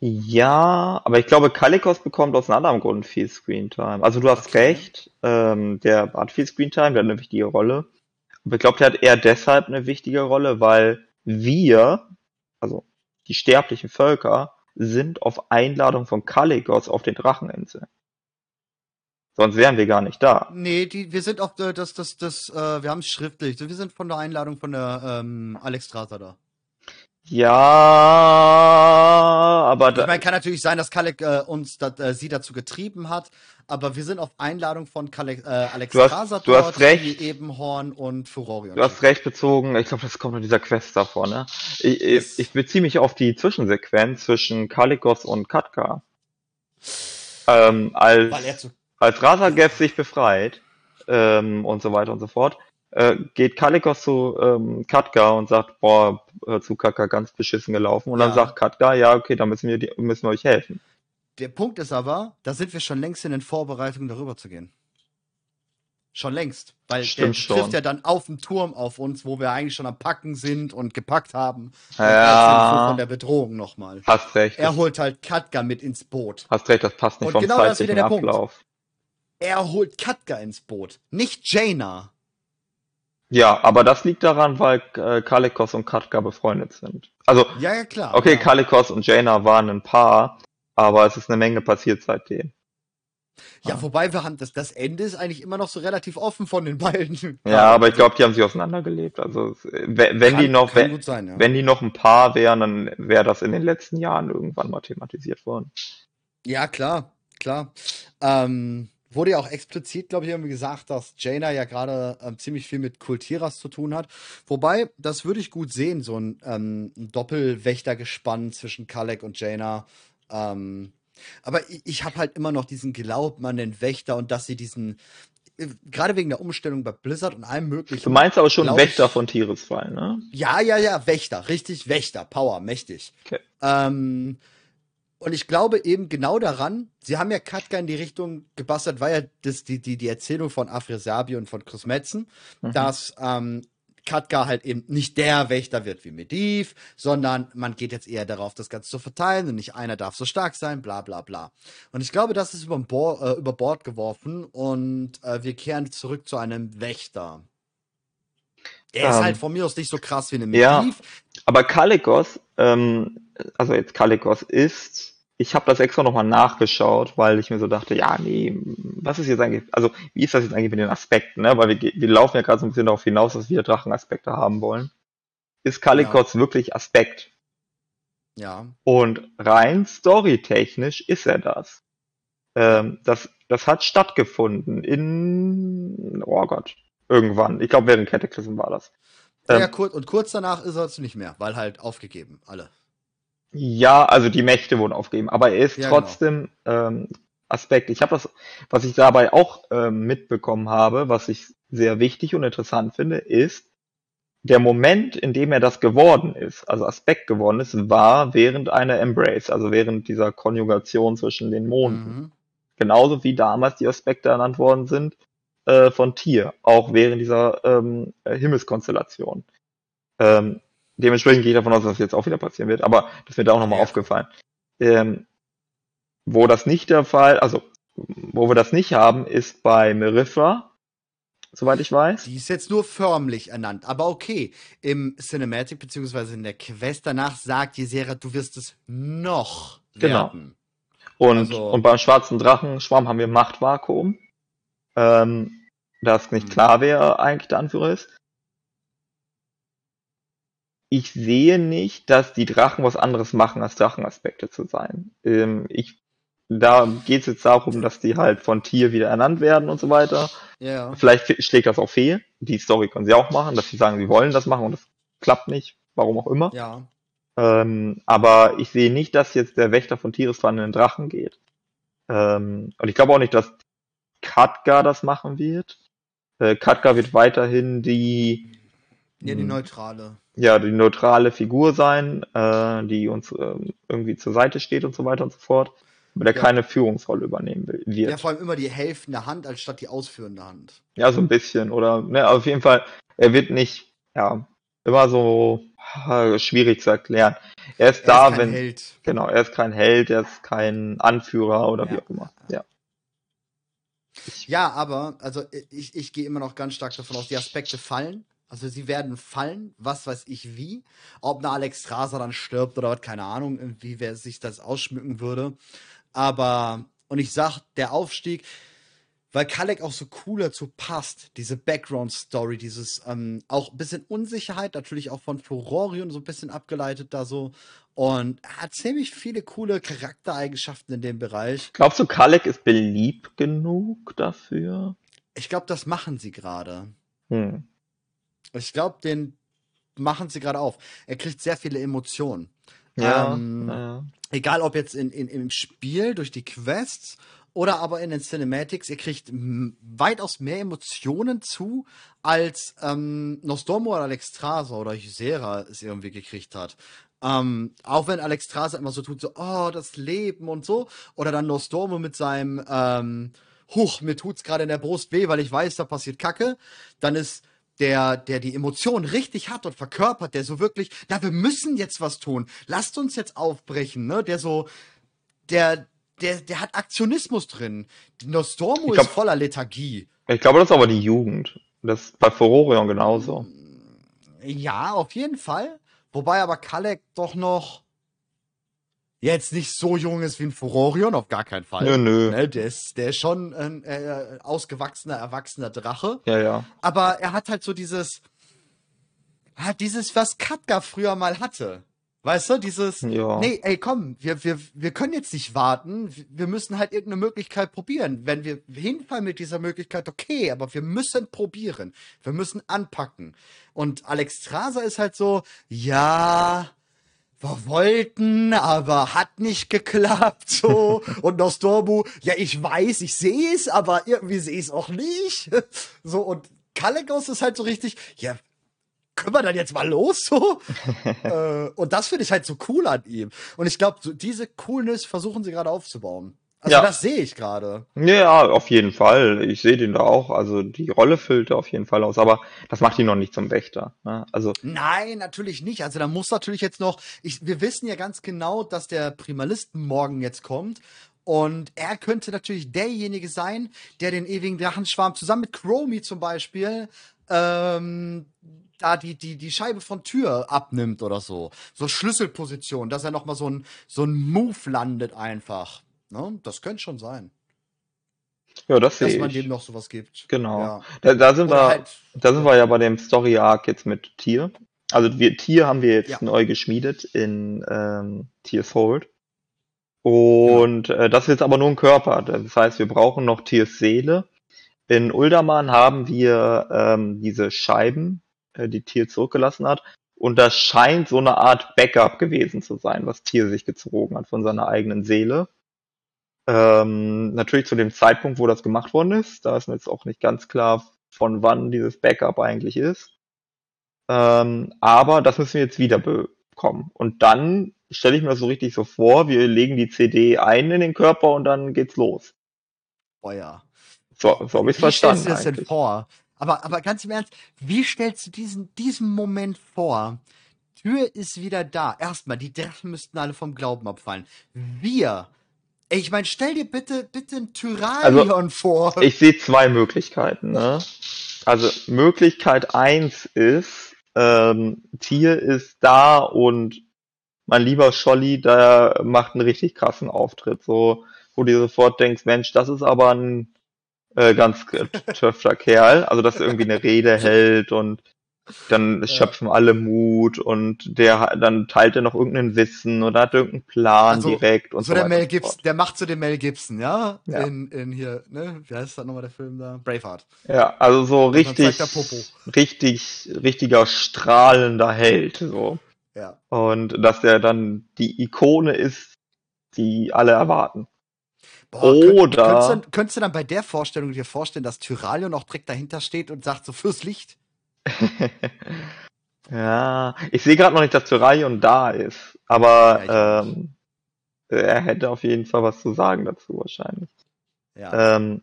Ja, aber ich glaube, Kalikos bekommt aus einem anderen Grund viel Screentime. Also du hast Okay. recht, ähm, der hat viel Screentime, der hat eine wichtige Rolle. Aber ich glaube, der hat eher deshalb eine wichtige Rolle, weil wir, also die sterblichen Völker, sind auf Einladung von Kalikos auf den Dracheninseln. Sonst wären wir gar nicht da. Nee, die, wir sind auf äh, das, das, das, äh, wir haben es schriftlich. Wir sind von der Einladung von der ähm, Alex Strata da. Ja, aber Ich da, meine, kann natürlich sein, dass Kalek äh, uns dat, äh, sie dazu getrieben hat, aber wir sind auf Einladung von Kalek, äh, Alex Du hast- Strata du hast dort, recht. Ebenhorn und Furorion. Du hast recht bezogen, ich glaube, das kommt in dieser Quest davor, ne? Ich, ich, ich beziehe mich auf die Zwischensequenz zwischen Kalikos und Katka. Ähm, als, zu. als Rasagev sich befreit, ähm, und so weiter und so fort, äh, geht Kalikos zu ähm, Katka und sagt, boah, zu Katka ganz beschissen gelaufen. Und dann Ja. sagt Katka, ja, okay, dann müssen wir, die, müssen wir euch helfen. Der Punkt ist aber, da sind wir schon längst in den Vorbereitungen, darüber zu gehen. Schon längst. Weil der Stimmt schon. trifft ja dann auf dem Turm auf uns, wo wir eigentlich schon am Packen sind und gepackt haben. Ja. von der Bedrohung nochmal. Hast recht. Er holt halt Katka mit ins Boot. hast recht, das passt nicht Und vom genau das ist zeitlichen wieder der Punkt. Ablauf. Er holt Katka ins Boot. Nicht Jaina. Ja, aber das liegt daran, weil äh, Kalikos und Katka befreundet sind. Also, Ja, ja, klar. okay, ja. Kalikos und Jaina waren ein Paar, aber es ist eine Menge passiert seitdem. ja, wobei wir haben das, das Ende ist eigentlich immer noch so relativ offen von den beiden. Ja, aber ich glaube, die haben sich auseinandergelebt. Also, wenn wenn Kann- die noch, wenn, sein, ja. wenn die noch ein Paar wären, dann wäre das in den letzten Jahren irgendwann mal thematisiert worden. Ja, klar, klar. Ähm, wurde ja auch explizit, glaube ich, irgendwie gesagt, dass Jaina ja gerade ähm, ziemlich viel mit Kultiras zu tun hat. Wobei, das würde ich gut sehen, so ein, ähm, ein Doppelwächtergespann zwischen Kalek und Jaina. Ähm, aber ich, ich habe halt immer noch diesen Glauben an den Wächter und dass sie diesen, äh, gerade wegen der Umstellung bei Blizzard und allem möglichen. Du meinst aber schon Wächter von Tieresfall, ne? Ja, ja, ja, Wächter, richtig Wächter, Power, mächtig. Okay. Ähm, und ich glaube eben genau daran, sie haben ja Katka in die Richtung gebastelt, war ja das, die, die, die Erzählung von Afresabi und von Chris Metzen, Mhm. dass ähm, Katka halt eben nicht der Wächter wird wie Mediv, sondern man geht jetzt eher darauf, das Ganze zu verteilen und nicht einer darf so stark sein, bla bla bla. Und ich glaube, das ist über, Bord, äh, über Bord geworfen und äh, wir kehren zurück zu einem Wächter. Er ist Ähm, halt von mir aus nicht so krass wie eine ja. Mediv, Aber Kalikos, ähm, also jetzt Kalikos ist, ich habe das extra nochmal nachgeschaut, weil ich mir so dachte, ja, nee, was ist jetzt eigentlich, also wie ist das jetzt eigentlich mit den Aspekten, ne? Weil wir, wir laufen ja gerade so ein bisschen darauf hinaus, dass wir Drachenaspekte haben wollen. Ist Kalikos wirklich Aspekt? Ja. Und rein storytechnisch ist er das. Ähm, das, das hat stattgefunden in, oh Gott, irgendwann. Ich glaube, während Cataclysm war das. Ja, Ähm, ja, kurz, und kurz danach ist er es nicht mehr, weil halt aufgegeben, alle. Ja, also die Mächte wurden aufgegeben, aber er ist Ja, genau. trotzdem ähm, Aspekt. Ich habe das, was ich dabei auch ähm, mitbekommen habe, was ich sehr wichtig und interessant finde, ist, der Moment, in dem er das geworden ist, also Aspekt geworden ist, war während einer Embrace, also während dieser Konjugation zwischen den Monden. Mhm. Genauso wie damals die Aspekte ernannt worden sind äh, von Tier, auch während dieser ähm, äh, Himmelskonstellation. Ähm, dementsprechend gehe ich davon aus, dass das jetzt auch wieder passieren wird, aber das wird auch nochmal aufgefallen. Ähm, wo das nicht der Fall, also wo wir das nicht haben, ist bei Merithra, soweit ich weiß. Die ist jetzt nur förmlich ernannt, aber okay. Im Cinematic beziehungsweise in der Quest danach sagt Jesera, du wirst es noch Genau. werden. Und, Also- und beim schwarzen Drachenschwamm haben wir Machtvakuum. Ähm, das nicht Mhm. klar, wer eigentlich der Anführer ist. Ich sehe nicht, dass die Drachen was anderes machen, als Drachenaspekte zu sein. Ähm, ich da geht es jetzt darum, dass die halt von Tier wieder ernannt werden und so weiter. Ja. Vielleicht schlägt das auch fehl. Die Story können sie auch machen, dass sie sagen, sie wollen das machen und das klappt nicht, warum auch immer. Ja. Ähm, aber ich sehe nicht, dass jetzt der Wächter von Tirisfan in den Drachen geht. Ähm, und ich glaube auch nicht, dass Katka das machen wird. Äh, Katka wird weiterhin die ja, die neutrale. Ja, die neutrale Figur sein, äh, die uns äh, irgendwie zur Seite steht und so weiter und so fort, aber der ja. keine Führungsrolle übernehmen will, wird. Ja, vor allem immer die helfende Hand anstatt die ausführende Hand. Ja, so ein bisschen, oder, ne, auf jeden Fall, er wird nicht, ja, immer so äh, schwierig zu erklären. Er ist er da, ist kein wenn. Held. Genau, er ist kein Held, er ist kein Anführer oder ja. wie auch immer. Ja. Ja, aber, also ich, ich gehe immer noch ganz stark davon aus, die Aspekte fallen. Also sie werden fallen, was weiß ich wie. Ob eine Alex Strasser dann stirbt oder was, keine Ahnung, wie wer sich das ausschmücken würde. Aber, und ich sag, der Aufstieg, weil Kalek auch so cool dazu passt, diese Background-Story, dieses ähm, auch ein bisschen Unsicherheit, natürlich auch von Furorion so ein bisschen abgeleitet da so. Und er hat ziemlich viele coole Charaktereigenschaften in dem Bereich. Glaubst du, Kalek ist beliebt genug dafür? Ich glaube, das machen sie gerade. Hm. Ich glaube, den machen sie gerade auf. Er kriegt sehr viele Emotionen. Ja, ähm, ja. Egal ob jetzt in, in, im Spiel durch die Quests oder aber in den Cinematics, ihr kriegt weitaus mehr Emotionen zu, als ähm, Nostormo oder Alexstrasza oder Ysera es irgendwie gekriegt hat. Ähm, auch wenn Alexstrasza immer so tut, so, oh, das Leben und so. Oder dann Nostormo mit seinem, ähm, Huch, mir tut's gerade in der Brust weh, weil ich weiß, da passiert Kacke. Dann ist der, der die Emotionen richtig hat und verkörpert, der so wirklich, na, wir müssen jetzt was tun, lasst uns jetzt aufbrechen, ne, der so, der, der, der hat Aktionismus drin. Nostormo glaub, ist voller Lethargie. Ich glaube, das ist aber die Jugend. Das ist bei Furorion genauso. Ja, auf jeden Fall. Wobei aber Kalek doch noch jetzt nicht so jung ist wie ein Furorion, auf gar keinen Fall. Nö, nö. Ne, der, ist, der ist schon ein äh, ausgewachsener, erwachsener Drache. Ja, ja. Aber er hat halt so dieses, hat dieses, was Katka früher mal hatte. Weißt du, dieses, ja. nee, ey, komm, wir, wir, wir können jetzt nicht warten, wir müssen halt irgendeine Möglichkeit probieren. Wenn wir hinfallen mit dieser Möglichkeit, okay, aber wir müssen probieren. Wir müssen anpacken. Und Alex Strasser ist halt so, ja, wir wollten, aber hat nicht geklappt, so. Und Nostorbu, ja, ich weiß, ich sehe es, aber irgendwie sehe ich es auch nicht. So, und Kalekos ist halt so richtig, ja, können wir dann jetzt mal los, so? äh, und das finde ich halt so cool an ihm. Und ich glaube, so diese Coolness versuchen sie gerade aufzubauen. Also ja. das sehe ich gerade. Ja, auf jeden Fall. Ich sehe den da auch. Also die Rolle füllt er auf jeden Fall aus, aber das macht ihn noch nicht zum Wächter. Ne? Also Nein, natürlich nicht. Also da muss natürlich jetzt noch. Ich, wir wissen ja ganz genau, dass der Primalisten morgen jetzt kommt. Und er könnte natürlich derjenige sein, der den ewigen Drachenschwarm zusammen mit Chromie zum Beispiel ähm, da die, die, die Scheibe von Tür abnimmt oder so. So Schlüsselposition, dass er nochmal so ein, so ein Move landet einfach. Ne? Das könnte schon sein. Ja, das sehe ich. Dass man dem noch sowas gibt. Genau. Ja. Da, da, sind wir, halt, da sind wir ja bei dem Story Arc jetzt mit Tier. Also wir, Tier haben wir jetzt ja. neu geschmiedet in ähm, Tiers Hold. Und ja. äh, das ist jetzt aber nur ein Körper. Das heißt, wir brauchen noch Tiers Seele. In Uldaman haben wir ähm, diese Scheiben, äh, die Tier zurückgelassen hat. Und das scheint so eine Art Backup gewesen zu sein, was Tier sich gezogen hat von seiner eigenen Seele. Ähm, natürlich zu dem Zeitpunkt, wo das gemacht worden ist. Da ist mir jetzt auch nicht ganz klar, von wann dieses Backup eigentlich ist. Ähm, aber das müssen wir jetzt wieder bekommen. Und dann stelle ich mir das so richtig so vor, wir legen die CD ein in den Körper und dann geht's los. Oh ja. So, so habe ich verstanden. Wie stellst du das denn vor? Aber, aber ganz im Ernst, wie stellst du diesen, diesen Moment vor? Tür ist wieder da. Erstmal, die Drachen müssten alle vom Glauben abfallen. Wir Ey, ich meine, stell dir bitte, bitte ein Tyrannion also, vor. Ich sehe zwei Möglichkeiten. Ne? Also Möglichkeit eins ist, ähm, Tier ist da und mein lieber Scholli, der macht einen richtig krassen Auftritt. So, wo du sofort denkst, Mensch, das ist aber ein äh, ganz töfter Kerl. Also, dass er irgendwie eine Rede hält und dann schöpfen ja. alle Mut und der dann teilt er noch irgendein Wissen oder hat irgendeinen Plan also, direkt und so, so der Mel Gibson, der macht so den Mel Gibson, ja? ja. In, in hier, ne? Wie heißt das nochmal der Film da? Braveheart. Ja, also so richtig, richtig, richtiger strahlender Held, so. Ja. Und dass der dann die Ikone ist, die alle erwarten. Boah, Oder. Könntest du, könntest du, dann bei der Vorstellung dir vorstellen, dass Tyralion auch direkt dahinter steht und sagt so fürs Licht? ja, ich sehe gerade noch nicht, dass Tyralion da ist. Aber ja, ähm, er hätte auf jeden Fall was zu sagen dazu wahrscheinlich. Ja. Ähm,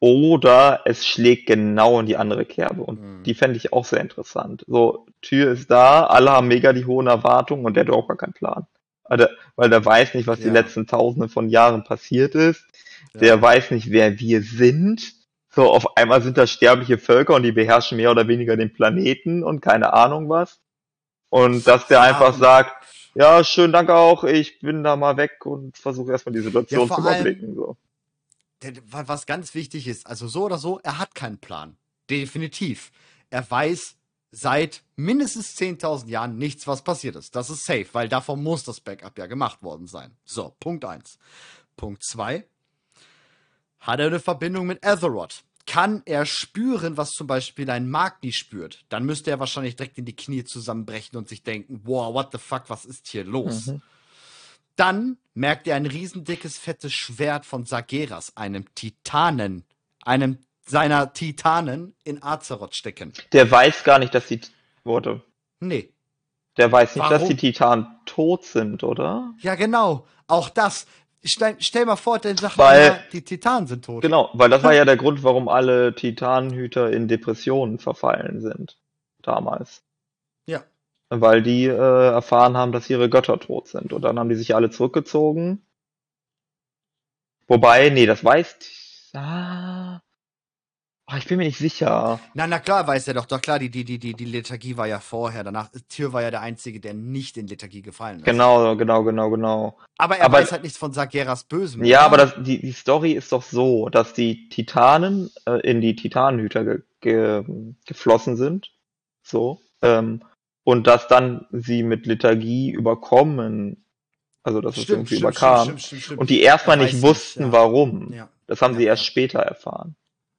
oder es schlägt genau in die andere Kerbe. Und mhm. die fände ich auch sehr interessant. So, Tür ist da, alle haben mega die hohen Erwartungen und der hat auch gar keinen Plan weil der, weil der weiß nicht, was ja. die letzten Tausende von Jahren passiert ist. Der weiß nicht, wer wir sind. So, auf einmal sind da sterbliche Völker und die beherrschen mehr oder weniger den Planeten und keine Ahnung was. Und dass der einfach sagt, ja, schön, danke auch, ich bin da mal weg und versuche erstmal die Situation ja, zu überblicken. So. Was ganz wichtig ist, also so oder so, er hat keinen Plan. Definitiv. Er weiß, seit mindestens 10.000 Jahren nichts, was passiert ist. Das ist safe, weil davon muss das Backup ja gemacht worden sein. So, Punkt 1. Punkt 2. Hat er eine Verbindung mit Azeroth? Kann er spüren, was zum Beispiel ein Magni spürt? Dann müsste er wahrscheinlich direkt in die Knie zusammenbrechen und sich denken, wow, what the fuck, was ist hier los? Mhm. Dann merkt er ein riesendickes, fettes Schwert von Sageras, einem Titanen, einem seiner Titanen in Azeroth stecken. Der weiß gar nicht, dass sie wurde. Nee. Der weiß nicht, Warum? dass die Titanen tot sind, oder? Ja, genau. Auch das. Stell, stell mal vor, der sagt, weil, ja, die Titanen sind tot. Genau, weil das war ja der Grund, warum alle Titanenhüter in Depressionen verfallen sind. Damals. Ja. Weil die äh, erfahren haben, dass ihre Götter tot sind. Und dann haben die sich alle zurückgezogen. Wobei, nee, das weiß. Ah, Oh, ich bin mir nicht sicher. Na, na klar weiß er doch. Doch klar, die, die, die, die, die Lethargie war ja vorher. Danach, Tyr war ja der Einzige, der nicht in Lethargie gefallen ist. Genau, genau, genau, genau. Aber er aber, weiß halt nichts von Sageras Bösem. Ja, oder? aber das, die, die Story ist doch so, dass die Titanen äh, in die Titanenhüter ge, ge, geflossen sind. So. Ähm, und dass dann sie mit Lethargie überkommen. Also, dass stimmt, es irgendwie stimmt, überkam. Stimmt, und die erstmal nicht wussten, ja. warum. Ja. Das haben ja, sie erst später erfahren.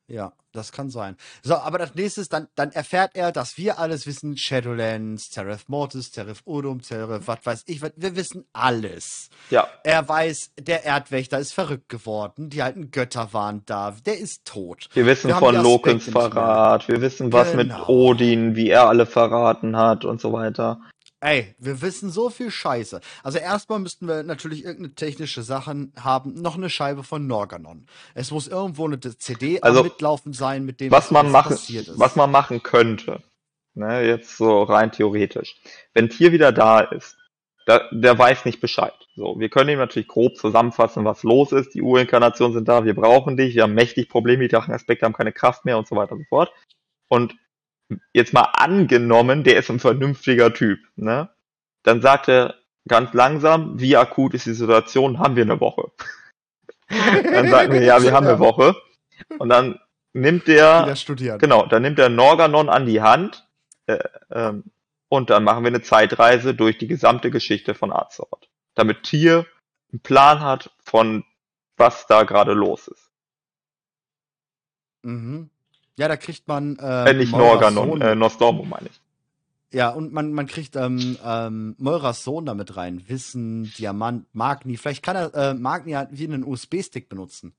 Ja, das kann sein. So, aber das nächste ist, dann, dann erfährt er, dass wir alles wissen. Shadowlands, Teref Mortis, Teref Udum, Teref, was weiß ich, wir wissen alles. Ja. Er weiß, der Erdwächter ist verrückt geworden, die alten Götter waren da, der ist tot. Wir wissen wir von Lokens Verrat, wir wissen was genau. mit Odin, wie er alle verraten hat und so weiter. Ey, wir wissen so viel Scheiße. Also erstmal müssten wir natürlich irgendeine technische Sachen haben. Noch eine Scheibe von Norganon. Es muss irgendwo eine CD also, mitlaufen sein, mit dem was man machen, passiert ist. Was man machen könnte, ne, jetzt so rein theoretisch. Wenn Tier wieder da ist, da, der weiß nicht Bescheid. So, wir können ihm natürlich grob zusammenfassen, was los ist. Die Urinkarnationen sind da, wir brauchen dich, wir haben mächtig Probleme, die Drachenaspekte haben keine Kraft mehr und so weiter und so fort. Und jetzt mal angenommen, der ist ein vernünftiger Typ, ne? Dann sagt er ganz langsam, wie akut ist die Situation, haben wir eine Woche. dann sagen wir, ja, wir haben eine Woche. Und dann nimmt der, genau, dann nimmt der Norganon an die Hand, äh, ähm, und dann machen wir eine Zeitreise durch die gesamte Geschichte von Azeroth. Damit Tier einen Plan hat von was da gerade los ist. Mhm. Ja, da kriegt man. Äh, äh nicht Norganon, äh, Nostormo meine ich. Ja, und man, man kriegt ähm, ähm, Moiras Sohn damit rein. Wissen, Diamant, Magni. Vielleicht kann er äh, Magni halt wie einen USB-Stick benutzen.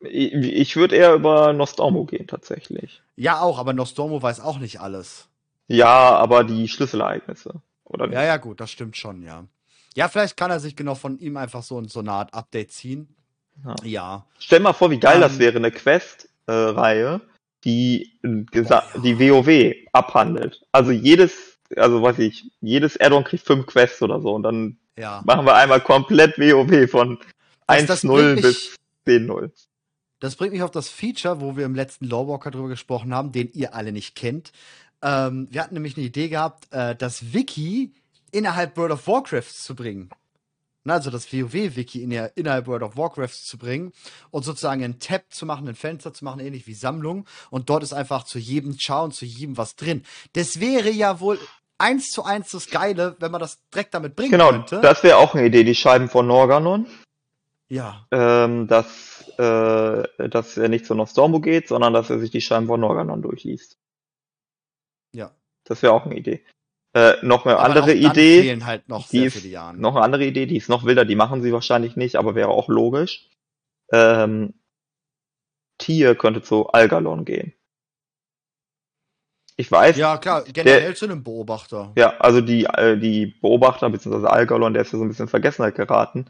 Ich, ich würde eher über Nostormo gehen, tatsächlich. Ja, auch, aber Nostormo weiß auch nicht alles. Ja, aber die Schlüsselereignisse, oder nicht? Ja, ja, gut, das stimmt schon, ja. Ja, vielleicht kann er sich genau von ihm einfach so, so eine Art Update ziehen. Ja. ja. Stell mal vor, wie geil ähm, das wäre, eine Quest, Reihe, die die WoW abhandelt. Also jedes, also weiß ich, jedes Addon kriegt fünf Quests oder so und dann ja. machen wir einmal komplett WoW von 1.0 bis 10.0. Das bringt mich auf das Feature, wo wir im letzten Lawwalker drüber gesprochen haben, den ihr alle nicht kennt. Ähm, wir hatten nämlich eine Idee gehabt, äh, das Wiki innerhalb World of Warcraft zu bringen. Ne, also das WoW-Wiki in der, innerhalb World of Warcraft zu bringen und sozusagen einen Tab zu machen, ein Fenster zu machen, ähnlich wie Sammlung. Und dort ist einfach zu jedem Char und zu jedem was drin. Das wäre ja wohl eins zu eins das Geile, wenn man das direkt damit bringen genau, könnte. Genau, das wäre auch eine Idee, die Scheiben von Norganon. Ja. Ähm, dass, äh, dass er nicht zu Nostormo geht, sondern dass er sich die Scheiben von Norganon durchliest. Ja. Das wäre auch eine Idee. Äh, noch eine aber andere Idee. Halt noch, die ist, noch eine andere Idee, die ist noch wilder, die machen sie wahrscheinlich nicht, aber wäre auch logisch. Ähm, Tier könnte zu Algalon gehen. Ich weiß. Ja, klar, generell der, zu einem Beobachter. Ja, also die, äh, die Beobachter, beziehungsweise Algalon, der ist ja so ein bisschen in Vergessenheit geraten.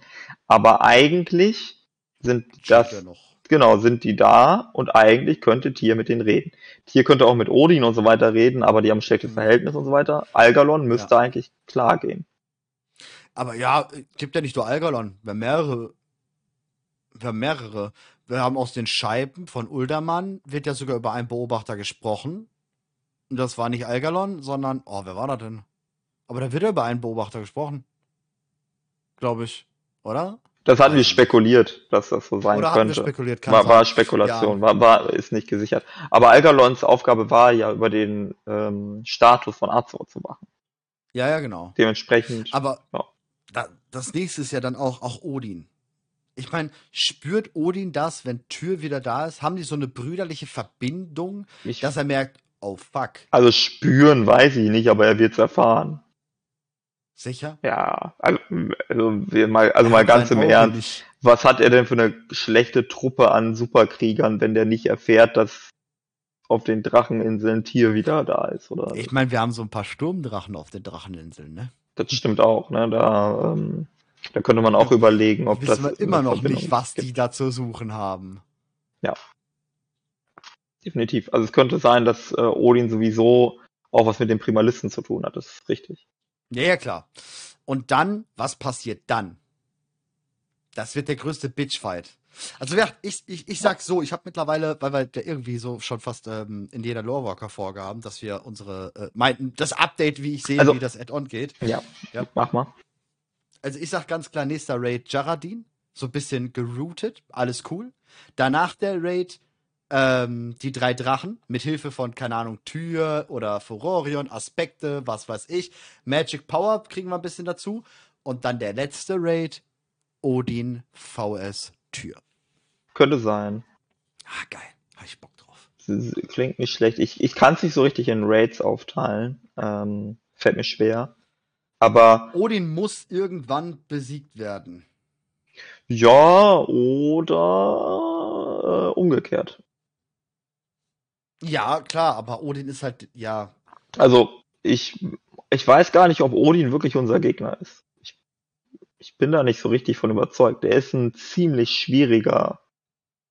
Aber eigentlich sind das. Ja genau, sind die da und eigentlich könnte Tier mit denen reden. Tier könnte auch mit Odin und so weiter reden, aber die haben ein schlechtes mhm. Verhältnis und so weiter. Algalon müsste ja. eigentlich klar gehen. Aber ja, gibt ja nicht nur Algalon, wir haben mehrere. Wir haben mehrere. Wir haben aus den Scheiben von Uldermann, wird ja sogar über einen Beobachter gesprochen. Und das war nicht Algalon, sondern, oh, wer war da denn? Aber da wird ja über einen Beobachter gesprochen. Glaube ich. Oder? Das hatten wir spekuliert, dass das so sein Oder könnte. Spekuliert, kann war, war Spekulation, ja. war, war, ist nicht gesichert. Aber Algalons Aufgabe war ja, über den ähm, Status von Azor zu machen. Ja, ja, genau. Dementsprechend. Aber ja. da, das nächste ist ja dann auch, auch Odin. Ich meine, spürt Odin das, wenn Tür wieder da ist? Haben die so eine brüderliche Verbindung, ich, dass er merkt, oh fuck. Also spüren weiß ich nicht, aber er wird es erfahren. Sicher? Ja, also, also, mal, also mal ganz im Ernst. Nicht. Was hat er denn für eine schlechte Truppe an Superkriegern, wenn der nicht erfährt, dass auf den Dracheninseln Tier wieder da ist, oder? Ich meine, wir haben so ein paar Sturmdrachen auf den Dracheninseln, ne? Das stimmt auch, ne? Da, ähm, da könnte man auch ja, überlegen, ob wissen das. Wir immer noch nicht, was gibt. die da zu suchen haben. Ja. Definitiv. Also es könnte sein, dass äh, Odin sowieso auch was mit den Primalisten zu tun hat, das ist richtig. Ja, ja, klar. Und dann, was passiert dann? Das wird der größte Bitchfight. Also ja, ich, ich, ich sag so, ich habe mittlerweile, weil wir ja irgendwie so schon fast ähm, in jeder Lorewalker vorgaben, dass wir unsere, äh, meinten, das Update, wie ich sehe, also, wie das Add-on geht. Ja, ja, mach mal. Also ich sag ganz klar, nächster Raid Jaradin, so ein bisschen geroutet, alles cool. Danach der Raid ähm, die drei Drachen mit Hilfe von, keine Ahnung, Tür oder Furorion, Aspekte, was weiß ich. Magic Power kriegen wir ein bisschen dazu. Und dann der letzte Raid, Odin VS Tür. Könnte sein. Ah, geil. Hab ich Bock drauf. Klingt nicht schlecht. Ich, ich kann es nicht so richtig in Raids aufteilen. Ähm, fällt mir schwer. Aber. Odin muss irgendwann besiegt werden. Ja, oder äh, umgekehrt. Ja, klar, aber Odin ist halt, ja. Also, ich, ich weiß gar nicht, ob Odin wirklich unser Gegner ist. Ich, ich bin da nicht so richtig von überzeugt. Er ist ein ziemlich schwieriger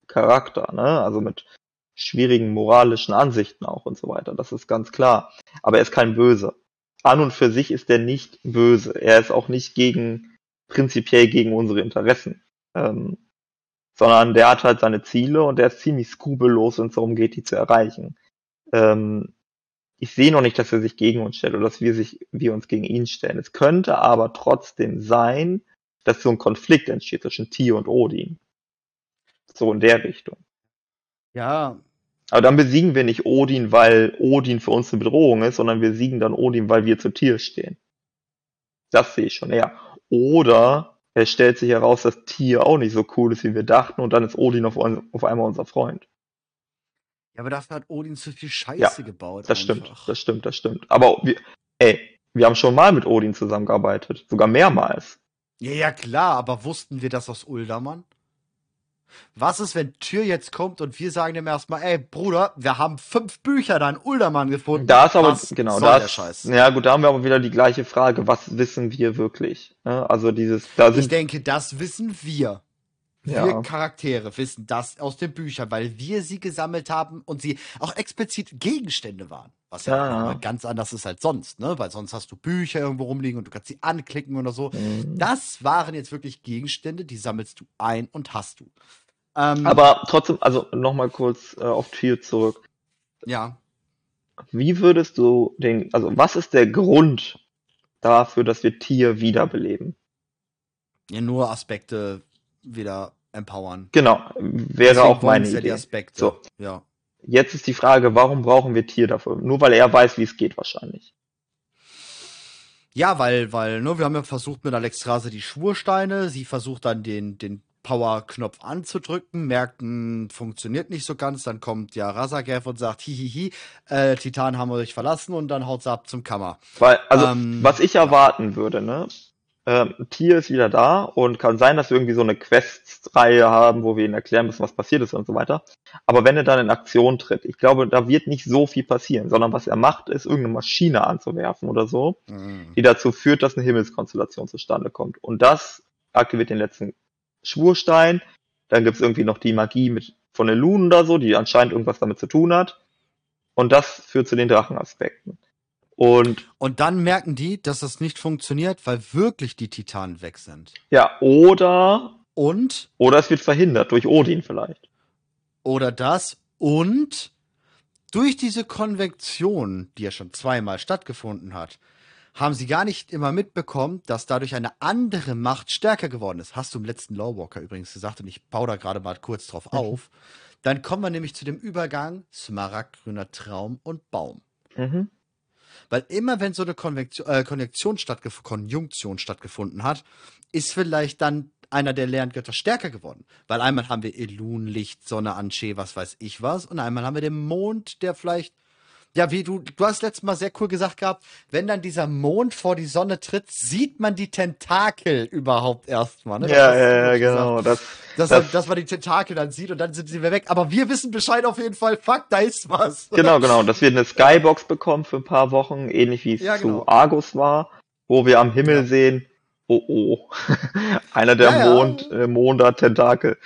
Charakter, ne? Also mit schwierigen moralischen Ansichten auch und so weiter. Das ist ganz klar. Aber er ist kein Böse. An und für sich ist er nicht böse. Er ist auch nicht gegen, prinzipiell gegen unsere Interessen. Ähm, sondern der hat halt seine Ziele und der ist ziemlich skrupellos, wenn es darum geht, die zu erreichen. Ähm, ich sehe noch nicht, dass er sich gegen uns stellt oder dass wir sich, wir uns gegen ihn stellen. Es könnte aber trotzdem sein, dass so ein Konflikt entsteht zwischen Tier und Odin. So in der Richtung. Ja. Aber dann besiegen wir nicht Odin, weil Odin für uns eine Bedrohung ist, sondern wir siegen dann Odin, weil wir zu Tier stehen. Das sehe ich schon eher. Oder es stellt sich heraus, dass Tier auch nicht so cool ist, wie wir dachten, und dann ist Odin auf, auf einmal unser Freund. Ja, aber dafür hat Odin zu viel Scheiße ja, gebaut. Das einfach. stimmt, das stimmt, das stimmt. Aber wir, ey, wir haben schon mal mit Odin zusammengearbeitet. Sogar mehrmals. Ja, ja, klar, aber wussten wir das aus Uldermann? Was ist, wenn Tür jetzt kommt und wir sagen dem erstmal, ey Bruder, wir haben fünf Bücher da in Uldermann gefunden. Da ist aber, was genau, da ist, ja gut, da haben wir aber wieder die gleiche Frage, was wissen wir wirklich? Also dieses, da sind. Ich denke, das wissen wir. Wir ja. Charaktere wissen das aus den Büchern, weil wir sie gesammelt haben und sie auch explizit Gegenstände waren. Was ja, ja. ganz anders ist als sonst, ne? Weil sonst hast du Bücher irgendwo rumliegen und du kannst sie anklicken oder so. Mhm. Das waren jetzt wirklich Gegenstände, die sammelst du ein und hast du. Ähm, Aber trotzdem, also nochmal kurz äh, auf Tier zurück. Ja. Wie würdest du den, also was ist der Grund dafür, dass wir Tier wiederbeleben? Ja, nur Aspekte wieder empowern. Genau, wäre Deswegen auch meine Idee. Die Aspekte. So. Ja. Jetzt ist die Frage, warum brauchen wir Tier dafür? Nur weil er weiß, wie es geht wahrscheinlich. Ja, weil, weil, ne, wir haben ja versucht mit Alexstrase die Schwursteine, sie versucht dann den, den Power-Knopf anzudrücken, merkt, mh, funktioniert nicht so ganz, dann kommt ja Razagev und sagt, hihihi, äh, Titan haben wir euch verlassen und dann haut sie ab zum Kammer. Weil, also, ähm, was ich erwarten würde, ne, ähm, Tier ist wieder da und kann sein, dass wir irgendwie so eine Quest-Reihe haben, wo wir ihnen erklären müssen, was passiert ist und so weiter. Aber wenn er dann in Aktion tritt, ich glaube, da wird nicht so viel passieren, sondern was er macht, ist irgendeine Maschine anzuwerfen oder so, mhm. die dazu führt, dass eine Himmelskonstellation zustande kommt. Und das aktiviert den letzten Schwurstein. Dann gibt's irgendwie noch die Magie mit von den Lunen oder so, die anscheinend irgendwas damit zu tun hat. Und das führt zu den Drachenaspekten. Und, und dann merken die, dass das nicht funktioniert, weil wirklich die Titanen weg sind. Ja, oder. Und? Oder es wird verhindert, durch Odin vielleicht. Oder das. Und durch diese Konvektion, die ja schon zweimal stattgefunden hat, haben sie gar nicht immer mitbekommen, dass dadurch eine andere Macht stärker geworden ist. Hast du im letzten Lawwalker übrigens gesagt und ich baue da gerade mal kurz drauf mhm. auf. Dann kommen wir nämlich zu dem Übergang Smaragdgrüner Traum und Baum. Mhm. Weil immer wenn so eine Konvektion, äh, Konjunktion, stattgef Konjunktion stattgefunden hat, ist vielleicht dann einer der Lerngötter stärker geworden. Weil einmal haben wir Elun, Licht, Sonne, Ansche, was weiß ich was. Und einmal haben wir den Mond, der vielleicht ja, wie du, du hast letztes Mal sehr cool gesagt gehabt, wenn dann dieser Mond vor die Sonne tritt, sieht man die Tentakel überhaupt erstmal. Ne? Ja, ja, ja, genau. Das, dass, das, dass man die Tentakel dann sieht und dann sind sie wieder weg. Aber wir wissen Bescheid auf jeden Fall, fuck, da ist was. Genau, genau. Dass wir eine Skybox bekommen für ein paar Wochen, ähnlich wie es ja, genau. zu Argus war, wo wir am Himmel ja. sehen, oh oh, einer der ja, Mond, äh, Monder Tentakel.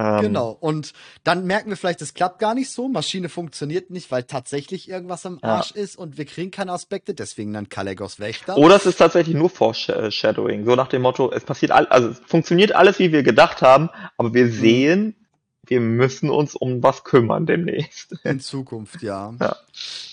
Ähm, genau. Und dann merken wir vielleicht, es klappt gar nicht so. Maschine funktioniert nicht, weil tatsächlich irgendwas am Arsch ja. ist und wir kriegen keine Aspekte. Deswegen dann Kalegos Wächter. Oder es ist tatsächlich nur Foreshadowing. So nach dem Motto, es passiert all, also es funktioniert alles, wie wir gedacht haben, aber wir mhm. sehen, wir müssen uns um was kümmern demnächst. In Zukunft, ja. Ja,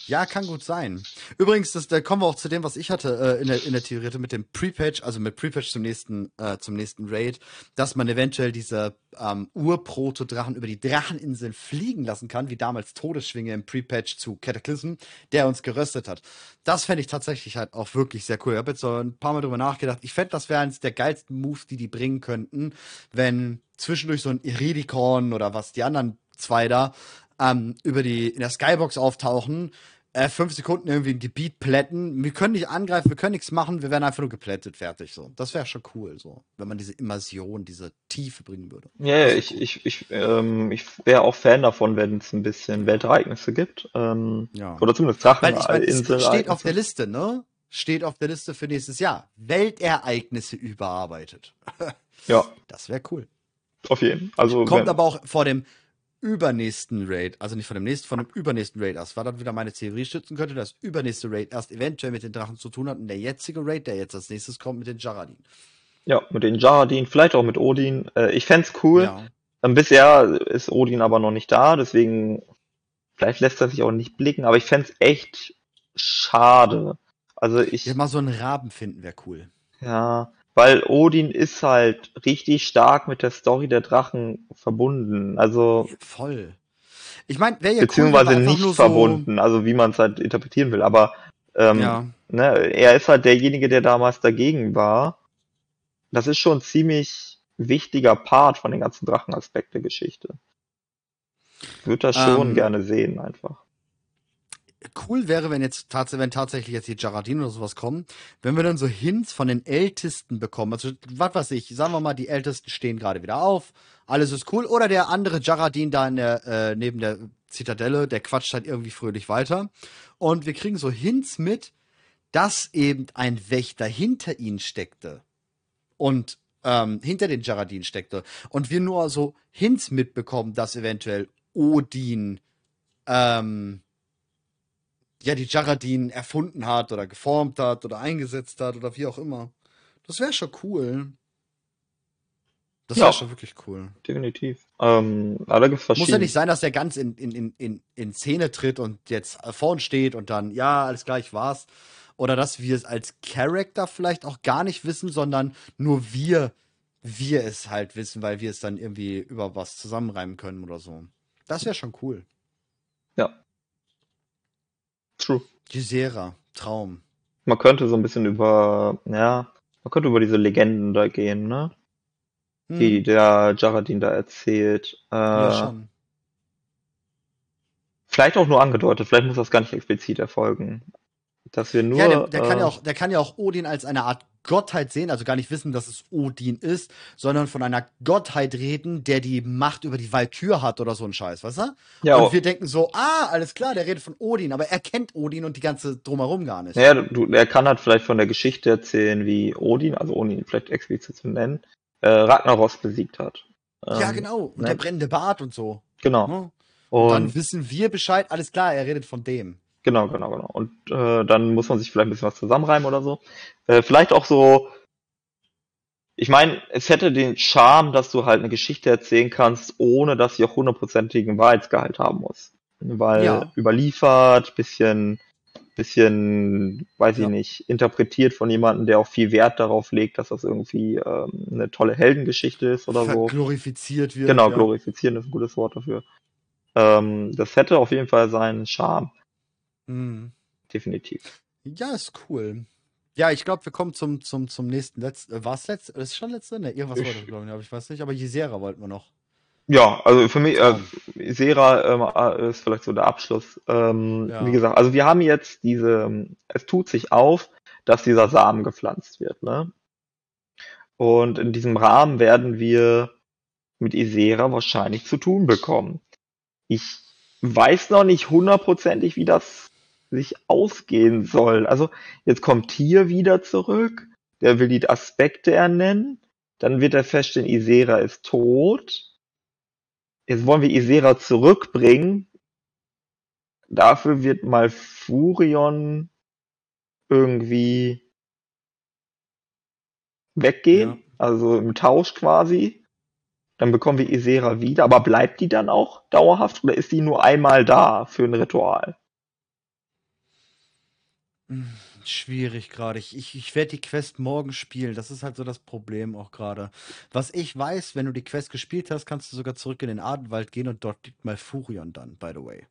ja kann gut sein. Übrigens, das, da kommen wir auch zu dem, was ich hatte äh, in, der, in der Theorie mit dem Pre-Patch, also mit Pre-Patch zum nächsten, äh, zum nächsten Raid, dass man eventuell diese ähm, Urproto-Drachen über die Dracheninseln fliegen lassen kann, wie damals Todesschwinge im Pre-Patch zu Cataclysm, der uns geröstet hat. Das fände ich tatsächlich halt auch wirklich sehr cool. Ich habe jetzt so ein paar Mal drüber nachgedacht. Ich fände, das wäre eines der geilsten Moves, die die bringen könnten, wenn zwischendurch so ein Iridikon oder was die anderen zwei da ähm, über die in der Skybox auftauchen, äh, fünf Sekunden irgendwie ein Gebiet plätten. Wir können nicht angreifen, wir können nichts machen, wir werden einfach nur geplättet, fertig. So, das wäre schon cool, so, wenn man diese Immersion, diese Tiefe bringen würde. Ja, yeah, ich, ich, ich, ähm, ich wäre auch Fan davon, wenn es ein bisschen Weltereignisse gibt. Ähm, ja. Oder zumindest Drachen. Weil ich meine, es steht auf der Liste, ne? Steht auf der Liste für nächstes Jahr. Weltereignisse überarbeitet. ja. Das wäre cool. Auf jeden. Also kommt wenn, aber auch vor dem übernächsten Raid, also nicht von dem nächsten, von dem übernächsten Raid erst. War dann wieder meine Theorie stützen könnte, dass übernächste Raid erst eventuell mit den Drachen zu tun hat und der jetzige Raid, der jetzt als nächstes kommt, mit den Jaradin. Ja, mit den Jaradin, vielleicht auch mit Odin. Äh, ich fände cool. Ja. Ähm, bisher ist Odin aber noch nicht da, deswegen vielleicht lässt er sich auch nicht blicken, aber ich fände echt schade. Also ich. Ja, mal so einen Raben finden wäre cool. Ja, weil Odin ist halt richtig stark mit der Story der Drachen verbunden. Also voll. Ich meine, wäre ja beziehungsweise cool, nicht verbunden, so also wie man es halt interpretieren will. Aber ähm, ja. ne, er ist halt derjenige, der damals dagegen war. Das ist schon ein ziemlich wichtiger Part von den ganzen Drachenaspekt der Geschichte. Ich würde das schon ähm, gerne sehen, einfach cool wäre, wenn jetzt tats wenn tatsächlich jetzt die Jaradin oder sowas kommen, wenn wir dann so Hints von den Ältesten bekommen. Also, was weiß ich, sagen wir mal, die Ältesten stehen gerade wieder auf, alles ist cool. Oder der andere Jaradin da in der, äh, neben der Zitadelle, der quatscht halt irgendwie fröhlich weiter. Und wir kriegen so Hints mit, dass eben ein Wächter hinter ihnen steckte. Und ähm, hinter den Jaradin steckte. Und wir nur so Hints mitbekommen, dass eventuell Odin ähm, ja, die Jaradin erfunden hat oder geformt hat oder eingesetzt hat oder wie auch immer. Das wäre schon cool. Das wäre ja, schon wirklich cool. Definitiv. Ähm, alle Muss ja nicht sein, dass der ganz in, in, in, in Szene tritt und jetzt vorn steht und dann, ja, alles gleich war's. Oder dass wir es als Character vielleicht auch gar nicht wissen, sondern nur wir wir es halt wissen, weil wir es dann irgendwie über was zusammenreimen können oder so. Das wäre schon cool. Ja. True. Gisera, Traum. Man könnte so ein bisschen über, ja, man könnte über diese Legenden da gehen, ne? Hm. Die der Jaradin da erzählt. Äh, ja, schon. Vielleicht auch nur angedeutet, vielleicht muss das gar nicht explizit erfolgen. Dass wir nur. Ja, der, der äh, kann ja auch, der kann ja auch Odin als eine Art Gottheit sehen, also gar nicht wissen, dass es Odin ist, sondern von einer Gottheit reden, der die Macht über die Walkür hat oder so ein Scheiß, weißt du? Ja, und wir denken so, ah, alles klar, der redet von Odin, aber er kennt Odin und die ganze drumherum gar nicht. Ja, du, er kann halt vielleicht von der Geschichte erzählen, wie Odin, also ohne ihn vielleicht explizit zu nennen, äh, Ragnaros besiegt hat. ja, ähm, genau. Und ne? der brennende Bart und so. Genau. Ne? Und, und dann wissen wir Bescheid, alles klar, er redet von dem. Genau, genau, genau. Und äh, dann muss man sich vielleicht ein bisschen was zusammenreimen oder so. Äh, vielleicht auch so. Ich meine, es hätte den Charme, dass du halt eine Geschichte erzählen kannst, ohne dass sie auch hundertprozentigen Wahrheitsgehalt haben muss. Weil ja. überliefert, bisschen, bisschen, weiß ja. ich nicht, interpretiert von jemandem, der auch viel Wert darauf legt, dass das irgendwie ähm, eine tolle Heldengeschichte ist oder so. Glorifiziert wird. Genau, ja. glorifizieren ist ein gutes Wort dafür. Ähm, das hätte auf jeden Fall seinen Charme. Mhm. Definitiv. Ja, ist cool. Ja, ich glaube, wir kommen zum, zum, zum nächsten letzten. Äh, war es letzte? Ist schon letzte? Ne, irgendwas das, glaube ich, aber ich weiß nicht. Aber Jesera wollten wir noch. Ja, also für mich, äh, Sera äh, ist vielleicht so der Abschluss. Ähm, ja. Wie gesagt, also wir haben jetzt diese, es tut sich auf, dass dieser Samen gepflanzt wird, ne? Und in diesem Rahmen werden wir mit Isera wahrscheinlich zu tun bekommen. Ich weiß noch nicht hundertprozentig, wie das sich ausgehen soll. Also jetzt kommt Tier wieder zurück, der will die Aspekte ernennen, dann wird er feststellen, Isera ist tot. Jetzt wollen wir Isera zurückbringen. Dafür wird mal Furion irgendwie weggehen, ja. also im Tausch quasi. Dann bekommen wir Isera wieder, aber bleibt die dann auch dauerhaft oder ist die nur einmal da für ein Ritual? Schwierig gerade. Ich, ich, ich werde die Quest morgen spielen. Das ist halt so das Problem auch gerade. Was ich weiß, wenn du die Quest gespielt hast, kannst du sogar zurück in den Adenwald gehen und dort liegt mal Furion dann, by the way.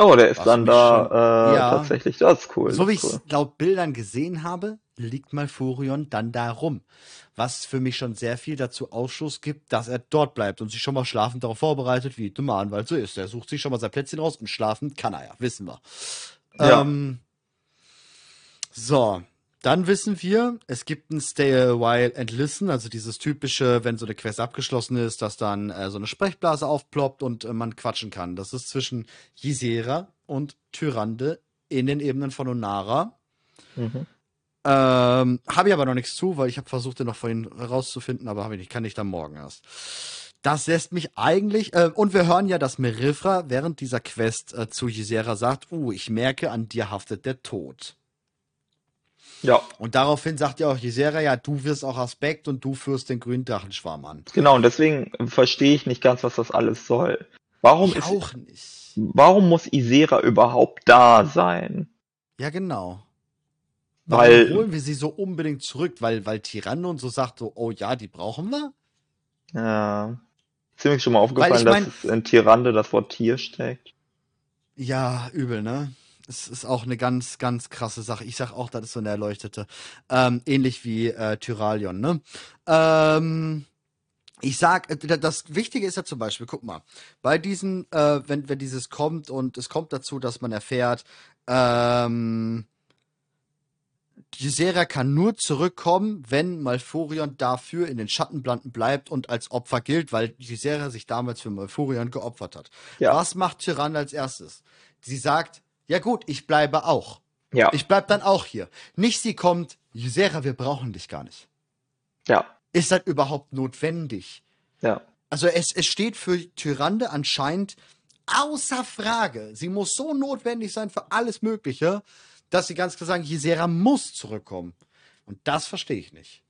Oh, der ist Was dann da schon, äh, ja, tatsächlich. Das ist cool. So wie ich es laut Bildern gesehen habe, liegt mal Furion dann da rum. Was für mich schon sehr viel dazu Ausschluss gibt, dass er dort bleibt und sich schon mal schlafend darauf vorbereitet, wie der Mahnwald so ist. Er sucht sich schon mal sein Plätzchen raus und schlafen kann er ja, wissen wir. Ja. Ähm, so, dann wissen wir, es gibt ein Stay a while and listen, also dieses typische, wenn so eine Quest abgeschlossen ist, dass dann äh, so eine Sprechblase aufploppt und äh, man quatschen kann. Das ist zwischen Ysera und Tyrande in den Ebenen von Onara. Mhm. Ähm, habe ich aber noch nichts zu, weil ich habe versucht, den noch vorhin herauszufinden, aber habe ich nicht, kann ich dann morgen erst. Das lässt mich eigentlich, äh, und wir hören ja, dass Merifra während dieser Quest äh, zu Ysera sagt, uh, ich merke, an dir haftet der Tod. Ja. Und daraufhin sagt ja auch Jesera, ja, du wirst auch Aspekt und du führst den grünen Drachenschwarm an. Genau, und deswegen verstehe ich nicht ganz, was das alles soll. Warum ich ist, auch nicht. Warum muss Isera überhaupt da sein? Ja, genau. Warum weil, holen wir sie so unbedingt zurück? Weil, weil Tyranno und so sagt so, oh ja, die brauchen wir? Ja. Ziemlich schon mal aufgefallen, mein, dass in Tyrande das Wort Tier steckt. Ja, übel, ne? Es ist auch eine ganz, ganz krasse Sache. Ich sag auch, das ist so eine Erleuchtete. Ähm, ähnlich wie äh, Tyralion, ne? Ähm, ich sag, äh, das Wichtige ist ja zum Beispiel, guck mal, bei diesen, äh, wenn, wenn dieses kommt und es kommt dazu, dass man erfährt, ähm, die Serie kann nur zurückkommen, wenn Malfurion dafür in den Schattenblanden bleibt und als Opfer gilt, weil die Serie sich damals für Malfurion geopfert hat. Ja. Was macht Tyrann als erstes? Sie sagt, ja gut, ich bleibe auch. Ja. Ich bleib dann auch hier. Nicht sie kommt, Ysera, wir brauchen dich gar nicht. Ja. Ist das überhaupt notwendig? Ja. Also es, es steht für Tyrande anscheinend außer Frage. Sie muss so notwendig sein für alles Mögliche, dass sie ganz klar sagen, Ysera muss zurückkommen. Und das verstehe ich nicht.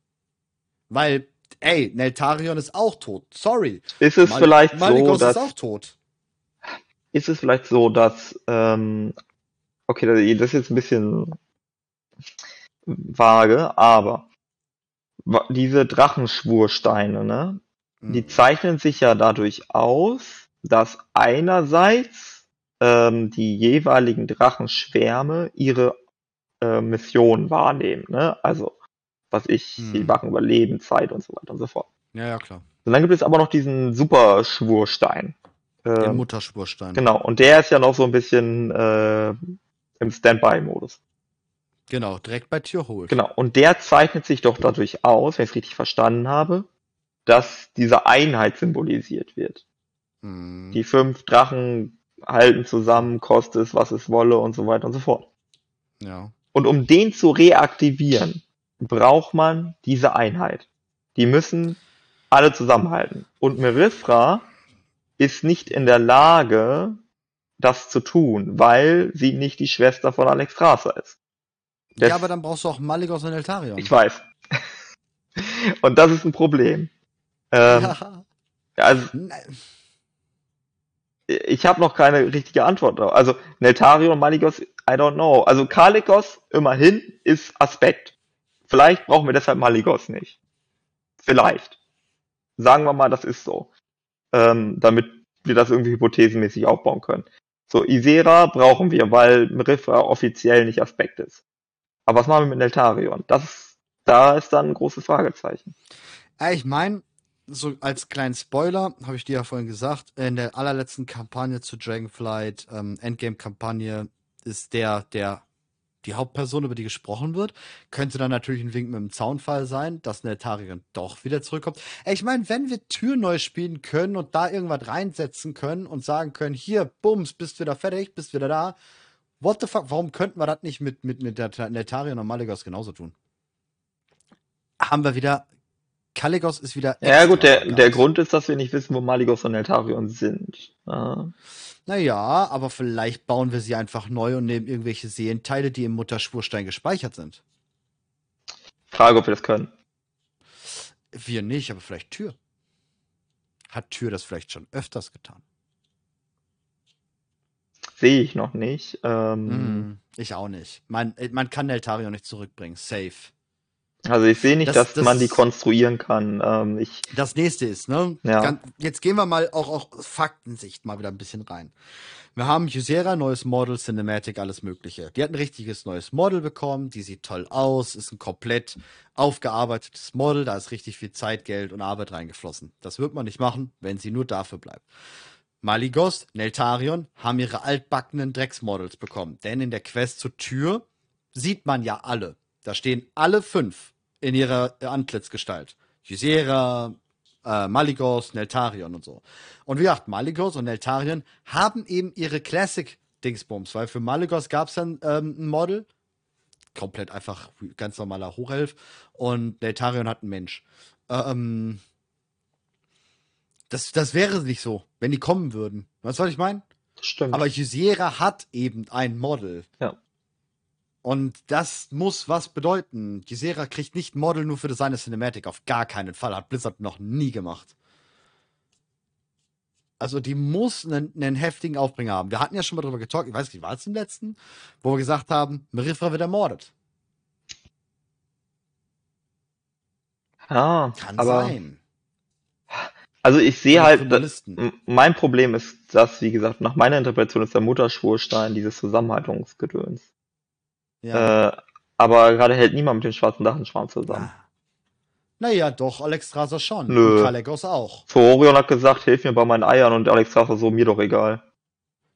Weil, ey, Neltarion ist auch tot. Sorry. Ist es Mal vielleicht Maligos so, dass... ist auch tot. Ist es vielleicht so, dass ähm, Okay, das ist jetzt ein bisschen vage, aber diese Drachenschwursteine, ne? Die mhm. zeichnen sich ja dadurch aus, dass einerseits ähm, die jeweiligen Drachenschwärme ihre äh, Mission wahrnehmen, ne? Also, was ich, mhm. sie machen Überlebenszeit und so weiter und so fort. Ja, ja, klar. Und dann gibt es aber noch diesen Superschwurstein. Den ähm, Mutterschwurstein. Genau, und der ist ja noch so ein bisschen äh, im Standby-Modus. Genau, direkt bei Tür holt. Genau, und der zeichnet sich doch dadurch aus, wenn ich es richtig verstanden habe, dass diese Einheit symbolisiert wird. Hm. Die fünf Drachen halten zusammen, kostet es, was es wolle und so weiter und so fort. Ja. Und um den zu reaktivieren, braucht man diese Einheit. Die müssen alle zusammenhalten. Und Merifra ist nicht in der Lage, das zu tun, weil sie nicht die Schwester von Alex Strasser ist. Das, ja, aber dann brauchst du auch Maligos und Eltarion. Ich weiß. und das ist ein Problem. Ähm, ja. Also, ich habe noch keine richtige Antwort drauf. Also Neltario und Maligos, I don't know. Also Kalikos immerhin ist Aspekt. Vielleicht brauchen wir deshalb Maligos nicht. Vielleicht. Sagen wir mal, das ist so. Ähm, damit wir das irgendwie hypothesenmäßig aufbauen können. So, Isera brauchen wir, weil Mrifra offiziell nicht Aspekt ist. Aber was machen wir mit Neltarion? Das, da ist dann ein großes Fragezeichen. Ja, ich meine, so als kleinen Spoiler, habe ich dir ja vorhin gesagt, in der allerletzten Kampagne zu Dragonflight, ähm, Endgame-Kampagne, ist der, der die Hauptperson, über die gesprochen wird, könnte dann natürlich ein Wink mit dem Zaunfall sein, dass Neltarion doch wieder zurückkommt. Ich meine, wenn wir Tür neu spielen können und da irgendwas reinsetzen können und sagen können, hier, bums, bist wieder fertig, bist wieder da, what the fuck, warum könnten wir das nicht mit, mit, mit Neltarion und Maligos genauso tun? Haben wir wieder Kaligos ist wieder. Ja, gut, der, der Grund ist, dass wir nicht wissen, wo Maligos und Eltarion sind. Ja. Naja, aber vielleicht bauen wir sie einfach neu und nehmen irgendwelche Seelenteile, die im Mutterschwurstein gespeichert sind. Frage, ob wir das können. Wir nicht, aber vielleicht Tür. Hat Tür das vielleicht schon öfters getan? Sehe ich noch nicht. Ähm, mm, ich auch nicht. Man, man kann Eltarion nicht zurückbringen. Safe. Also ich sehe nicht, das, dass das, man die konstruieren kann. Ähm, ich, das nächste ist, ne? Ja. Jetzt gehen wir mal auch auch Faktensicht mal wieder ein bisschen rein. Wir haben Ysera, neues Model, Cinematic, alles mögliche. Die hat ein richtiges neues Model bekommen, die sieht toll aus, ist ein komplett aufgearbeitetes Model, da ist richtig viel Zeit, Geld und Arbeit reingeflossen. Das wird man nicht machen, wenn sie nur dafür bleibt. Maligos, Neltarion haben ihre altbackenen Drecksmodels bekommen, denn in der Quest zur Tür sieht man ja alle. Da stehen alle fünf in ihrer Antlitzgestalt. Ysera, äh, Maligos, Neltarion und so. Und wie gesagt, Maligos und Neltarion haben eben ihre Classic-Dingsbums, weil für Maligos gab es dann ähm, ein Model, komplett einfach ganz normaler Hochelf, und Neltarion hat einen Mensch. Ähm, das, das wäre nicht so, wenn die kommen würden. Weißt du, was ich meine? Stimmt. Aber Ysera hat eben ein Model. Ja. Und das muss was bedeuten. Die Serie kriegt nicht Model nur für seine Cinematic. Auf gar keinen Fall. Hat Blizzard noch nie gemacht. Also die muss einen, einen heftigen Aufbringer haben. Wir hatten ja schon mal drüber getalkt, ich weiß nicht, war es im letzten, wo wir gesagt haben, Merifra wird ermordet. Ja, Kann aber, sein. Also ich sehe halt, das, mein Problem ist, dass, wie gesagt, nach meiner Interpretation ist der Mutterschwurstein dieses Zusammenhaltungsgedöns. Ja. Äh, aber gerade hält niemand mit dem schwarzen Drachenschwarm zusammen. Ah. Naja, doch, Alexstrasza schon. Nö. Und Kalekos auch. Forion hat gesagt, hilf mir bei meinen Eiern und Alexstrasza so, mir doch egal.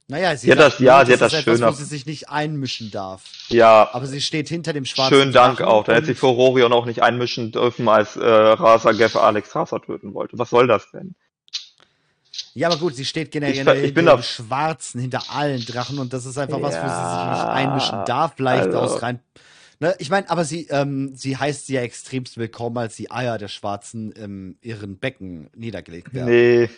Naja, sie, sie hat das, ja, sie hat das schön. Wo sie sich nicht einmischen darf. Ja. Aber sie steht hinter dem schwarzen Schönen Dank Drachen auch. Da hätte sich Forion auch nicht einmischen dürfen, als äh, Rasa Geff Alex Strasza töten wollte. Was soll das denn? Ja, aber gut, sie steht generell ich, ich bin hinter dem Schwarzen, hinter allen Drachen und das ist einfach ja, was, wo sie sich nicht einmischen darf, vielleicht also. aus rein. Ne, ich meine, aber sie, ähm, sie heißt sie ja extremst willkommen, als die Eier der Schwarzen in ihren Becken niedergelegt werden. Nee.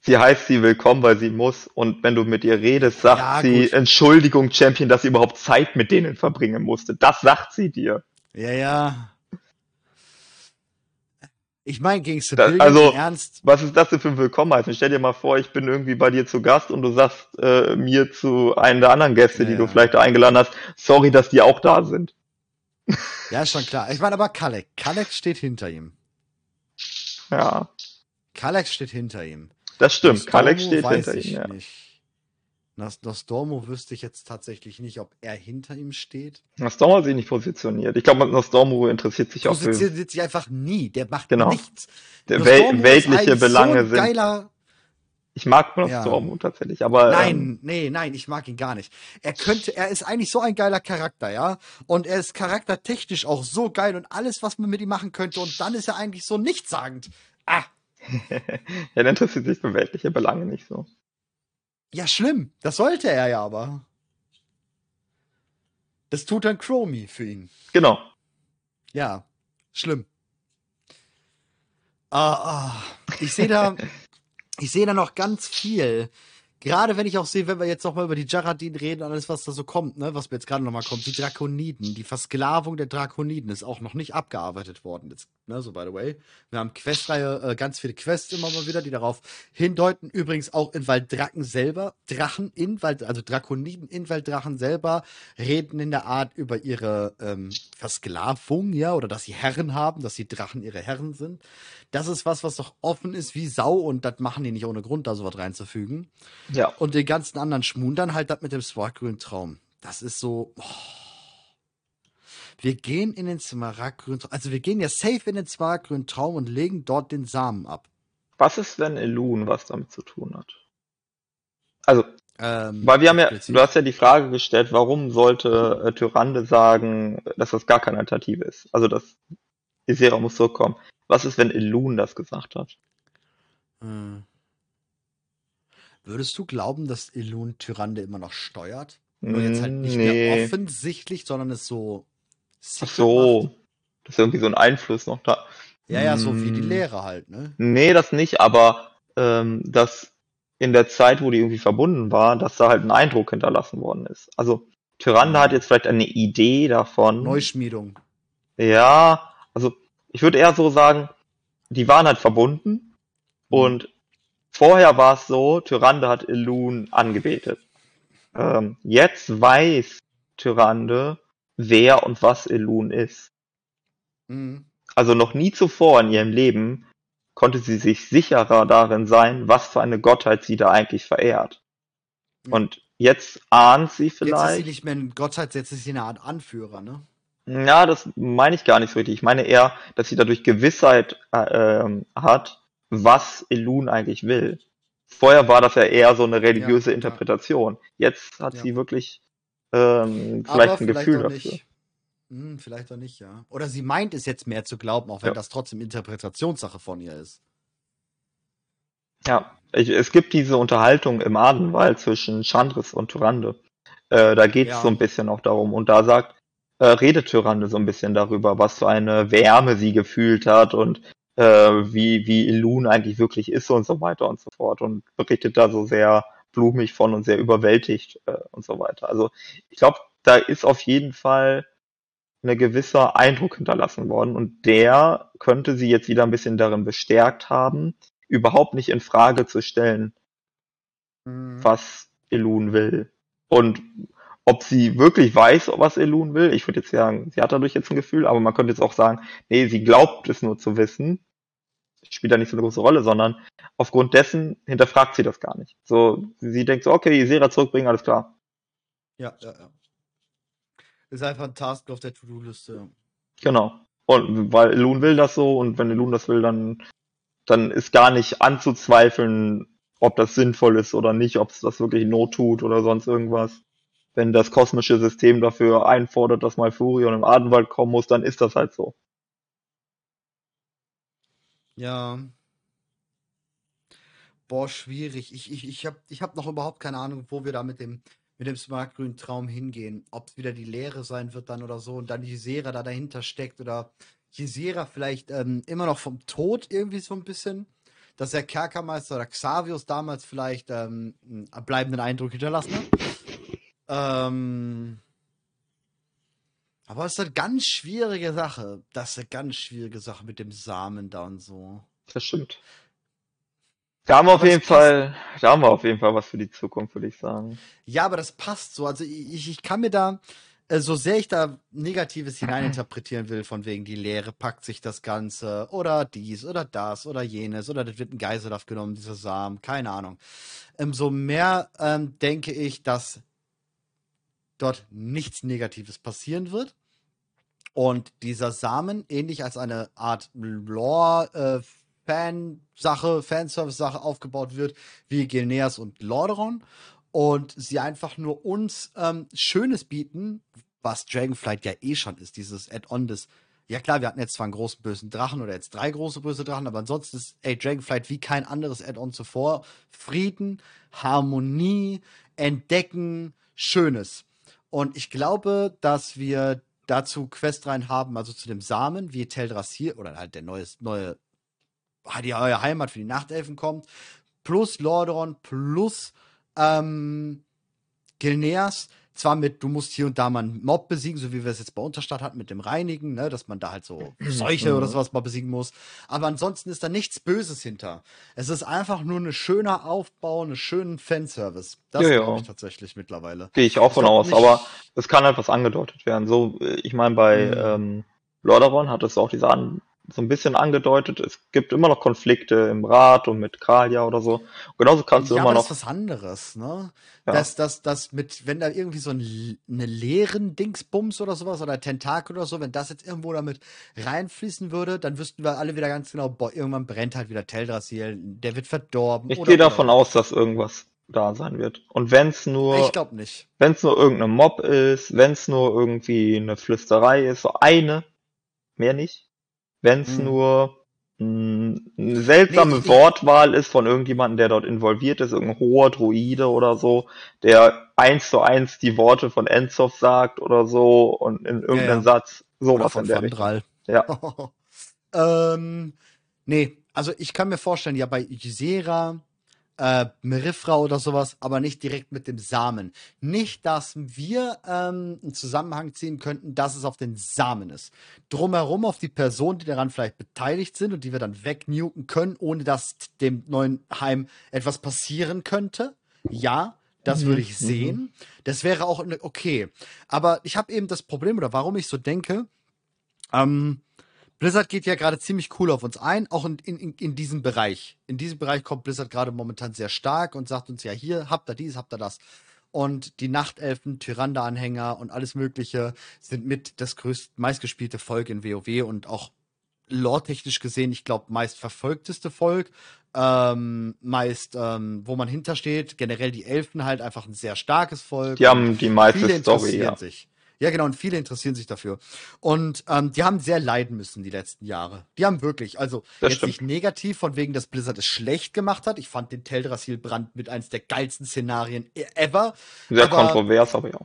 Sie heißt sie willkommen, weil sie muss. Und wenn du mit ihr redest, sagt ja, sie, gut. Entschuldigung, Champion, dass sie überhaupt Zeit mit denen verbringen musste. Das sagt sie dir. Ja, ja. Ich meine, gegen Civilian also, Ernst. Was ist das denn für ein Willkommenheißen? Stell dir mal vor, ich bin irgendwie bei dir zu Gast und du sagst äh, mir zu einem der anderen Gäste, ja, die du vielleicht eingeladen hast, sorry, dass die auch da sind. Ja, ist schon klar. Ich meine aber Kalek. Kalek steht hinter ihm. Ja. Kalek steht hinter ihm. Das stimmt. Kalek steht hinter ihm. Ja. Nicht. Nostormo wüsste ich jetzt tatsächlich nicht, ob er hinter ihm steht. Nostormo hat sich nicht positioniert. Ich glaube, Nostormo interessiert sich auch für... Positioniert sich einfach nie. Der macht genau. nichts. Der Wel weltliche Belange so sind... Geiler ich mag Nostormo ja. tatsächlich, aber. Nein, ähm, nee, nein, ich mag ihn gar nicht. Er könnte, er ist eigentlich so ein geiler Charakter, ja. Und er ist charaktertechnisch auch so geil und alles, was man mit ihm machen könnte. Und dann ist er eigentlich so nichtssagend. Ah. ja, der interessiert sich für weltliche Belange nicht so. Ja, schlimm. Das sollte er ja aber. Das tut dann Chromie für ihn. Genau. Ja, schlimm. Ah, ah. Ich sehe da, ich sehe da noch ganz viel. Gerade wenn ich auch sehe, wenn wir jetzt nochmal über die Jaradin reden, alles, was da so kommt, ne, was mir jetzt gerade nochmal kommt, die Drakoniden, die Versklavung der Drakoniden ist auch noch nicht abgearbeitet worden. Jetzt, ne, so by the way. Wir haben Questreihe, äh, ganz viele Quests immer mal wieder, die darauf hindeuten. Übrigens auch in Walddrachen selber, Drachen in Wald, also Drakoniden in Walddrachen selber reden in der Art über ihre ähm, Versklavung, ja, oder dass sie Herren haben, dass die Drachen ihre Herren sind. Das ist was, was doch offen ist wie Sau und das machen die nicht ohne Grund, da sowas reinzufügen. Ja. Und den ganzen anderen Schmun dann halt das mit dem smaragdgrünen Traum. Das ist so. Oh. Wir gehen in den smaragdgrünen Traum. Also wir gehen ja safe in den smaragdgrünen Traum und legen dort den Samen ab. Was ist, wenn Elun was damit zu tun hat? Also, ähm, weil wir haben ja, du hast ja die Frage gestellt, warum sollte äh, Tyrande sagen, dass das gar keine Alternative ist? Also, dass Isera muss zurückkommen. Was ist, wenn Elun das gesagt hat? Hm. Würdest du glauben, dass Elun Tyrande immer noch steuert? Nur jetzt halt nicht nee. mehr offensichtlich, sondern es so. Ach so. Macht? Das ist irgendwie so ein Einfluss noch da. Ja, ja, so wie die hm. Lehre halt, ne? Nee, das nicht, aber ähm, dass in der Zeit, wo die irgendwie verbunden war, dass da halt ein Eindruck hinterlassen worden ist. Also Tyrande hat jetzt vielleicht eine Idee davon. Neuschmiedung. Ja, also ich würde eher so sagen, die waren halt verbunden mhm. und vorher war es so, Tyrande hat Elun angebetet. Ähm, jetzt weiß Tyrande, wer und was Elun ist. Mhm. Also noch nie zuvor in ihrem Leben konnte sie sich sicherer darin sein, was für eine Gottheit sie da eigentlich verehrt. Mhm. Und jetzt ahnt sie vielleicht. Jetzt ist sie nicht mehr eine Gottheit, jetzt ist sie eine Art Anführer, ne? Ja, das meine ich gar nicht so richtig. Ich meine eher, dass sie dadurch Gewissheit äh, ähm, hat, was Elun eigentlich will. Vorher war das ja eher so eine religiöse ja, Interpretation. Jetzt hat ja. sie wirklich ähm, vielleicht Aber ein vielleicht Gefühl dafür. Hm, vielleicht auch nicht, ja. Oder sie meint es jetzt mehr zu glauben, auch wenn ja. das trotzdem Interpretationssache von ihr ist. Ja, ich, es gibt diese Unterhaltung im Adenwald zwischen Chandris und Turande. Äh, da geht es so ein bisschen auch darum. Und da sagt äh, redet Tyrande so ein bisschen darüber, was für eine Wärme sie gefühlt hat und äh, wie, wie Ilun eigentlich wirklich ist und so weiter und so fort und berichtet da so sehr blumig von und sehr überwältigt äh, und so weiter. Also ich glaube, da ist auf jeden Fall ein gewisser Eindruck hinterlassen worden und der könnte sie jetzt wieder ein bisschen darin bestärkt haben, überhaupt nicht in Frage zu stellen, mhm. was Elun will. Und ob sie wirklich weiß, was Elun will, ich würde jetzt sagen, sie hat dadurch jetzt ein Gefühl, aber man könnte jetzt auch sagen, nee, sie glaubt es nur zu wissen. Spielt da nicht so eine große Rolle, sondern aufgrund dessen hinterfragt sie das gar nicht. So, sie denkt so, okay, Isera zurückbringen, alles klar. Ja, ja, ja. Ist einfach ein Task auf der To-Do-Liste. Genau. Und weil Elun will das so und wenn Elun das will, dann, dann ist gar nicht anzuzweifeln, ob das sinnvoll ist oder nicht, ob es das wirklich Not tut oder sonst irgendwas wenn das kosmische System dafür einfordert, dass mal Furion im Adenwald kommen muss, dann ist das halt so. Ja. Boah, schwierig. Ich, ich, ich habe ich hab noch überhaupt keine Ahnung, wo wir da mit dem, mit dem smartgrünen Traum hingehen. Ob es wieder die Lehre sein wird dann oder so und dann die Jesera da dahinter steckt oder Jesera vielleicht ähm, immer noch vom Tod irgendwie so ein bisschen, dass der Kerkermeister oder Xavius damals vielleicht ähm, einen bleibenden Eindruck hinterlassen hat. Ähm, aber es ist eine ganz schwierige Sache. Das ist eine ganz schwierige Sache mit dem Samen da und so. Das stimmt. Da haben wir auf jeden Fall, da haben wir auf jeden Fall was für die Zukunft, würde ich sagen. Ja, aber das passt so. Also ich, ich kann mir da, äh, so sehr ich da Negatives hineininterpretieren will, von wegen die Lehre packt sich das Ganze oder dies oder das oder jenes oder das wird ein Geisel aufgenommen, dieser Samen, keine Ahnung. Umso ähm, mehr ähm, denke ich, dass dort nichts Negatives passieren wird. Und dieser Samen, ähnlich als eine Art Lore, äh, Fansache, Fanservice-Sache aufgebaut wird, wie Gilneas und Lordaeron und sie einfach nur uns ähm, Schönes bieten, was Dragonflight ja eh schon ist, dieses Add-on des ja klar, wir hatten jetzt zwar einen großen bösen Drachen oder jetzt drei große böse Drachen, aber ansonsten ist ey, Dragonflight wie kein anderes Add-on zuvor. Frieden, Harmonie, Entdecken, Schönes. Und ich glaube, dass wir dazu Quest rein haben, also zu dem Samen, wie Teldrassil oder halt der neue, neue die neue Heimat für die Nachtelfen kommt, plus Lordaeron, plus ähm, Gilneas, zwar mit, du musst hier und da mal einen Mob besiegen, so wie wir es jetzt bei Unterstadt hatten mit dem Reinigen, ne, dass man da halt so Seuche oder mhm. sowas mal besiegen muss. Aber ansonsten ist da nichts Böses hinter. Es ist einfach nur ein schöner Aufbau, einen schönen Fanservice. Das ja, glaube ich tatsächlich mittlerweile. Gehe ich auch von aus, aber es kann halt was angedeutet werden. So, ich meine, bei mhm. ähm, Lordaeron hat es auch diese An so ein bisschen angedeutet, es gibt immer noch Konflikte im Rat und mit Kalia oder so. genauso kannst du ja, immer noch. Das ist was anderes, ne? Ja. Dass das, das mit, wenn da irgendwie so ein, eine leeren Dingsbums oder sowas oder Tentakel oder so, wenn das jetzt irgendwo damit reinfließen würde, dann wüssten wir alle wieder ganz genau, boah, irgendwann brennt halt wieder Teldrassil, der wird verdorben. Ich gehe davon aus, dass irgendwas da sein wird. Und wenn's nur. Ich glaube nicht. Wenn's nur irgendein Mob ist, wenn's nur irgendwie eine Flüsterei ist, so eine, mehr nicht wenn es hm. nur mh, hm, eine seltsame nee, Wortwahl ist von irgendjemandem, der dort involviert ist, irgendein hoher Druide oder so, der eins zu eins die Worte von Enzoff sagt oder so und in irgendeinem ja, ja. Satz sowas in der Richtung. Ja. ähm, nee, also ich kann mir vorstellen, ja bei Ysera äh, Merifra oder sowas, aber nicht direkt mit dem Samen. Nicht, dass wir ähm, einen Zusammenhang ziehen könnten, dass es auf den Samen ist. Drumherum auf die Personen, die daran vielleicht beteiligt sind und die wir dann wegnuken können, ohne dass dem neuen Heim etwas passieren könnte. Ja, das würde ich mhm. sehen. Das wäre auch okay. Aber ich habe eben das Problem, oder warum ich so denke, ähm, Blizzard geht ja gerade ziemlich cool auf uns ein, auch in, in, in diesem Bereich. In diesem Bereich kommt Blizzard gerade momentan sehr stark und sagt uns ja hier, habt ihr dies, habt ihr das. Und die Nachtelfen, Tyrande-Anhänger und alles Mögliche sind mit das größte, meistgespielte Volk in WoW und auch lore-technisch gesehen, ich glaube, meist verfolgteste Volk. Ähm, meist, ähm, wo man hintersteht. Generell die Elfen halt einfach ein sehr starkes Volk. Die haben die meiste Story, ja. Sich. Ja, genau, und viele interessieren sich dafür. Und ähm, die haben sehr leiden müssen die letzten Jahre. Die haben wirklich, also das jetzt stimmt. nicht negativ, von wegen, dass Blizzard es schlecht gemacht hat. Ich fand den Teldrassil-Brand mit eins der geilsten Szenarien e-, ever. Sehr aber, kontrovers, aber ja.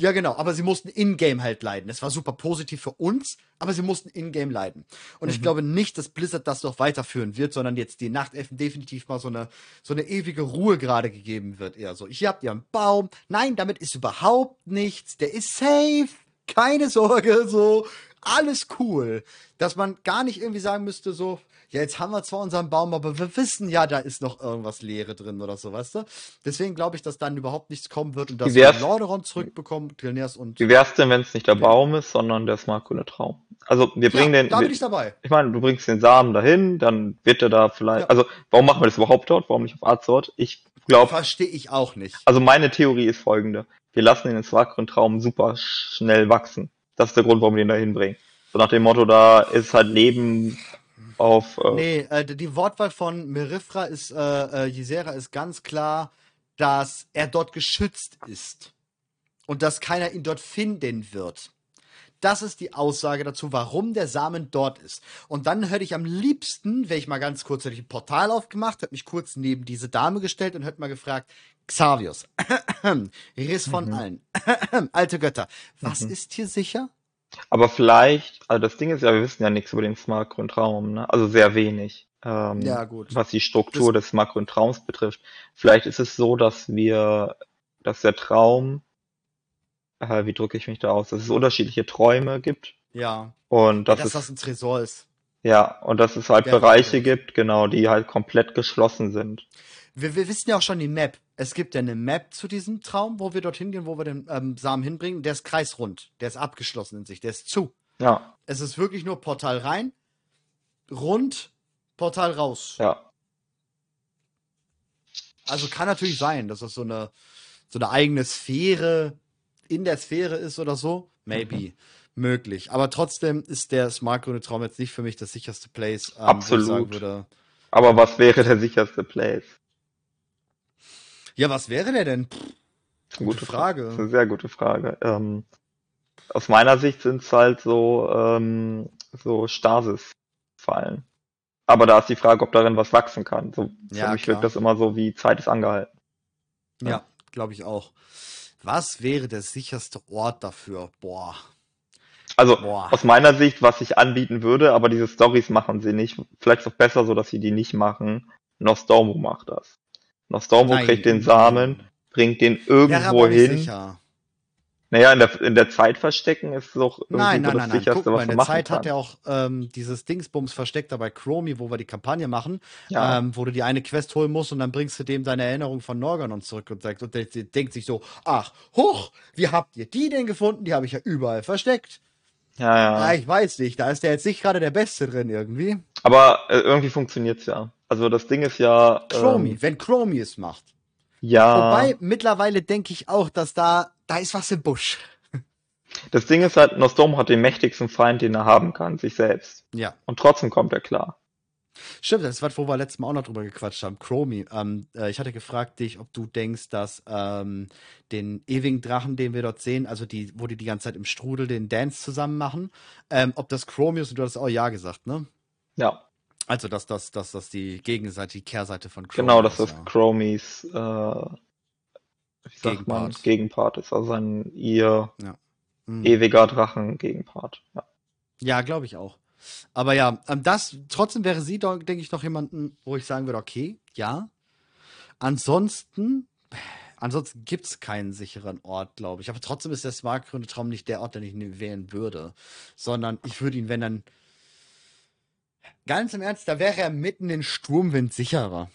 Ja, genau, aber sie mussten in-game halt leiden. Es war super positiv für uns, aber sie mussten in-game leiden. Und mhm. ich glaube nicht, dass Blizzard das noch weiterführen wird, sondern jetzt die Nachtelfen definitiv mal so eine, so eine ewige Ruhe gerade gegeben wird. Eher so, hier habt ihr einen Baum. Nein, damit ist überhaupt nichts. Der ist safe. Keine Sorge, so. Alles cool. Dass man gar nicht irgendwie sagen müsste, so, ja, jetzt haben wir zwar unseren Baum, aber wir wissen ja, da ist noch irgendwas Leere drin oder so, weißt du? Deswegen glaube ich, dass dann überhaupt nichts kommen wird und dass wir Lordaeron zurückbekommen, Gilneas und. Wie wär's denn, wenn es nicht der Baum ist, sondern der Smartgrüne Traum? Also, wir bringen ja, den. Da bin ich dabei. Ich meine, du bringst den Samen dahin, dann wird er da vielleicht. Ja. Also, warum machen wir das überhaupt dort? Warum nicht auf Arzort? Ich glaube. Verstehe ich auch nicht. Also, meine Theorie ist folgende. Wir lassen den Smartgrünen Traum super schnell wachsen. Das ist der Grund, warum wir ihn da hinbringen. So nach dem Motto, da ist halt Leben auf. Äh nee, äh, die Wortwahl von Merifra ist, äh, äh, Ysera ist ganz klar, dass er dort geschützt ist. Und dass keiner ihn dort finden wird. Das ist die Aussage dazu, warum der Samen dort ist. Und dann hätte ich am liebsten, wäre ich mal ganz kurz, hätte ich ein Portal aufgemacht, hätte mich kurz neben diese Dame gestellt und hätte mal gefragt, Xavius, Riss von mhm. allen, alte Götter, was mhm. ist hier sicher? Aber vielleicht, also das Ding ist ja, wir wissen ja nichts über den Smart Grundraum, ne? Also sehr wenig. Ähm, ja, gut. Was die Struktur das des Smart Grundraums betrifft. Vielleicht ist es so, dass wir, dass der Traum, äh, wie drücke ich mich da aus, dass es unterschiedliche Träume gibt. Ja. Und dass, dass es, das ein Tresor ist. Ja, und dass es halt ja, Bereiche gibt, genau, die halt komplett geschlossen sind. Wir, wir wissen ja auch schon die Map. Es gibt ja eine Map zu diesem Traum, wo wir dorthin gehen, wo wir den ähm, Samen hinbringen. Der ist kreisrund. Der ist abgeschlossen in sich. Der ist zu. Ja. Es ist wirklich nur Portal rein, rund, Portal raus. Ja. Also kann natürlich sein, dass das so eine, so eine eigene Sphäre in der Sphäre ist oder so. Maybe. Mhm. Möglich. Aber trotzdem ist der Smart Grüne Traum jetzt nicht für mich das sicherste Place. Ähm, Absolut. Würde, Aber was wäre der sicherste Place? Ja, was wäre der denn? Pff, gute Frage. Das ist eine sehr gute Frage. Ähm, aus meiner Sicht sind es halt so, ähm, so Stasis-Fallen. Aber da ist die Frage, ob darin was wachsen kann. So, für ja, mich klar. wirkt das immer so wie Zeit ist angehalten. Ja, ja glaube ich auch. Was wäre der sicherste Ort dafür? Boah. Also Boah. aus meiner Sicht, was ich anbieten würde, aber diese Stories machen sie nicht. Vielleicht auch besser so, dass sie die nicht machen. Nostormo macht das. Nostormo Nein. kriegt den Samen, bringt den irgendwo hin. Sicher. Naja, in der, in der Zeit verstecken ist doch irgendwie nein, nein, so das nein, Sicherste, Guck mal, was in der Zeit kann. hat er auch ähm, dieses Dingsbums versteckt da bei Chromie, wo wir die Kampagne machen, ja. ähm, wo du die eine Quest holen musst und dann bringst du dem deine Erinnerung von Norganon zurück und sagt und der, der denkt sich so, ach, hoch, wie habt ihr die denn gefunden? Die habe ich ja überall versteckt. Ja, ja. ja. Ich weiß nicht, da ist der jetzt nicht gerade der Beste drin irgendwie. Aber äh, irgendwie funktioniert's ja. Also das Ding ist ja. Chromie, ähm, wenn Chromie es macht. Ja. Wobei, mittlerweile denke ich auch, dass da, da ist was im Busch. Das Ding ist halt, Nostormo hat den mächtigsten Feind, den er haben kann, sich selbst. Ja. Und trotzdem kommt er klar. Stimmt, das ist was, wo wir letztes Mal auch noch drüber gequatscht haben. Chromie. Ähm, äh, ich hatte gefragt dich, ob du denkst, dass ähm, den ewigen Drachen, den wir dort sehen, also die, wo die die ganze Zeit im Strudel den Dance zusammen machen, ähm, ob das Chromie ist und du hast auch ja gesagt, ne? Ja. Also, dass das, dass das die Gegenseite, die Kehrseite von Chromie Genau, dass das ja. Chromies, äh, Gegenpart. man, Gegenpart ist, also ein ihr ja. mhm. ewiger Drachen-Gegenpart. Ja, ja glaube ich auch. Aber ja, ähm, das, trotzdem wäre sie, denke ich, noch jemanden, wo ich sagen würde, okay, ja. Ansonsten, ansonsten gibt es keinen sicheren Ort, glaube ich. Aber trotzdem ist der Smartgründe Traum nicht der Ort, den ich wählen würde. Sondern ich würde ihn, wenn dann, Ganz im Ernst, da wäre er mitten in Sturmwind sicherer.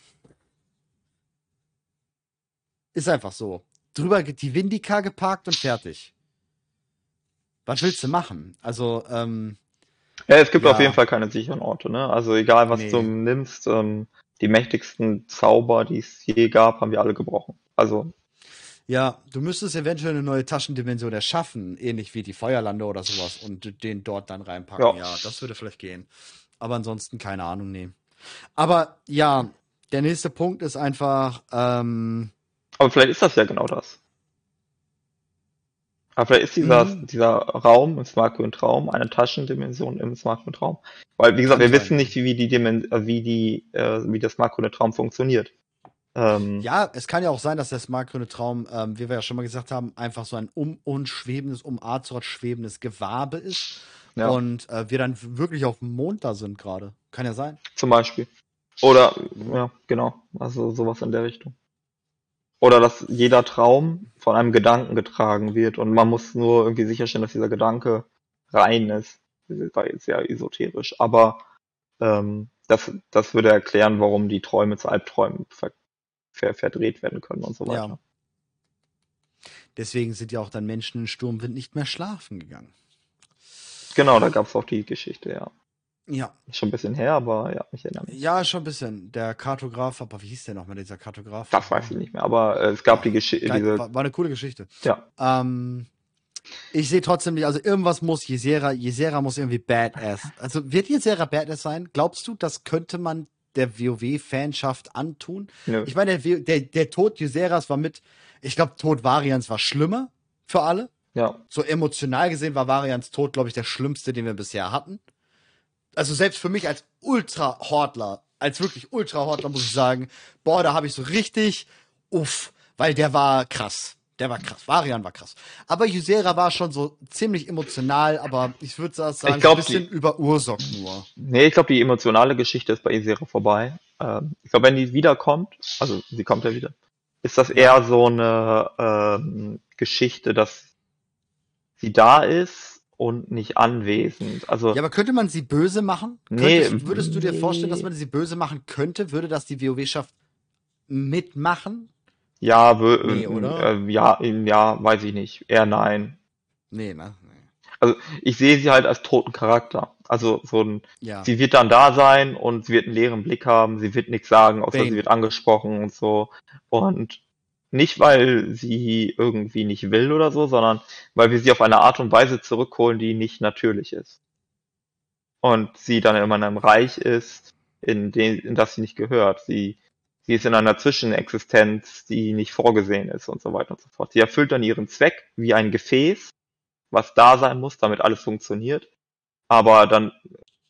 Ist einfach so. Drüber geht die Windica geparkt und fertig. Was willst du machen? Also, ähm. Ja, es gibt ja. auf jeden Fall keine sicheren Orte, ne? Also egal was nee. du nimmst, ähm, die mächtigsten Zauber, die es je gab, haben wir alle gebrochen. Also. Ja, du müsstest eventuell eine neue Taschendimension erschaffen, ähnlich wie die Feuerlande oder sowas, und den dort dann reinpacken. Ja, ja das würde vielleicht gehen. Aber ansonsten keine Ahnung, nee. Aber ja, der nächste Punkt ist einfach. Ähm, aber vielleicht ist das ja genau das. Aber vielleicht ist dieser, mhm. dieser Raum im Smartphone Traum eine Taschendimension im Smartphone Traum. Weil, wie gesagt, wir wissen nicht, wie die Dimension, äh, wie die, äh, wie das Smartphone Traum funktioniert. Ähm, ja, es kann ja auch sein, dass der Smartgrüne Traum, ähm, wie wir ja schon mal gesagt haben, einfach so ein um uns schwebendes, um Azeroth schwebendes Gewabe ist ja. Und äh, wir dann wirklich auf dem Mond da sind gerade. Kann ja sein. Zum Beispiel. Oder, ja, genau. Also sowas in der Richtung. Oder dass jeder Traum von einem Gedanken getragen wird und man muss nur irgendwie sicherstellen, dass dieser Gedanke rein ist. Das war jetzt sehr esoterisch, aber ähm, das, das würde erklären, warum die Träume zu Albträumen ver ver verdreht werden können und so weiter. Ja. Deswegen sind ja auch dann Menschen in Sturmwind nicht mehr schlafen gegangen. Genau, da gab es auch die Geschichte, ja. Ja. Schon ein bisschen her, aber ja, ich erinnere mich. Ja, schon ein bisschen. Der Kartograf, aber wie hieß der nochmal, dieser Kartograf? Das weiß ich nicht mehr, aber äh, es gab die Geschichte. War, war, eine coole Geschichte. Ja. Ähm, ich sehe trotzdem nicht, also irgendwas muss Jesera, Jesera muss irgendwie Badass. Also wird Jesera Badass sein? Glaubst du, das könnte man der WoW-Fanschaft antun? Nö. Ich meine, der, der, der Tod Jeseras war mit, ich glaube, Tod Varians war schlimmer für alle. Ja. So emotional gesehen war Varians Tod, glaube ich, der schlimmste, den wir bisher hatten. Also selbst für mich als Ultra-Hortler, als wirklich Ultra-Hortler muss ich sagen, boah, da habe ich so richtig, uff, weil der war krass. Der war krass. Varian war krass. Aber Ysera war schon so ziemlich emotional, aber ich würde sagen, ich glaub, ein bisschen die, über Ursok nur. Nee, ich glaube, die emotionale Geschichte ist bei Ysera vorbei. Ähm, ich glaube, wenn die wiederkommt, also sie kommt ja wieder, ist das eher so eine ähm, Geschichte, dass sie da ist und nicht anwesend. Also ja, aber könnte man sie böse machen? Nee, Könntest, würdest du dir vorstellen, dass man sie böse machen könnte? Würde das die WoW-Schaft mitmachen? Ja, nee, oder? Äh, ja, ja, weiß ich nicht. Eher nein. Nee, ne? Nee. Also ich sehe sie halt als toten Charakter. Also so ein, ja. sie wird dann da sein und sie wird einen leeren Blick haben, sie wird nichts sagen, außer Bane. sie wird angesprochen und so. Und nicht, weil sie irgendwie nicht will oder so, sondern weil wir sie auf eine Art und Weise zurückholen, die nicht natürlich ist. Und sie dann immer in einem Reich ist, in, den, in das sie nicht gehört. Sie, sie ist in einer Zwischenexistenz, die nicht vorgesehen ist und so weiter und so fort. Sie erfüllt dann ihren Zweck wie ein Gefäß, was da sein muss, damit alles funktioniert. Aber dann,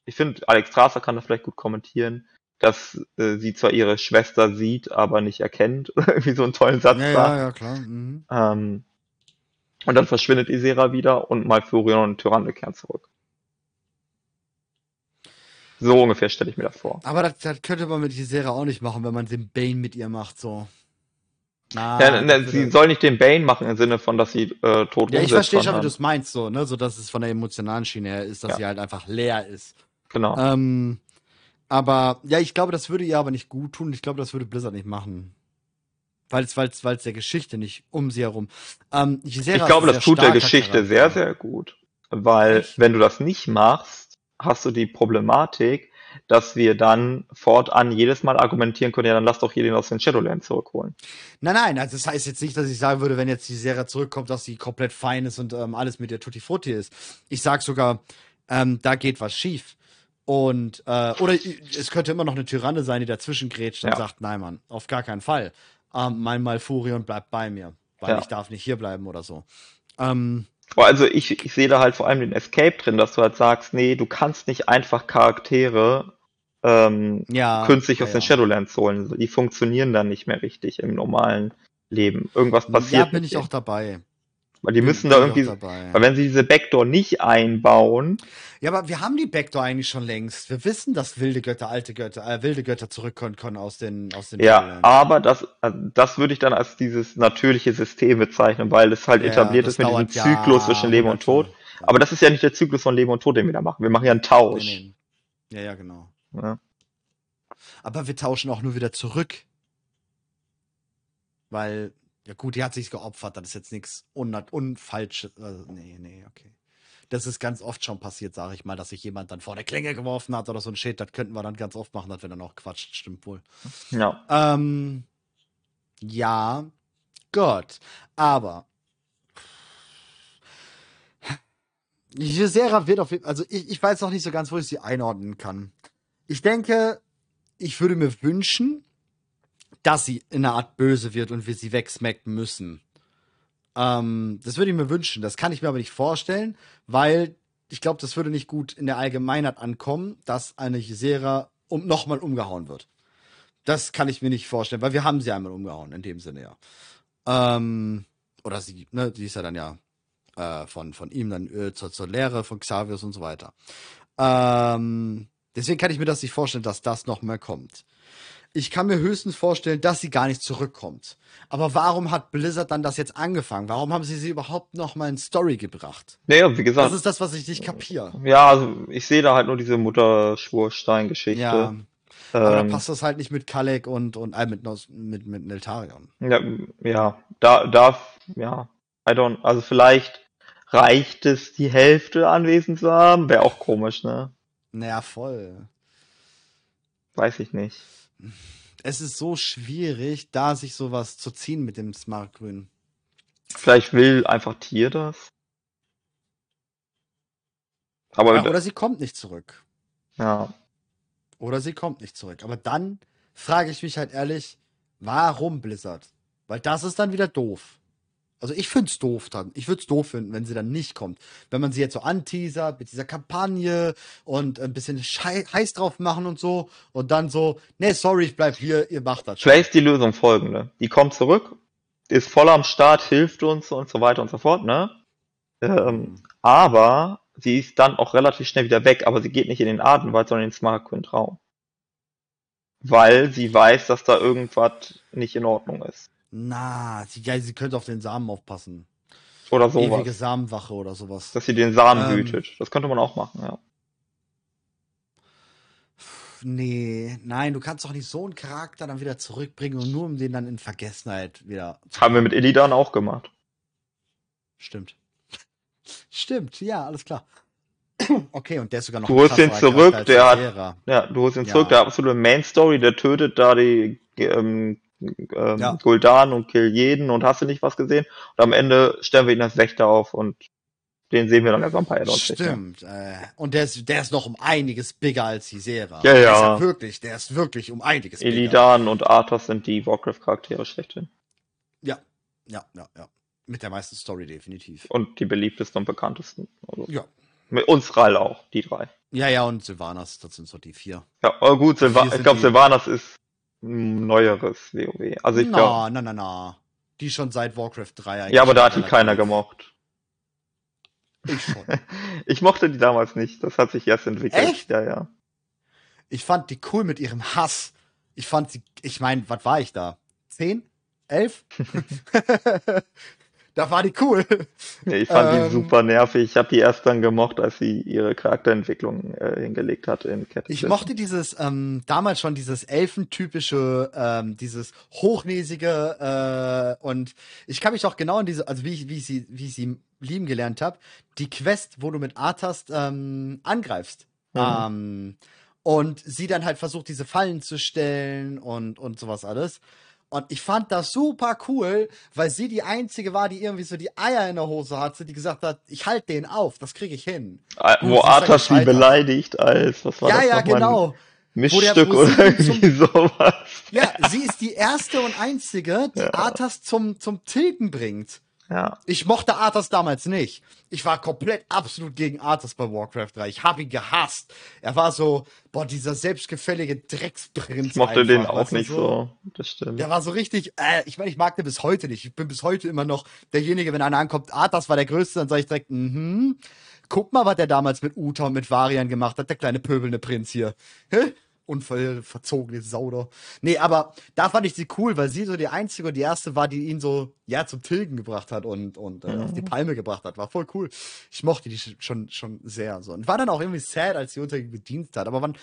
ich finde, Alex Strasser kann das vielleicht gut kommentieren, dass äh, sie zwar ihre Schwester sieht, aber nicht erkennt, irgendwie so einen tollen Satz ja, sagt. Ja, ja, klar. Mhm. Ähm, und dann verschwindet Isera wieder und Malfurion und Tyrande kehren zurück. So ungefähr stelle ich mir das vor. Aber das, das könnte man mit Isera auch nicht machen, wenn man den Bane mit ihr macht, so. Na, ja, na, sie soll nicht den Bane machen im Sinne von, dass sie äh, tot Ja, ich verstehe schon, wie du es meinst, so, ne, so dass es von der emotionalen Schiene her ist, dass ja. sie halt einfach leer ist. Genau. Ähm, aber ja, ich glaube, das würde ihr aber nicht gut tun. Ich glaube, das würde Blizzard nicht machen. Weil es weil's, weil's der Geschichte nicht um sie herum. Ähm, ich glaube, das tut der Geschichte Charakter. sehr, sehr gut. Weil, Echt? wenn du das nicht machst, hast du die Problematik, dass wir dann fortan jedes Mal argumentieren können, ja, dann lass doch hier den aus den Shadowlands zurückholen. Nein, nein, also das heißt jetzt nicht, dass ich sagen würde, wenn jetzt die Serie zurückkommt, dass sie komplett fein ist und ähm, alles mit der Tutti Frutti ist. Ich sag sogar, ähm, da geht was schief. Und, äh, oder es könnte immer noch eine Tyranne sein, die dazwischen grätscht und ja. sagt, nein, Mann, auf gar keinen Fall. Ähm, mein Malfurion bleibt bei mir, weil ja. ich darf nicht hier bleiben oder so. Ähm, also ich, ich sehe da halt vor allem den Escape drin, dass du halt sagst, nee, du kannst nicht einfach Charaktere ähm, ja, künstlich aus den Shadowlands holen. Die funktionieren dann nicht mehr richtig im normalen Leben. Irgendwas passiert. Ja, bin ich auch dabei. Weil die müssen da irgendwie, weil wenn sie diese Backdoor nicht einbauen. Ja, aber wir haben die Backdoor eigentlich schon längst. Wir wissen, dass wilde Götter, alte Götter, äh, wilde Götter zurückkommen können aus den, aus den. Ja, Teilen. aber das, also das würde ich dann als dieses natürliche System bezeichnen, weil es halt ja, etabliert ist mit diesem Zyklus ja, zwischen Leben und Tod. Aber das ist ja nicht der Zyklus von Leben und Tod, den wir da machen. Wir machen ja einen Tausch. Nee, nee. Ja, ja, genau. Ja. Aber wir tauschen auch nur wieder zurück. Weil ja gut, die hat sich geopfert, das ist jetzt nichts unfalsches. Also, nee, nee, okay. Das ist ganz oft schon passiert, sage ich mal, dass sich jemand dann vor der Klinge geworfen hat oder so ein Shit. Das könnten wir dann ganz oft machen, dass wir dann auch quatscht, stimmt wohl. Ja. Ähm, ja, Gott. Aber Gisera wird auf jeden Fall, also ich, ich weiß noch nicht so ganz, wo ich sie einordnen kann. Ich denke, ich würde mir wünschen, dass sie in einer Art böse wird und wir sie wegsmacken müssen. Ähm, das würde ich mir wünschen. Das kann ich mir aber nicht vorstellen, weil ich glaube, das würde nicht gut in der Allgemeinheit ankommen, dass eine Gisera um, nochmal umgehauen wird. Das kann ich mir nicht vorstellen, weil wir haben sie einmal umgehauen, in dem Sinne ja. Ähm, oder sie, ne, die ist ja dann ja äh, von, von ihm dann äh, zur, zur Lehre von Xavius und so weiter. Ähm, deswegen kann ich mir das nicht vorstellen, dass das nochmal kommt ich kann mir höchstens vorstellen, dass sie gar nicht zurückkommt. Aber warum hat Blizzard dann das jetzt angefangen? Warum haben sie sie überhaupt noch mal in Story gebracht? Naja, wie gesagt. Das ist das, was ich nicht kapiere. Ja, also ich sehe da halt nur diese Mutterschwurstein-Geschichte. Ja. Aber ähm, da passt das halt nicht mit Kalek und, und äh, mit, mit, mit Neltarion. Ja, ja, da, da, ja, I don't, also vielleicht reicht es, die Hälfte anwesend zu haben. Wäre auch komisch, ne? Naja, voll. Weiß ich nicht es ist so schwierig, da sich sowas zu ziehen mit dem Smartgrün. Vielleicht will einfach Tier das. Aber ja, oder sie kommt nicht zurück. Ja. Oder sie kommt nicht zurück. Aber dann frage ich mich halt ehrlich, warum Blizzard? Weil das ist dann wieder doof. Also ich find's doof dann. Ich würde es doof finden, wenn sie dann nicht kommt. Wenn man sie jetzt so anteasert mit dieser Kampagne und ein bisschen heiß drauf machen und so und dann so, nee, sorry, ich bleib hier, ihr macht das. Vielleicht ist die Lösung folgende. Die kommt zurück, ist voll am Start, hilft uns und so weiter und so fort, ne? Ähm, aber sie ist dann auch relativ schnell wieder weg, aber sie geht nicht in den Atemwald, sondern in den Queen Traum. Weil sie weiß, dass da irgendwas nicht in Ordnung ist. Na, sie, ja, sie könnte auf den Samen aufpassen. Oder sowas. Ewige Samenwache oder sowas. Dass sie den Samen ähm, hütet. Das könnte man auch machen, ja. nee, nein, du kannst doch nicht so einen Charakter dann wieder zurückbringen und nur um den dann in Vergessenheit wieder. Haben wir mit Illidan auch gemacht. Stimmt. Stimmt, ja, alles klar. Okay, und der ist sogar noch Du holst ihn zurück, der hat, ja, du holst ihn ja. zurück, der absolute Main Story, der tötet da die ähm, ähm, ja. Guldan und kill jeden und hast du nicht was gesehen. Und am Ende stellen wir ihn als Wächter auf und den sehen wir dann erst am paar Stimmt. Äh, und der ist, der ist noch um einiges bigger als Isera. Ja, ja. Der ist ja wirklich, der ist wirklich um einiges bigger. Illidan und Arthas sind die Warcraft-Charaktere schlechthin. Ja, ja, ja, ja. Mit der meisten Story definitiv. Und die beliebtesten und bekanntesten. Also. Ja. Mit uns Rall auch, die drei. Ja, ja, und Sylvanas, das sind so die vier. Ja, aber gut, Silva ich glaube, Sylvanas ist neueres WoW. Also ich glaube. Na, na, na, na. Die schon seit Warcraft 3 eigentlich. Ja, aber da hat die keiner gemocht. Ich schon. ich mochte die damals nicht. Das hat sich erst entwickelt. Echt? Ja, ja. Ich fand die cool mit ihrem Hass. Ich fand sie, ich meine, was war ich da? Zehn? Elf? da war die cool. Ja, ich fand ähm, die super nervig. Ich habe die erst dann gemocht, als sie ihre Charakterentwicklung äh, hingelegt hat in Cat Ich mochte dieses, ähm, damals schon dieses elfentypische, ähm, dieses hochnäsige äh, und ich kann mich auch genau in diese, also wie ich, wie ich sie, wie ich sie lieben gelernt habe, die Quest, wo du mit Arthas ähm, angreifst. Mhm. Ähm, und sie dann halt versucht, diese Fallen zu stellen und, und sowas alles. Und ich fand das super cool, weil sie die einzige war, die irgendwie so die Eier in der Hose hatte, die gesagt hat, ich halte den auf, das kriege ich hin. Ah, wo Arthas sie beleidigt als, was war ja, das? Ja, ja, genau. Mischstück oder irgendwie sowas. Ja, sie ist die erste und einzige, die ja. Arthas zum, zum Tilgen bringt. Ja. Ich mochte Arthas damals nicht. Ich war komplett absolut gegen Arthas bei Warcraft 3. Ich habe ihn gehasst. Er war so, boah, dieser selbstgefällige Drecksprinz. Ich mochte einfach, den auch nicht so. so. Das stimmt. Der war so richtig, äh, ich meine, ich mag den bis heute nicht. Ich bin bis heute immer noch derjenige, wenn einer ankommt, Arthas war der Größte, dann sage ich direkt, mhm. Guck mal, was der damals mit Uta und mit Varian gemacht hat, der kleine pöbelnde Prinz hier. Hä? Unverzogene Sauder. Nee, aber da fand ich sie cool, weil sie so die einzige und die erste war, die ihn so, ja, zum Tilgen gebracht hat und, und äh, auf die mhm. Palme gebracht hat. War voll cool. Ich mochte die schon, schon sehr so. Und war dann auch irgendwie sad, als sie unter ihm gedient hat. Aber wann,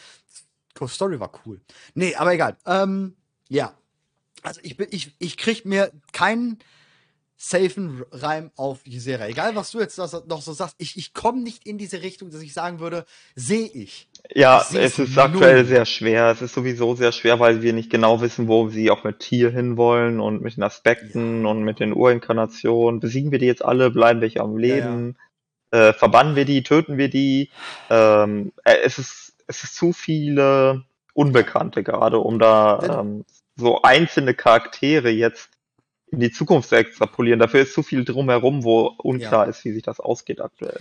Story war cool. Nee, aber egal. Ähm, ja. Also ich bin, ich, ich krieg mir keinen, safen Reim auf Ysera. Egal, was du jetzt noch so sagst, ich, ich komme nicht in diese Richtung, dass ich sagen würde, sehe ich. Ja, ich es ist aktuell sehr schwer. Es ist sowieso sehr schwer, weil wir nicht genau wissen, wo sie auch mit Tier hinwollen und mit den Aspekten ja. und mit den Urinkarnationen. Besiegen wir die jetzt alle? Bleiben welche am Leben? Ja, ja. Äh, verbannen wir die? Töten wir die? Ähm, äh, es ist, es ist zu viele Unbekannte gerade, um da ähm, so einzelne Charaktere jetzt in die Zukunft zu extrapolieren. Dafür ist zu viel drumherum, wo unklar ja. ist, wie sich das ausgeht aktuell.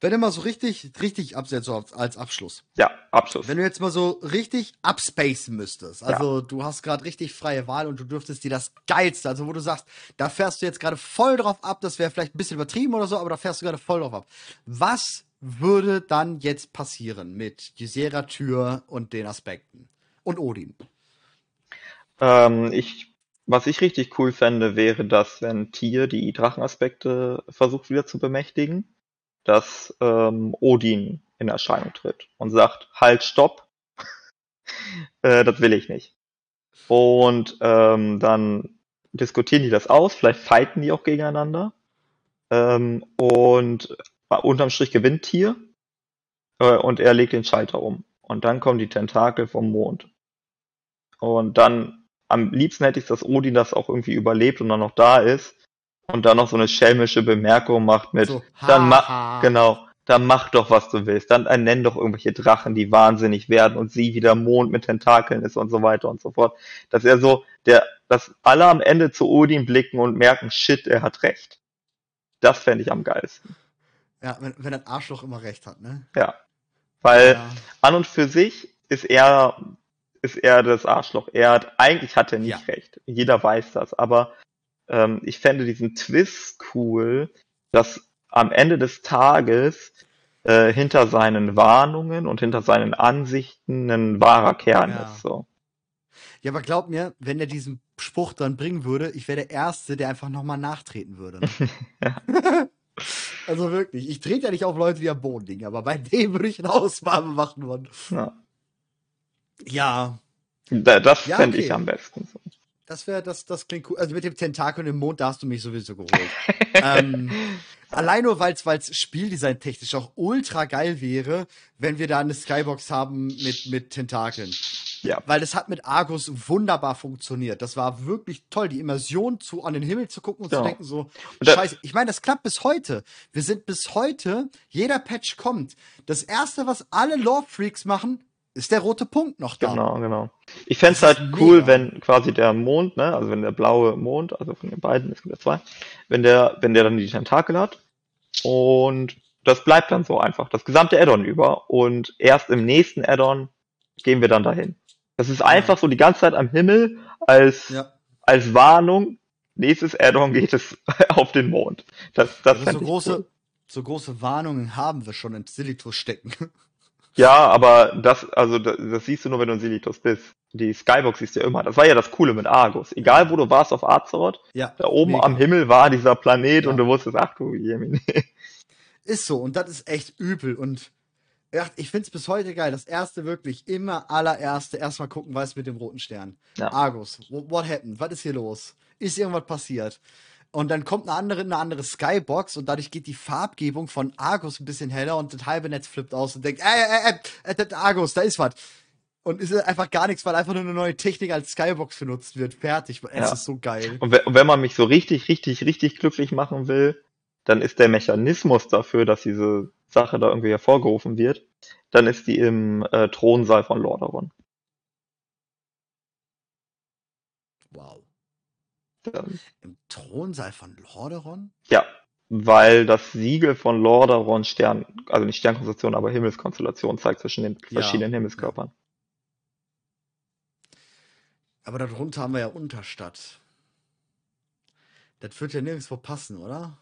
Wenn du mal so richtig, richtig absetzt so als Abschluss. Ja, Abschluss. Wenn du jetzt mal so richtig abspacen müsstest, also ja. du hast gerade richtig freie Wahl und du dürftest dir das Geilste, also wo du sagst, da fährst du jetzt gerade voll drauf ab, das wäre vielleicht ein bisschen übertrieben oder so, aber da fährst du gerade voll drauf ab. Was würde dann jetzt passieren mit Ysera Tür und den Aspekten? Und Odin? Ähm, ich was ich richtig cool fände, wäre, dass wenn Tier die Drachenaspekte versucht wieder zu bemächtigen, dass ähm, Odin in Erscheinung tritt und sagt, halt, stopp, äh, das will ich nicht. Und ähm, dann diskutieren die das aus, vielleicht fighten die auch gegeneinander. Ähm, und unterm Strich gewinnt Tier äh, und er legt den Schalter um. Und dann kommen die Tentakel vom Mond. Und dann am liebsten hätte ich, dass Odin das auch irgendwie überlebt und dann noch da ist und dann noch so eine schelmische Bemerkung macht mit, so, dann mach, genau, dann mach doch, was du willst. Dann nenn doch irgendwelche Drachen, die wahnsinnig werden und sie wieder Mond mit Tentakeln ist und so weiter und so fort. Dass er so, der, dass alle am Ende zu Odin blicken und merken, shit, er hat recht. Das fände ich am geilsten. Ja, wenn, wenn ein Arschloch immer recht hat, ne? Ja. Weil ja. an und für sich ist er ist er das Arschloch. Er hat, eigentlich hat er nicht ja. recht. Jeder weiß das. Aber ähm, ich fände diesen Twist cool, dass am Ende des Tages äh, hinter seinen Warnungen und hinter seinen Ansichten ein wahrer Kern ja. ist. So. Ja, aber glaub mir, wenn er diesen Spruch dann bringen würde, ich wäre der Erste, der einfach nochmal nachtreten würde. also wirklich, ich trete ja nicht auf Leute, die am Boden liegen, aber bei dem würde ich eine Ausnahme machen wollen. Ja. Ja. Da, das ja, fände okay. ich am besten. Das wäre, das, das klingt cool. Also mit dem Tentakel im Mond, da hast du mich sowieso geholt. ähm, allein nur, weil es Spieldesign technisch auch ultra geil wäre, wenn wir da eine Skybox haben mit, mit Tentakeln. Ja. Weil das hat mit Argus wunderbar funktioniert. Das war wirklich toll, die Immersion zu an den Himmel zu gucken und ja. zu denken so, scheiße. Ich meine, das klappt bis heute. Wir sind bis heute, jeder Patch kommt. Das erste, was alle Lore-Freaks machen, ist der rote Punkt noch da. Genau, genau. Ich fände es halt cool, mega. wenn quasi der Mond, ne, also wenn der blaue Mond, also von den beiden, es gibt ja zwei, wenn der, wenn der dann die Tentakel hat und das bleibt dann so einfach, das gesamte Addon über und erst im nächsten Addon gehen wir dann dahin. Das ist einfach so die ganze Zeit am Himmel als, ja. als Warnung. Nächstes Addon geht es auf den Mond. Das, das also so große, cool. so große Warnungen haben wir schon in Silitus stecken. Ja, aber das, also das, das siehst du nur, wenn du in Silitus bist. Die Skybox siehst du ja immer. Das war ja das Coole mit Argus. Egal, wo du warst auf Azeroth, ja, da oben mega. am Himmel war dieser Planet ja. und du wusstest, ach du Jemine. Ist so, und das ist echt übel. Und ja, ich find's bis heute geil. Das erste wirklich, immer allererste, erstmal gucken, was mit dem roten Stern. Ja. Argus, what happened? Was ist hier los? Ist irgendwas passiert? Und dann kommt eine andere, eine andere Skybox und dadurch geht die Farbgebung von Argus ein bisschen heller und das halbe Netz flippt aus und denkt, äh, äh, äh, äh Argus, da ist was. Und ist einfach gar nichts, weil einfach nur eine neue Technik als Skybox benutzt wird. Fertig. Es ja. ist so geil. Und wenn man mich so richtig, richtig, richtig glücklich machen will, dann ist der Mechanismus dafür, dass diese Sache da irgendwie hervorgerufen wird, dann ist die im äh, Thronsaal von Lordaeron. Ähm, Im Thronsaal von Lordaeron? Ja, weil das Siegel von Lordaeron Stern, also nicht Sternkonstellation, aber Himmelskonstellation zeigt zwischen den verschiedenen ja. Himmelskörpern. Aber darunter haben wir ja Unterstadt. Das wird ja nirgendwo passen, oder?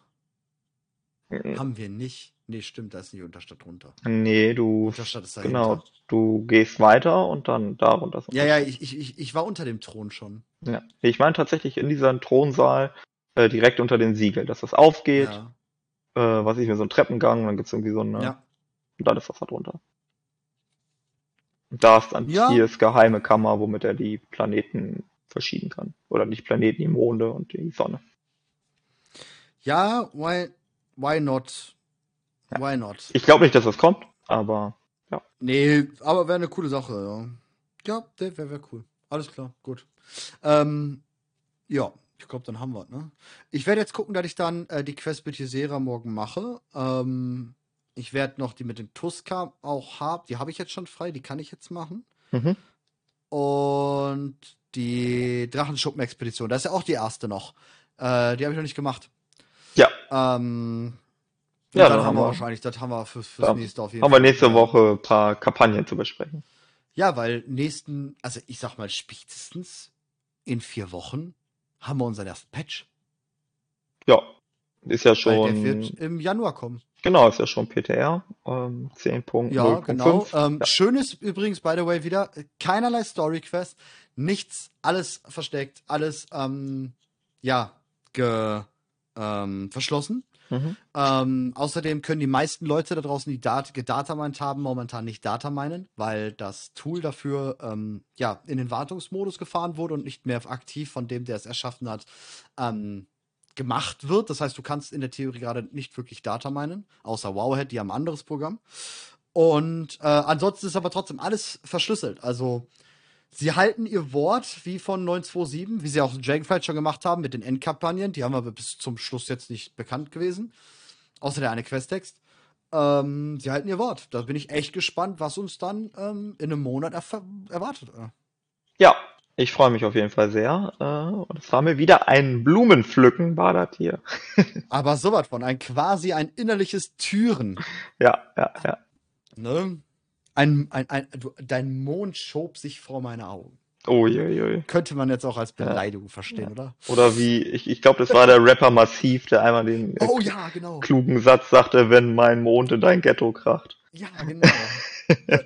Mhm. Haben wir nicht. Nee, stimmt, da ist nicht Unterstadt drunter. Nee, du. Unterstadt ist dahinter. Genau, du gehst weiter und dann da runter. Ja, ja, ich, ich, ich war unter dem Thron schon. Ja, ich meine tatsächlich in diesem Thronsaal äh, direkt unter den Siegel, dass das aufgeht. Ja. Äh, was ich mir so ein Treppengang, dann gibt's irgendwie so eine. Ja. Und dann ist das da drunter. Und da ist dann ja. hier ist geheime Kammer, womit er die Planeten verschieben kann. Oder nicht Planeten, die Monde und die Sonne. Ja, why, why not? Ja. Why not? Ich glaube nicht, dass das kommt, aber ja. Nee, aber wäre eine coole Sache, ja. Ja, der wäre wär cool. Alles klar, gut. Ähm, ja, ich glaube, dann haben wir ne? Ich werde jetzt gucken, dass ich dann äh, die Quest mit Ysera morgen mache. Ähm, ich werde noch die mit dem Tuska auch haben. Die habe ich jetzt schon frei, die kann ich jetzt machen. Mhm. Und die Drachenschuppen-Expedition, das ist ja auch die erste noch. Äh, die habe ich noch nicht gemacht. Ja. Ähm, ja, dann, dann, haben wir wahrscheinlich, das haben wir fürs, fürs ja, nächste auf jeden haben Fall. Haben wir nächste Woche ein paar Kampagnen zu besprechen. Ja, weil nächsten, also ich sag mal spätestens in vier Wochen haben wir unseren ersten Patch. Ja, ist ja schon. Weil der wird im Januar kommen. Genau, ist ja schon PTR. Ähm, 10.0. Ja, genau. Ähm, ja. Schön ist übrigens, by the way, wieder keinerlei Story Quest, nichts, alles versteckt, alles, ähm, ja, ge, ähm, verschlossen. Mhm. Ähm, außerdem können die meisten Leute da draußen, die Dat gedatamined haben, momentan nicht dataminen, weil das Tool dafür ähm, ja in den Wartungsmodus gefahren wurde und nicht mehr aktiv von dem, der es erschaffen hat, ähm, gemacht wird. Das heißt, du kannst in der Theorie gerade nicht wirklich dataminen, außer Wowhead, die haben ein anderes Programm. Und äh, ansonsten ist aber trotzdem alles verschlüsselt. Also Sie halten ihr Wort wie von 927, wie sie auch Dragonflight schon gemacht haben mit den Endkampagnen. Die haben aber bis zum Schluss jetzt nicht bekannt gewesen. Außer der eine Questtext. Ähm, sie halten ihr Wort. Da bin ich echt gespannt, was uns dann ähm, in einem Monat erwartet. Ja, ich freue mich auf jeden Fall sehr. Äh, und es war mir wieder ein Blumenpflücken, war das hier. aber sowas von, ein quasi ein innerliches Türen. Ja, ja, ja. Ne? Ein, ein, ein, dein Mond schob sich vor meine Augen. Oh, je, je. Könnte man jetzt auch als Beleidigung ja. verstehen, ja. oder? Oder wie, ich, ich glaube, das war der Rapper Massiv, der einmal den oh, ja, genau. klugen Satz sagte, wenn mein Mond in dein Ghetto kracht. Ja, genau.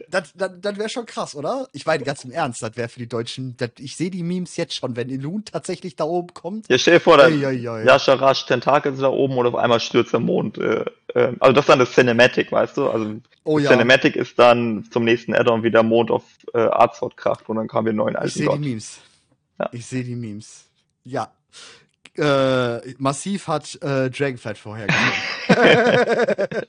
das das, das wäre schon krass, oder? Ich meine ganz im Ernst, das wäre für die Deutschen, das, ich sehe die Memes jetzt schon, wenn Elun tatsächlich da oben kommt. Ja, stell dir vor, da Jascha rasch Tentakel da oben und auf einmal stürzt der Mond äh, äh, also das ist dann das Cinematic, weißt du? Also Oh ja, Cinematic ist dann zum nächsten Add-on wieder Mond auf äh, kracht und dann kamen wir neuen ich alten sehe Gott. die Memes. Ja. Ich sehe die Memes. Ja. Äh, massiv hat äh, Dragonflight vorher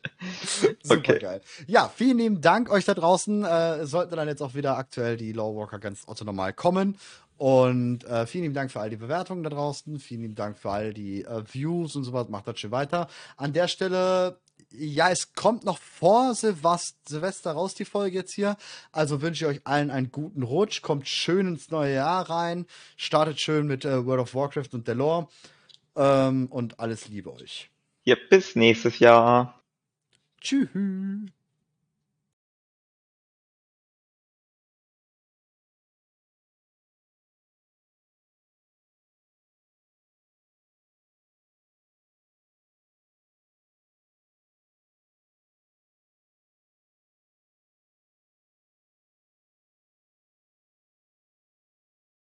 Super Okay. geil. Ja, vielen lieben Dank euch da draußen. Äh, sollten dann jetzt auch wieder aktuell die Lawwalker ganz otto normal kommen. Und äh, vielen lieben Dank für all die Bewertungen da draußen. Vielen lieben Dank für all die äh, Views und sowas. Macht das schön weiter. An der Stelle, ja, es kommt noch vor Silvest Silvester raus, die Folge jetzt hier. Also wünsche ich euch allen einen guten Rutsch. Kommt schön ins neue Jahr rein. Startet schön mit äh, World of Warcraft und der Lore. Ähm, und alles Liebe euch. Ja, bis nächstes Jahr. Tschüss.